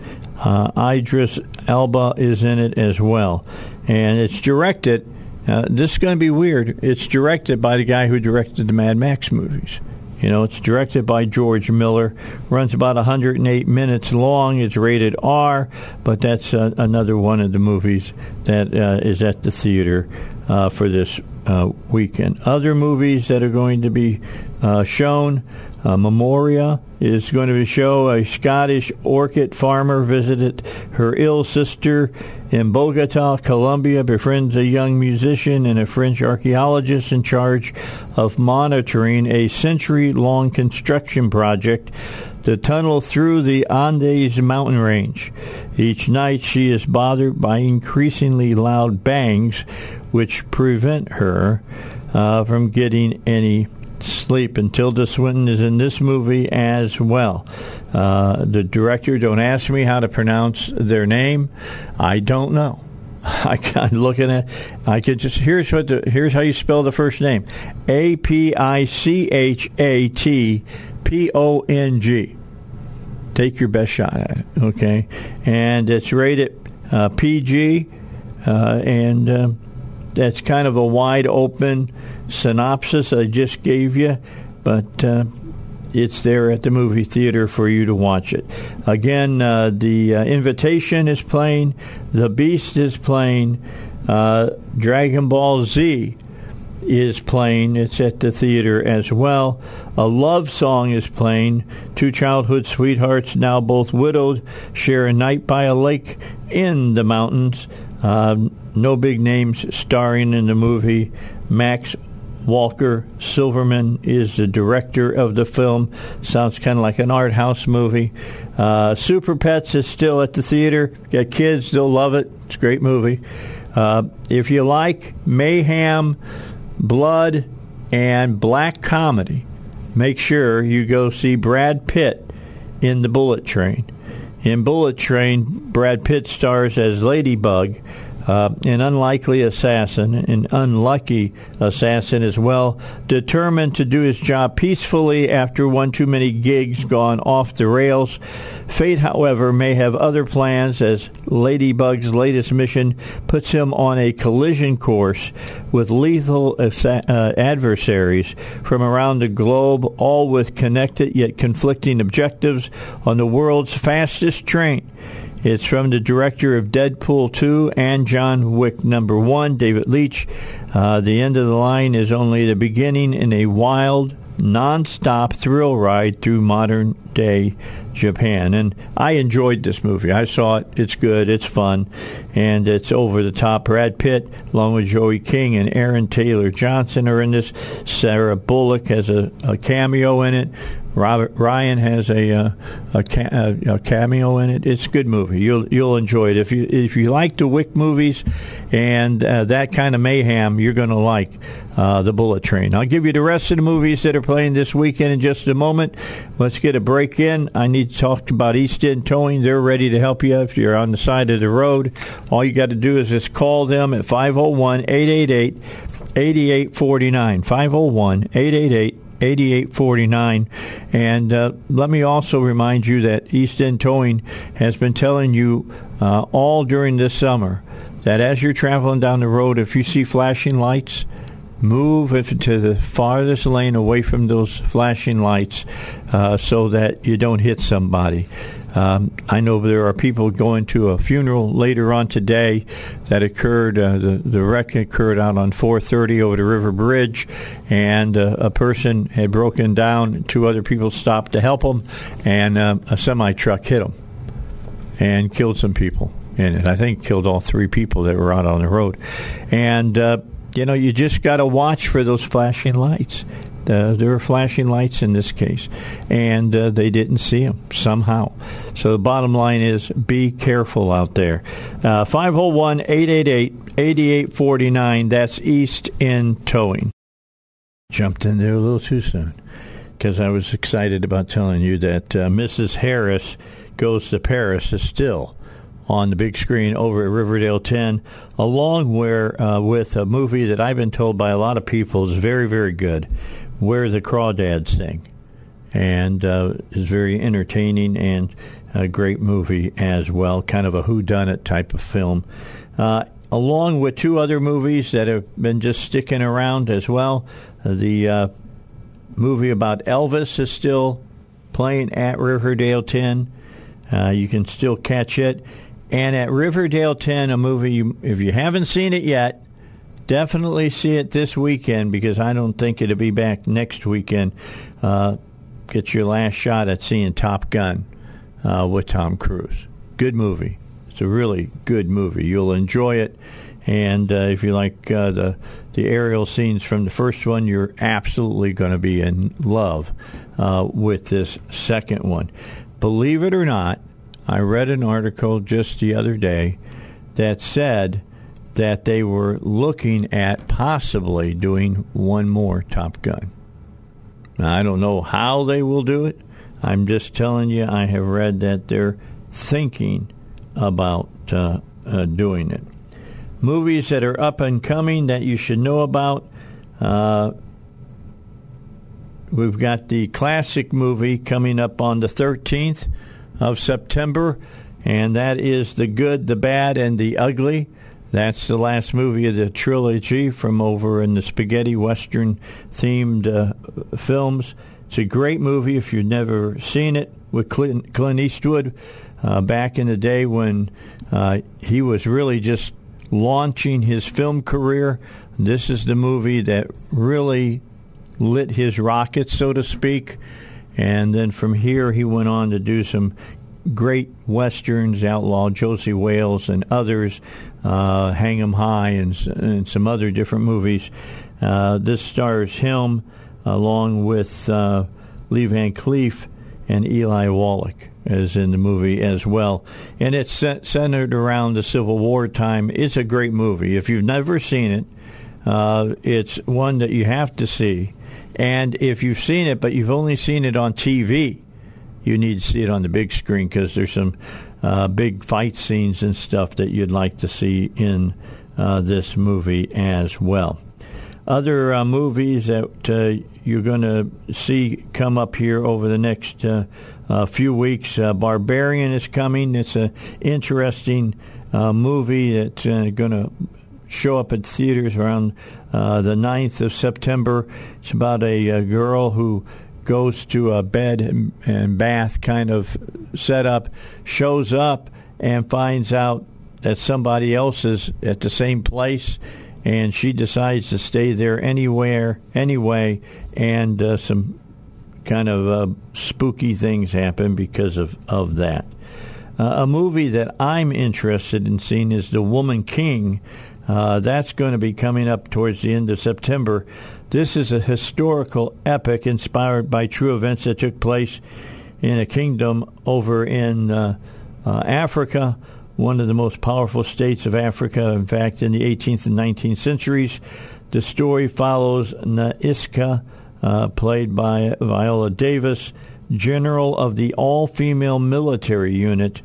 uh, Idris Elba is in it as well, and it's directed uh, this is going to be weird. It's directed by the guy who directed the Mad Max movies. You know, it's directed by George Miller. Runs about 108 minutes long. It's rated R, but that's uh, another one of the movies that uh, is at the theater uh, for this uh, weekend. Other movies that are going to be uh, shown. Uh, Memoria is going to show a Scottish orchid farmer visited her ill sister in Bogota, Colombia, befriends a young musician and a French archaeologist in charge of monitoring a century-long construction project to tunnel through the Andes mountain range. Each night she is bothered by increasingly loud bangs which prevent her uh, from getting any sleep. And Tilda Swinton is in this movie as well. Uh, the director, don't ask me how to pronounce their name. I don't know. I got looking at. I could just here's what the, here's how you spell the first name: A P I C H A T P O N G. Take your best shot at it, okay? And it's rated uh, PG, uh, and uh, that's kind of a wide open synopsis I just gave you, but uh, it's there at the movie theater for you to watch it. Again, uh, the uh, invitation is playing, The Beast is playing, uh, Dragon Ball Z is playing. It's at the theater as well. A love song is playing. Two childhood sweethearts, now both widowed, share a night by a lake in the mountains. Uh, no big names starring in the movie. Max Walker Silverman is the director of the film. Sounds kind of like an art house movie. Uh, Super Pets is still at the theater. Got kids, they'll love it. It's a great movie. Uh, if you like mayhem, blood, and black comedy, make sure you go see Brad Pitt in the Bullet Train. In Bullet Train, Brad Pitt stars as Ladybug uh, an unlikely assassin, an unlucky assassin as well, determined to do his job peacefully after one too many gigs gone off the rails. Fate, however, may have other plans as Ladybug's latest mission puts him on a collision course with lethal assa- uh, adversaries from around the globe, all with connected yet conflicting objectives on the world's fastest train. It's from the director of Deadpool 2 and John Wick number 1, David Leitch. Uh, the end of the line is only the beginning in a wild, non-stop thrill ride through modern day Japan. And I enjoyed this movie. I saw it. It's good. It's fun. And it's over the top. Brad Pitt, along with Joey King and Aaron Taylor Johnson, are in this. Sarah Bullock has a, a cameo in it. Robert Ryan has a uh, a, ca- a, cameo in it. It's a good movie. You'll you'll enjoy it if you if you like the Wick movies and uh, that kind of mayhem. You're going to like uh, the Bullet Train. I'll give you the rest of the movies that are playing this weekend in just a moment. Let's get a break in. I need to talk about East End Towing. They're ready to help you if you're on the side of the road. All you got to do is just call them at 501 888 8849. 501 888 8849. And uh, let me also remind you that East End Towing has been telling you uh, all during this summer that as you're traveling down the road, if you see flashing lights, move to the farthest lane away from those flashing lights uh, so that you don't hit somebody. Um, I know there are people going to a funeral later on today that occurred. Uh, the the wreck occurred out on 430 over the River Bridge, and uh, a person had broken down. Two other people stopped to help him, and uh, a semi truck hit him and killed some people in it. I think killed all three people that were out on the road, and uh, you know you just got to watch for those flashing lights. Uh, there were flashing lights in this case, and uh, they didn't see them somehow. So the bottom line is be careful out there. Uh, 501 888 8849, that's East End Towing. Jumped in there a little too soon because I was excited about telling you that uh, Mrs. Harris Goes to Paris is still on the big screen over at Riverdale 10, along where, uh, with a movie that I've been told by a lot of people is very, very good. Where the Crawdads Sing, and uh, is very entertaining and a great movie as well, kind of a whodunit type of film. Uh, along with two other movies that have been just sticking around as well. Uh, the uh, movie about Elvis is still playing at Riverdale 10. Uh, you can still catch it. And at Riverdale 10, a movie, you, if you haven't seen it yet, definitely see it this weekend because I don't think it'll be back next weekend. Uh, get your last shot at seeing Top Gun uh, with Tom Cruise. Good movie. It's a really good movie. You'll enjoy it. And uh, if you like uh, the the aerial scenes from the first one, you're absolutely going to be in love uh, with this second one. Believe it or not, I read an article just the other day that said that they were looking at possibly doing one more Top Gun. Now, I don't know how they will do it. I'm just telling you, I have read that they're thinking about uh, uh, doing it. Movies that are up and coming that you should know about. Uh, we've got the classic movie coming up on the 13th of September, and that is The Good, the Bad, and the Ugly. That's the last movie of the trilogy from over in the spaghetti western themed uh, films. It's a great movie if you've never seen it with Clint, Clint Eastwood uh, back in the day when uh, he was really just launching his film career. This is the movie that really lit his rocket, so to speak. And then from here, he went on to do some great westerns, Outlaw Josey Wales and others, uh, Hang 'em High and, and, some other different movies. Uh, this stars him along with uh, Lee Van Cleef and Eli Wallach as in the movie as well. And it's centered around the Civil War time. It's a great movie. If you've never seen it, uh, it's one that you have to see. And if you've seen it, but you've only seen it on TV, you need to see it on the big screen because there's some uh, big fight scenes and stuff that you'd like to see in uh, this movie as well. Other uh, movies that uh, you're going to see come up here over the next uh, few weeks. Uh, Barbarian is coming. It's an interesting movie that's going to show up at theaters around the 9th of September. It's about a, a girl who goes to a bed and, bath kind of setup, shows up and finds out that somebody else is at the same place, and she decides to stay there anywhere anyway, and uh, some kind of uh, spooky things happen because of of that. Uh, a movie that I'm interested in seeing is The Woman King. Uh, that's going to be coming up towards the end of September. This is a historical epic inspired by true events that took place in a kingdom over in uh, uh, Africa, one of the most powerful states of Africa, in fact, in the 18th and 19th centuries. The story follows Nanisca, uh, played by Viola Davis, general of the all-female military unit,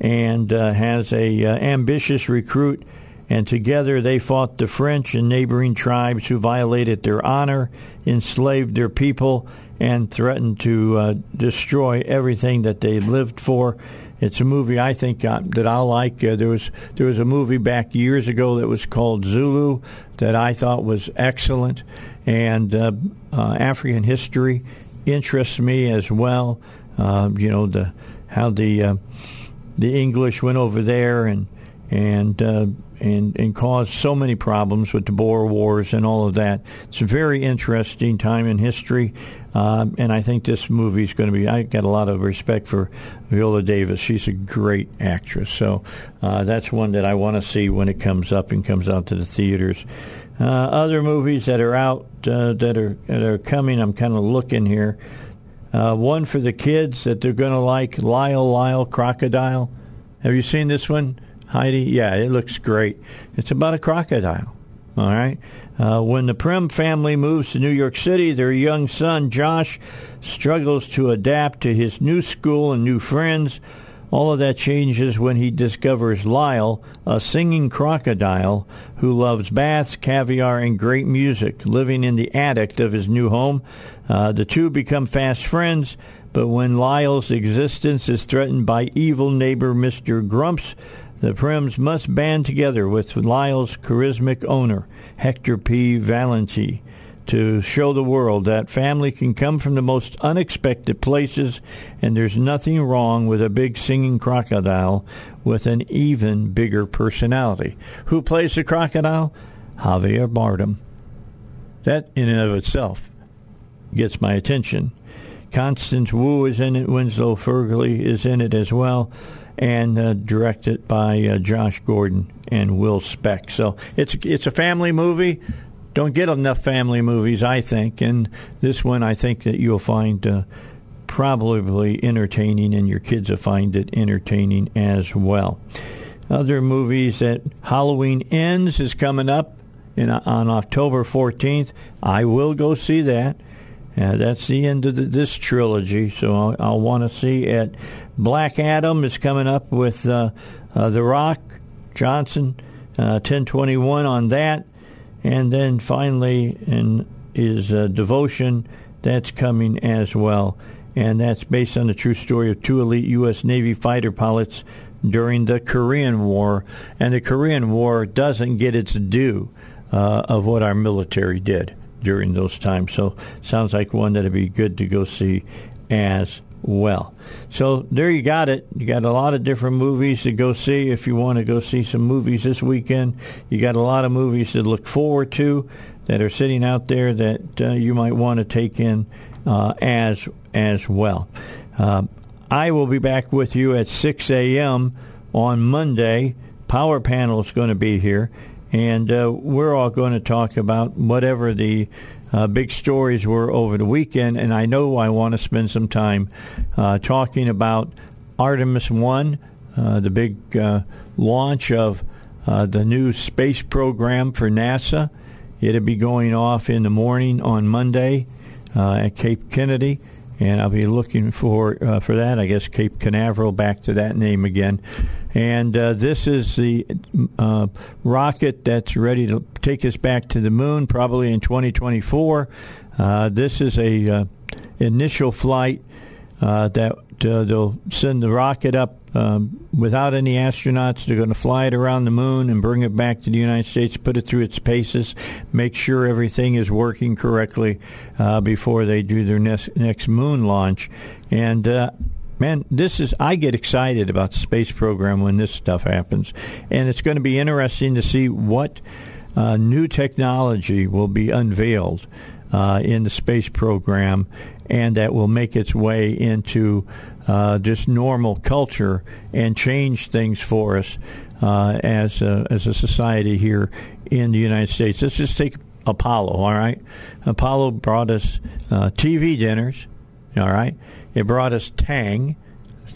and uh, has a uh, ambitious recruit and together they fought the French and neighboring tribes who violated their honor, enslaved their people, and threatened to uh, destroy everything that they lived for. It's a movie I think uh, that I like. Uh, there was there was a movie back years ago that was called Zulu that I thought was excellent, and uh, uh, African history interests me as well. Uh, you know the how the the English went over there and and and, and caused so many problems with the Boer Wars and all of that. It's a very interesting time in history, uh, and I think this movie is going to be. I got a lot of respect for Viola Davis. She's a great actress, so uh, that's one that I want to see when it comes up and comes out to the theaters. Uh, other movies that are out uh, that are that are coming, I'm kind of looking here. Uh, one for the kids that they're going to like, Lyle Lyle Crocodile. Have you seen this one? Heidi? Yeah, it looks great. It's about a crocodile. All right. Uh, when the Primm family moves to New York City, their young son, Josh, struggles to adapt to his new school and new friends. All of that changes when he discovers Lyle, a singing crocodile who loves baths, caviar, and great music, living in the attic of his new home. Uh, the two become fast friends, but when Lyle's existence is threatened by evil neighbor Mr. Grumps, the Primms must band together with Lyle's charismatic owner, Hector P. Valenti, to show the world that family can come from the most unexpected places and there's nothing wrong with a big singing crocodile with an even bigger personality. Who plays the crocodile? Javier Bardem. That in and of itself gets my attention. Constance Wu is in it. Winslow Fegley is in it as well and uh, directed by uh, Josh Gordon and Will Speck. So it's it's a family movie. Don't get enough family movies, I think, and this one I think that you'll find uh, probably entertaining, and your kids will find it entertaining as well. Other movies that Halloween Ends is coming up in, on October 14th. I will go see that. Uh, that's the end of the, this trilogy, so I'll, I'll want to see it. Black Adam is coming up with uh, uh, The Rock Johnson, 1021 uh, on that. And then finally, in is uh, Devotion, that's coming as well. And that's based on the true story of two elite U.S. Navy fighter pilots during the Korean War. And the Korean War doesn't get its due uh, of what our military did during those times. So sounds like one that'd be good to go see as well. So there you got it. You got a lot of different movies to go see if you want to go see some movies this weekend. You got a lot of movies to look forward to that are sitting out there that uh, you might want to take in uh, as as well. Uh, I will be back with you at 6 a.m. on Monday. Power Panel is going to be here, and uh, we're all going to talk about whatever the uh, big stories were over the weekend. And I know I want to spend some time uh, talking about Artemis 1, uh, the big uh, launch of uh, the new space program for NASA. It'll be going off in the morning on Monday at Cape Kennedy and I'll be looking for uh, for that. I guess Cape Canaveral, back to that name again. And uh, this is the uh, rocket that's ready to take us back to the moon, probably in 2024. Uh, this is a uh, initial flight uh, that they'll send the rocket up um, without any astronauts. They're going to fly it around the moon and bring it back to the United States, put it through its paces, make sure everything is working correctly uh, before they do their next, next moon launch. And uh, man, this is I get excited about the space program when this stuff happens, and it's going to be interesting to see what uh, new technology will be unveiled uh, in the space program, and that will make its way into uh, just normal culture and change things for us uh, as a, as a society here in the United States. Let's just take Apollo. All right, Apollo brought us uh, TV dinners. All right, it brought us Tang.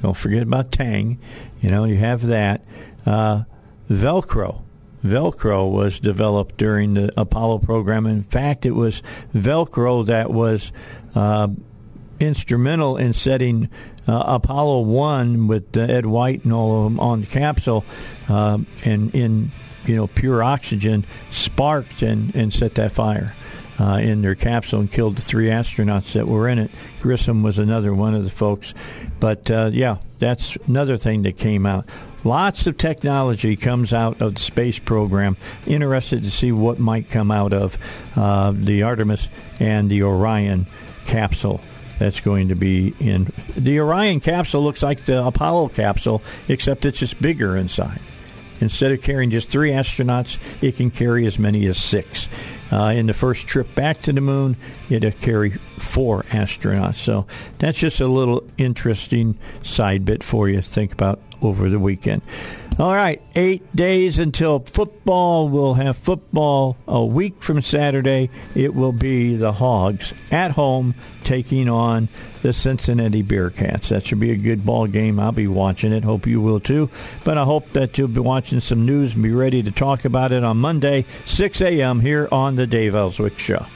Don't forget about Tang. You know, you have that. Uh, Velcro. Velcro was developed during the Apollo program. In fact, it was Velcro that was uh, instrumental in setting uh, Apollo 1 with uh, Ed White and all of them on the capsule uh, and in you know, pure oxygen sparked and, and set that fire. Uh, in their capsule and killed the three astronauts that were in it. Grissom was another one of the folks. But uh, yeah, that's another thing that came out. Lots of technology comes out of the space program. Interested to see what might come out of uh, the Artemis and the Orion capsule that's going to be in. The Orion capsule looks like the Apollo capsule, except it's just bigger inside. Instead of carrying just three astronauts, it can carry as many as six. Uh, in the first trip back to the moon, it'll carry four astronauts. So that's just a little interesting side bit for you to think about over the weekend. All right, eight days until football. We'll have football a week from Saturday. It will be the Hogs at home taking on the Cincinnati Bearcats. That should be a good ball game. I'll be watching it. Hope you will too. But I hope that you'll be watching some news and be ready to talk about it on Monday, 6 a.m. here on the Dave Elswick Show.